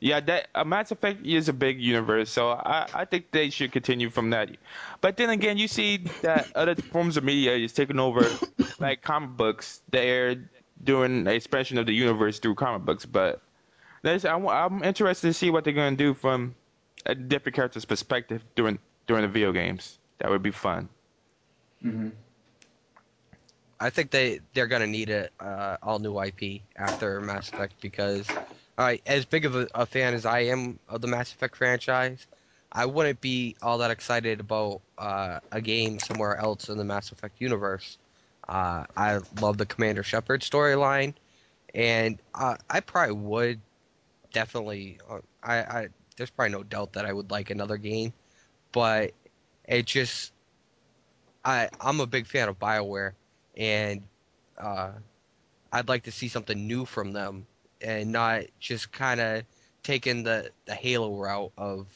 Yeah, that uh, Mass Effect is a big universe, so I, I think they should continue from that. But then again, you see that other forms of media is taking over, like comic books. They're doing an expansion of the universe through comic books. But that's, I'm, I'm interested to see what they're gonna do from a different character's perspective during during the video games. That would be fun. hmm I think they they're gonna need a uh, all new IP after Mass Effect because, right, as big of a, a fan as I am of the Mass Effect franchise, I wouldn't be all that excited about uh, a game somewhere else in the Mass Effect universe. Uh, I love the Commander Shepard storyline, and uh, I probably would definitely. Uh, I, I there's probably no doubt that I would like another game, but it just I I'm a big fan of Bioware and uh, I'd like to see something new from them and not just kind of taking the, the Halo route of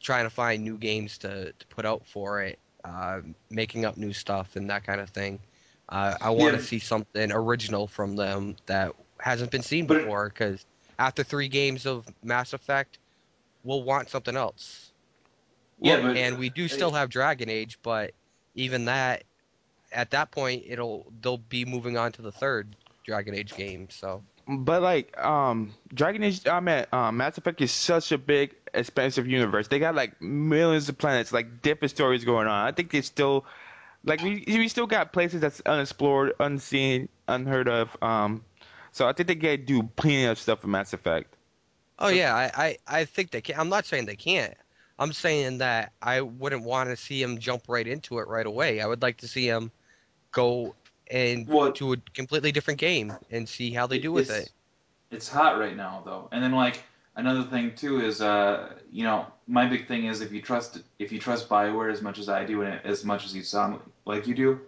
trying to find new games to, to put out for it, uh, making up new stuff and that kind of thing. Uh, I want to Yeah. see something original from them that hasn't been seen before because after three games of Mass Effect, we'll want something else. Yeah, but and we do still have Dragon Age, but even that, at that point, it'll they'll be moving on to the third Dragon Age game. So But like, um, Dragon Age, I mean, um, Mass Effect is such a big, expansive universe. They got like millions of planets, like different stories going on. I think they still, like, we we still got places that's unexplored, unseen, unheard of. Um, so I think they get do plenty of stuff in Mass Effect. Oh yeah, I, I, I think they can. I'm not saying they can't. I'm saying that I wouldn't want to see him jump right into it right away. I would like to see him go and Well- to a completely different game and see how they do with it. It's hot right now, though. And then like another thing too is, uh, you know, my big thing is if you trust if you trust Bioware as much as I do and as much as you sound like you do,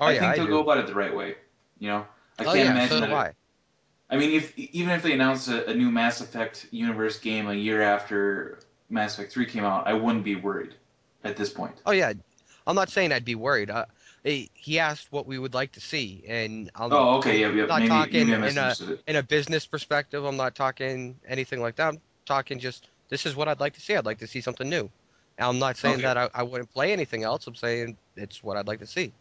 Oh I yeah, think they'll go about it the right way. You know, I oh can't yeah, imagine so that. I. I mean, if even if they announced a, a new Mass Effect universe game a year after Mass Effect Three came out, I wouldn't be worried at this point. Oh yeah, I'm not saying I'd be worried. He, he asked what we would like to see, and I'm Oh, okay, yeah, yeah. not Maybe, talking maybe in a in a business perspective. I'm not talking anything like that. I'm talking just this is what I'd like to see. I'd like to see something new. And I'm not saying Okay. that I, I wouldn't play anything else. I'm saying it's what I'd like to see.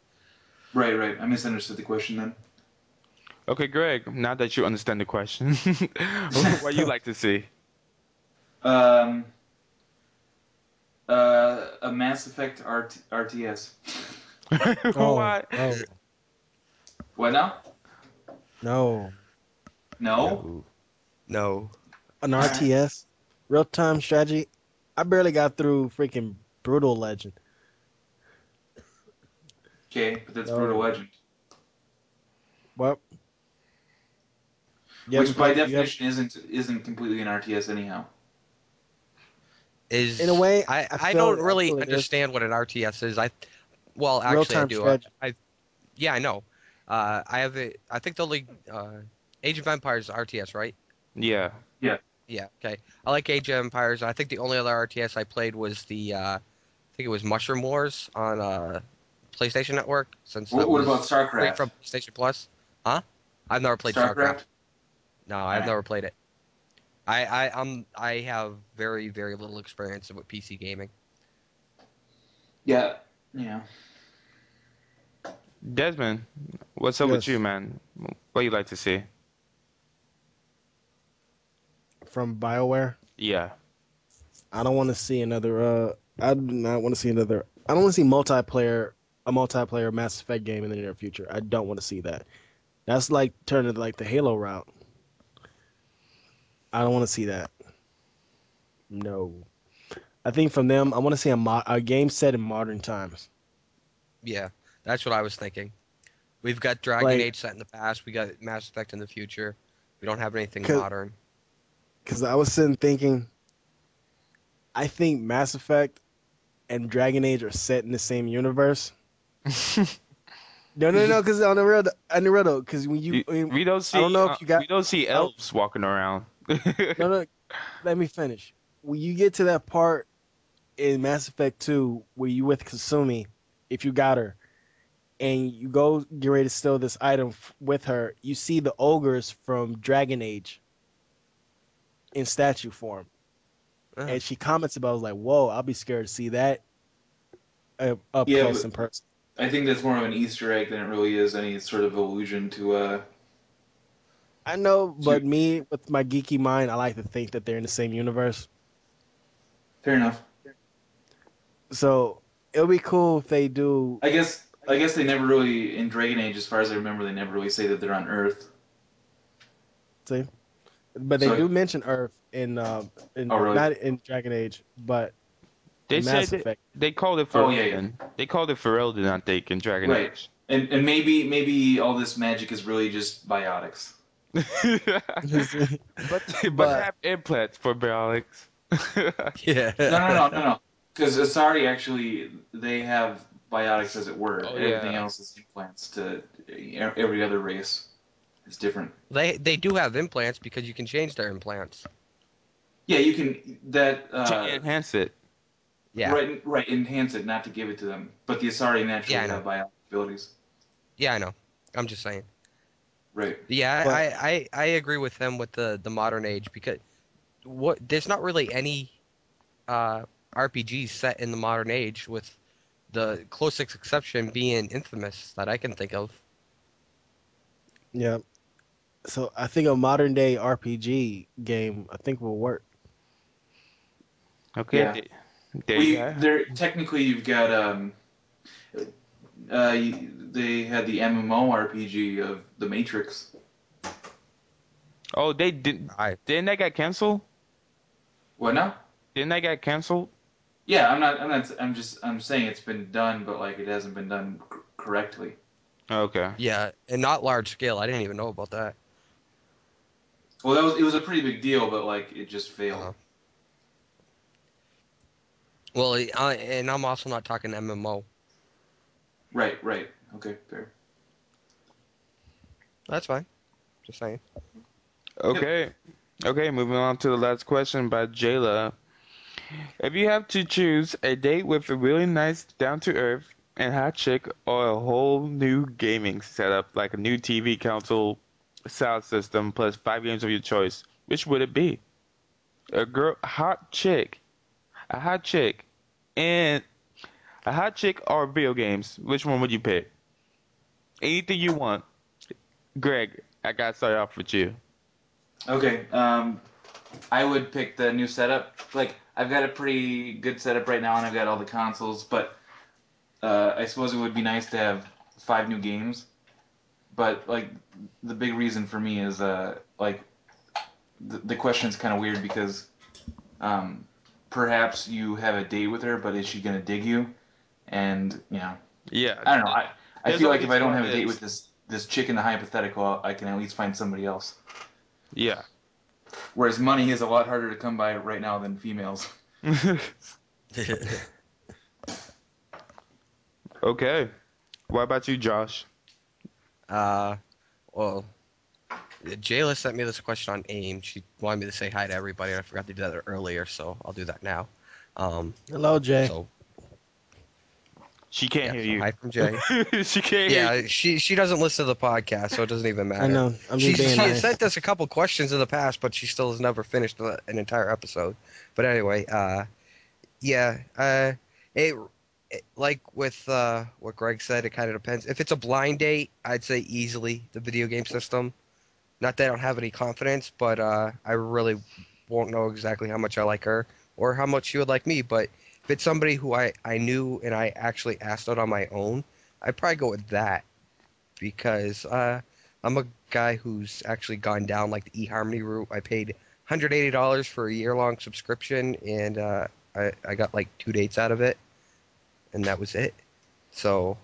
Right, right. I misunderstood the question then. Okay, Greg. Now that you understand the question, what you like to see? Um, uh, a Mass Effect RT- RTS. Oh, Why? no, What now? no. No. No. An RTS, real time strategy. I barely got through freaking Brutal Legend. Okay, but that's No. Brutal Legend, Well, you which by played- you haven't- definition isn't isn't completely an RTS anyhow. Is In a way, I, I I, don't I really feel it is. understand what an RTS is. I well actually I Real-time do. I, strategy. I yeah I know. Uh, I have a, I think the league uh, Age of Empires RTS right? Yeah. Yeah. Yeah. Okay. I like Age of Empires. I think the only other RTS I played was the uh, I think it was Mushroom Wars on uh, PlayStation Network. Since What, what about StarCraft? from PlayStation Plus? Huh? I've never played StarCraft. StarCraft. No, I've Alright. never played it. I I I'm I have very very little experience with PC gaming. Yeah. Yeah. Desmond, what's up with you, man? What you like to see? from BioWare. Yeah. I don't want to see another. Uh, I do not want to see another. I don't want to see multiplayer, a multiplayer Mass Effect game in the near future. I don't want to see that. That's like turning like the Halo route. I don't want to see that. No. I think from them, I want to see a, mo- a game set in modern times. Yeah, that's what I was thinking. We've got Dragon Like- Age set in the past. We got Mass Effect in the future. We don't have anything 'Cause- modern. Because I was sitting thinking, I think Mass Effect and Dragon Age are set in the same universe. No, no, no, because on the real, on the real though, because when you, You- when- we don't see. don't know if uh, you got- We don't see elves walking around. no, no, let me finish. When you get to that part in Mass Effect 2 where you with Kasumi, if you got her, and you go get ready to steal this item f- with her, you see the ogres from Dragon Age in statue form. Uh, And she comments about, I was like, whoa, I'll be scared to see that uh, up Yeah, close but- in person. I think that's more of an Easter egg than it really is any sort of allusion to. Uh, I know, but So- me, with my geeky mind, I like to think that they're in the same universe. fair enough. So it'll be cool if they do I guess. I guess they never really in Dragon Age, as far as I remember, they never really say that they're on Earth. See, but they So- do mention Earth in, uh, in Oh, really? not in Dragon Age, but they in said Mass they, they called it for Oh, yeah, yeah. They called it for Elden, I think, in Dragon Right. Age. And and maybe maybe all this magic is really just biotics. but but, But- they have implants for biotics. yeah. No, no, no, no, no. Because Asari actually they have biotics as it were. Oh, Everything yeah. else is implants to every other race. is different. They they do have implants because you can change their implants. Yeah, you can that uh, enhance it. Yeah. right right enhance it, not to give it to them. But the Asari naturally Yeah, I have biotic abilities. Yeah, I know. I'm just saying. Right. Yeah, But- I, I I agree with them with the the modern age because what there's not really any uh RPGs set in the modern age with the closest exception being Infamous that I can think of. Yeah. So I think a modern day RPG game I think will work. Okay. Yeah. There well, you you, go. there technically you've got um, uh, you, they had the MMO RPG of the Matrix. Oh, they did. I Didn't that get canceled? What now? Didn't that get canceled? Yeah, I'm not. I'm not. I'm just. I'm saying it's been done, but like it hasn't been done c- correctly. Okay. yeah, and not large scale. I didn't even know about that. Well, that was. It was a pretty big deal, but like it just failed. Uh-huh. Well, I, and I'm also not talking MMO. Right. Right. Okay. Fair. That's fine. Just saying. Okay. Okay, moving on to the last question by Jayla. If you have to choose a date with a really nice, down to earth, and hot chick, or a whole new gaming setup, like a new TV console, sound system, plus five games of your choice, which would it be? A girl, hot chick, a hot chick, and a hot chick or video games. Which one would you pick? Anything you want. Greg, I got to start off with you. Okay. Um, I would pick the new setup. Like I've got a pretty good setup right now, and I've got all the consoles. But uh, I suppose it would be nice to have five new games. But like the big reason for me is uh, like the, the question's kind of weird because um, perhaps you have a date with her, but is she gonna dig you? And you know, Yeah. I don't know. I, I feel like if I don't have a date with this this chick in the hypothetical, I can at least find somebody else. Yeah. Whereas money is a lot harder to come by right now than females. okay. What about you, Josh? Uh, well, Jayla sent me this question on AIM. She wanted me to say hi to everybody. and I forgot to do that earlier, so I'll do that now. Um, Hello, Jay. so She can't yeah, hear you. hi from Jay. she can't hear yeah, she she doesn't listen to the podcast, so it doesn't even matter. I know. I'm She, just being she nice. sent us a couple questions in the past, but she still has never finished an entire episode. But anyway, uh, yeah, uh, it, it like with uh, what Greg said, it kind of depends. If it's a blind date, I'd say easily the video game system. Not that I don't have any confidence, but uh, I really won't know exactly how much I like her or how much she would like me. But if it's somebody who I, I knew and I actually asked out on my own, I'd probably go with that because uh, I'm a guy who's actually gone down like the eHarmony route. I paid $180 for a year long subscription and uh, I, I got like two dates out of it, and that was it. So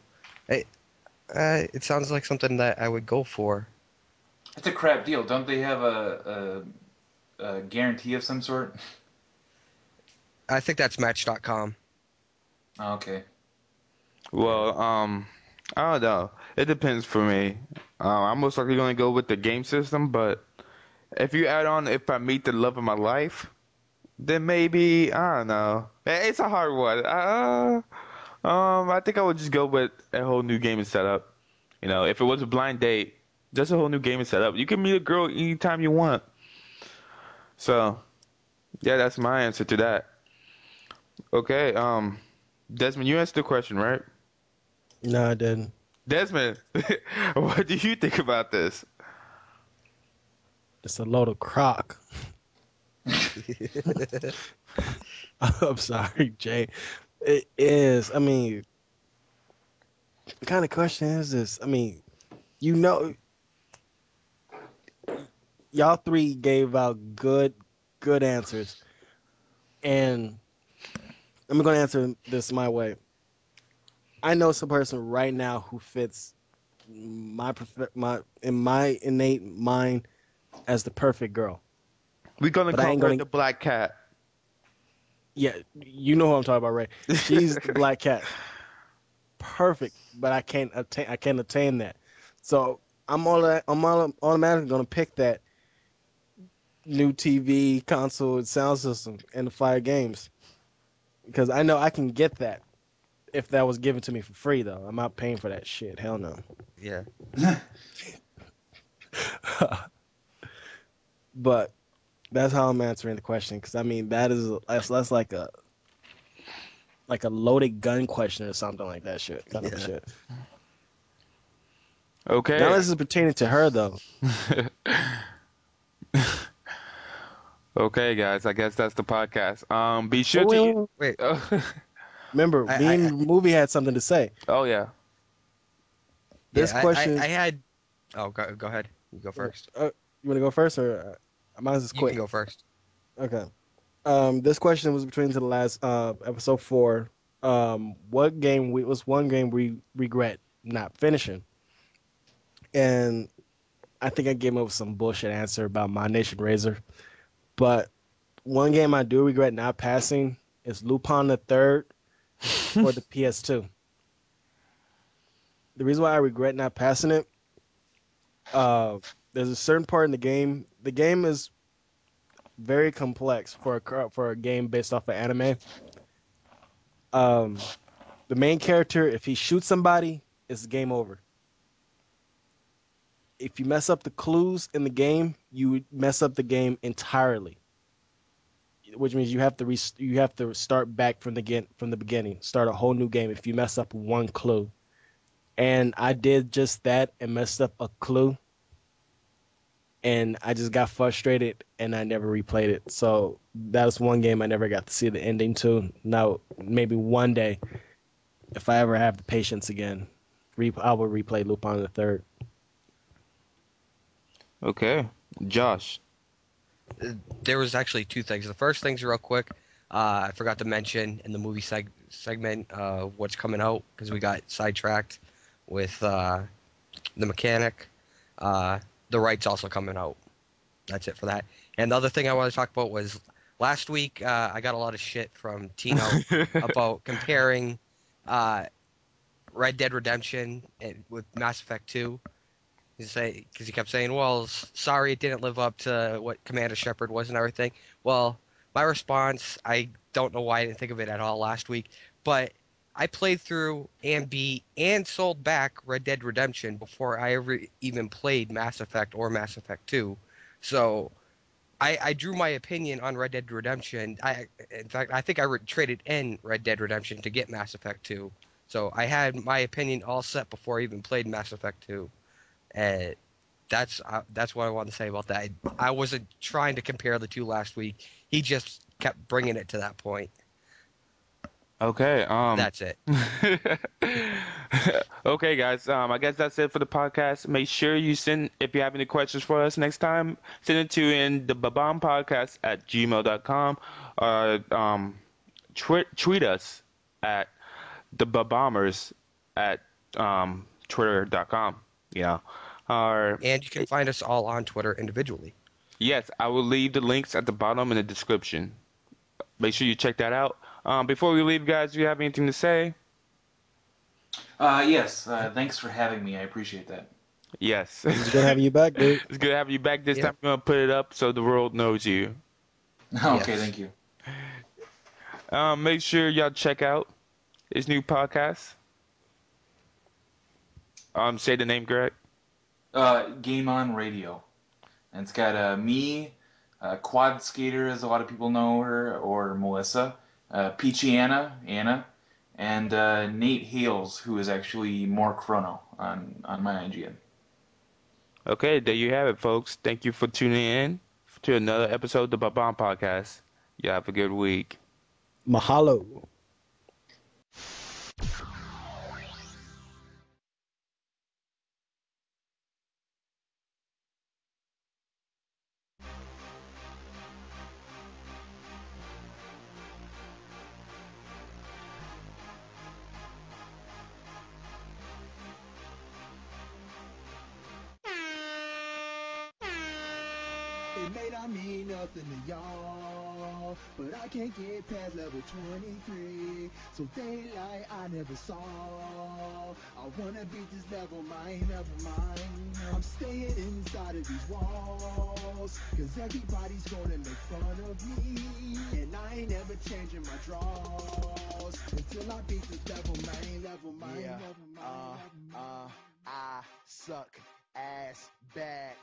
it, uh, it sounds like something that I would go for. It's a crap deal. Don't they have a, a, a guarantee of some sort? I think that's Match.com. Oh, okay. Well, um, I don't know. It depends for me. Uh, I'm most likely going to go with the game system, but if you add on if I meet the love of my life, then maybe I don't know. It's a hard one. Uh, um, I think I would just go with a whole new gaming setup. You know, if it was a blind date, just a whole new gaming setup. You can meet a girl anytime you want. So, yeah, that's my answer to that. Okay, um, Desmond, you answered the question, right? No, I didn't. Desmond, what do you think about this? It's a load of crock. I'm sorry, Jay. It is. I mean, what kind of question is this? I mean, you know, y'all three gave out good, good answers, and I'm going to answer this my way. I know some person right now who fits my my in my innate mind as the perfect girl. We're gonna But call her gonna- the black cat. Yeah, you know who I'm talking about, right? She's the black cat. Perfect, but I can't attain. I can't attain that. So I'm all. I'm all, automatically gonna pick that new TV, console, and sound system, and the fire games, because I know I can get that if that was given to me for free. Though I'm not paying for that shit. Hell no. yeah. but that's how I'm answering the question because I mean that is that's, that's like a like a loaded gun question or something like that shit kind of shit. Okay. Now this is pertaining to her though. okay, guys. I guess that's the podcast. Um, be sure Wait, to. wait, wait. Wait, Remember, I- me I- and movie had something to say. oh yeah. This yeah, question- I, I had. Oh, go, go ahead. You go first. Uh, you want to go first or uh, I might as well You can go first. Okay. Um, this question was between to the last uh episode four. Um, what game we was one game we regret not finishing, and I think I came up with some bullshit answer about my Nation Razor, but one game I do regret not passing is Lupin the Third for the PS2. The reason why I regret not passing it, uh, there's a certain part in the game. The game is very complex for a for a game based off of anime. Um, the main character, if he shoots somebody, it's game over. If you mess up the clues in the game, you mess up the game entirely. Which means you have to re- you have to start back from the get- from the beginning, start a whole new game if you mess up one clue. And I did just that and messed up a clue. and I just got frustrated and I never replayed it. So that was one game I never got to see the ending to. Now maybe one day, if I ever have the patience again, re- I will replay Lupin the Third. Okay, Josh. there was actually two things. The first thing's real quick. Uh, I forgot to mention in the movie seg- segment uh, what's coming out because we got sidetracked with uh, the mechanic. Uh, the Rite's also coming out. That's it for that. And the other thing I wanted to talk about was last week uh, I got a lot of shit from Tino about comparing uh, Red Dead Redemption and, with Mass Effect 2. He say because he kept saying, "Well, sorry, it didn't live up to what Commander Shepard was and everything." Well, my response, I don't know why I didn't think of it at all last week, but I played through and beat and sold back Red Dead Redemption before I ever even played Mass Effect or Mass Effect 2. So I, I drew my opinion on Red Dead Redemption. I, in fact, I think I re- traded in Red Dead Redemption to get Mass Effect 2. So I had my opinion all set before I even played Mass Effect 2. And that's uh, that's what I wanted to say about that. I, I wasn't trying to compare the two last week. He just kept bringing it to that point. Okay. Um. That's it. okay, guys. Um, I guess that's it for the podcast. Make sure you send if you have any questions for us next time. Send it to in the Bob-omb podcast at gmail.com or um, tweet tweet us at the Bob-ombers at um twitter.com. Yeah. Or And you can find us all on Twitter individually. Yes, I will leave the links at the bottom in the description. Make sure you check that out. Um, before we leave, guys, do you have anything to say? Uh, yes. Uh, thanks for having me. I appreciate that. Yes. It's good having you back, dude. it's good having you back this Yeah. time. I'm going to put it up so the world knows you. Okay, Yes. thank you. Um, make sure y'all check out his new podcast. Um, say the name, Greg. Uh, Game On Radio, and it's got uh, me, uh, Quad Skater, as a lot of people know her, or Melissa, uh, Peachy Anna, Anna, and uh, Nate Hales, who is actually more Chrono on on my IGN. Okay, there you have it, folks. Thank you for tuning in to another episode of the Bob-omb Podcast. You have a good week. Mahalo. Mean nothing to y'all, but I can't get past level 23. So daylight I never saw. I wanna beat this level, mine, never mind. I'm staying inside of these walls, cause everybody's gonna make fun of me. And I ain't never changing my draws until I beat this level, mine, level, mine, Yeah, level, mine, uh, level, uh. I suck ass bad.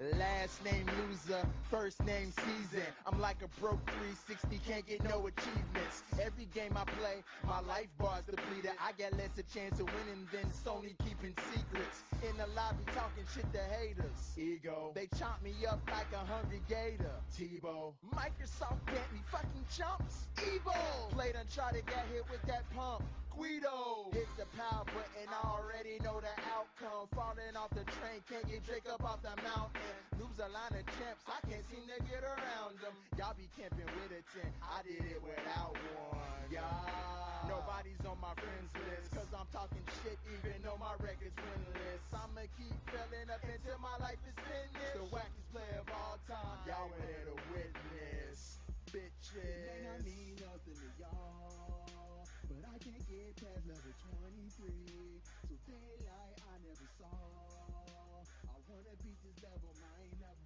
Last name loser, first name season. I'm like a broke 360, can't get no achievements. Every game I play, my life bar's depleted. I get less a chance of winning than Sony keeping secrets. In the lobby talking shit to haters. Ego, They chomp me up like a hungry gator. Tebow, Microsoft can't be fucking chumps. Evil. Played Uncharted, got hit with that pump. Guido. Hit the power button, I already know the outcome. Falling off the train, can't get Drake up off the mountain. Lose a line of champs, I can't seem to get around them. Y'all be camping with a 10, I did it without one. yeah. Nobody's on my friends list, cause I'm talking shit even though my record's winless. I'ma keep filling up until my life is finished. The wackest player of all time, y'all were there to witness. It may not Bitches. mean nothing to y'all, but I can't get past level 23. So daylight I never saw. I wanna beat this level, mine, mind.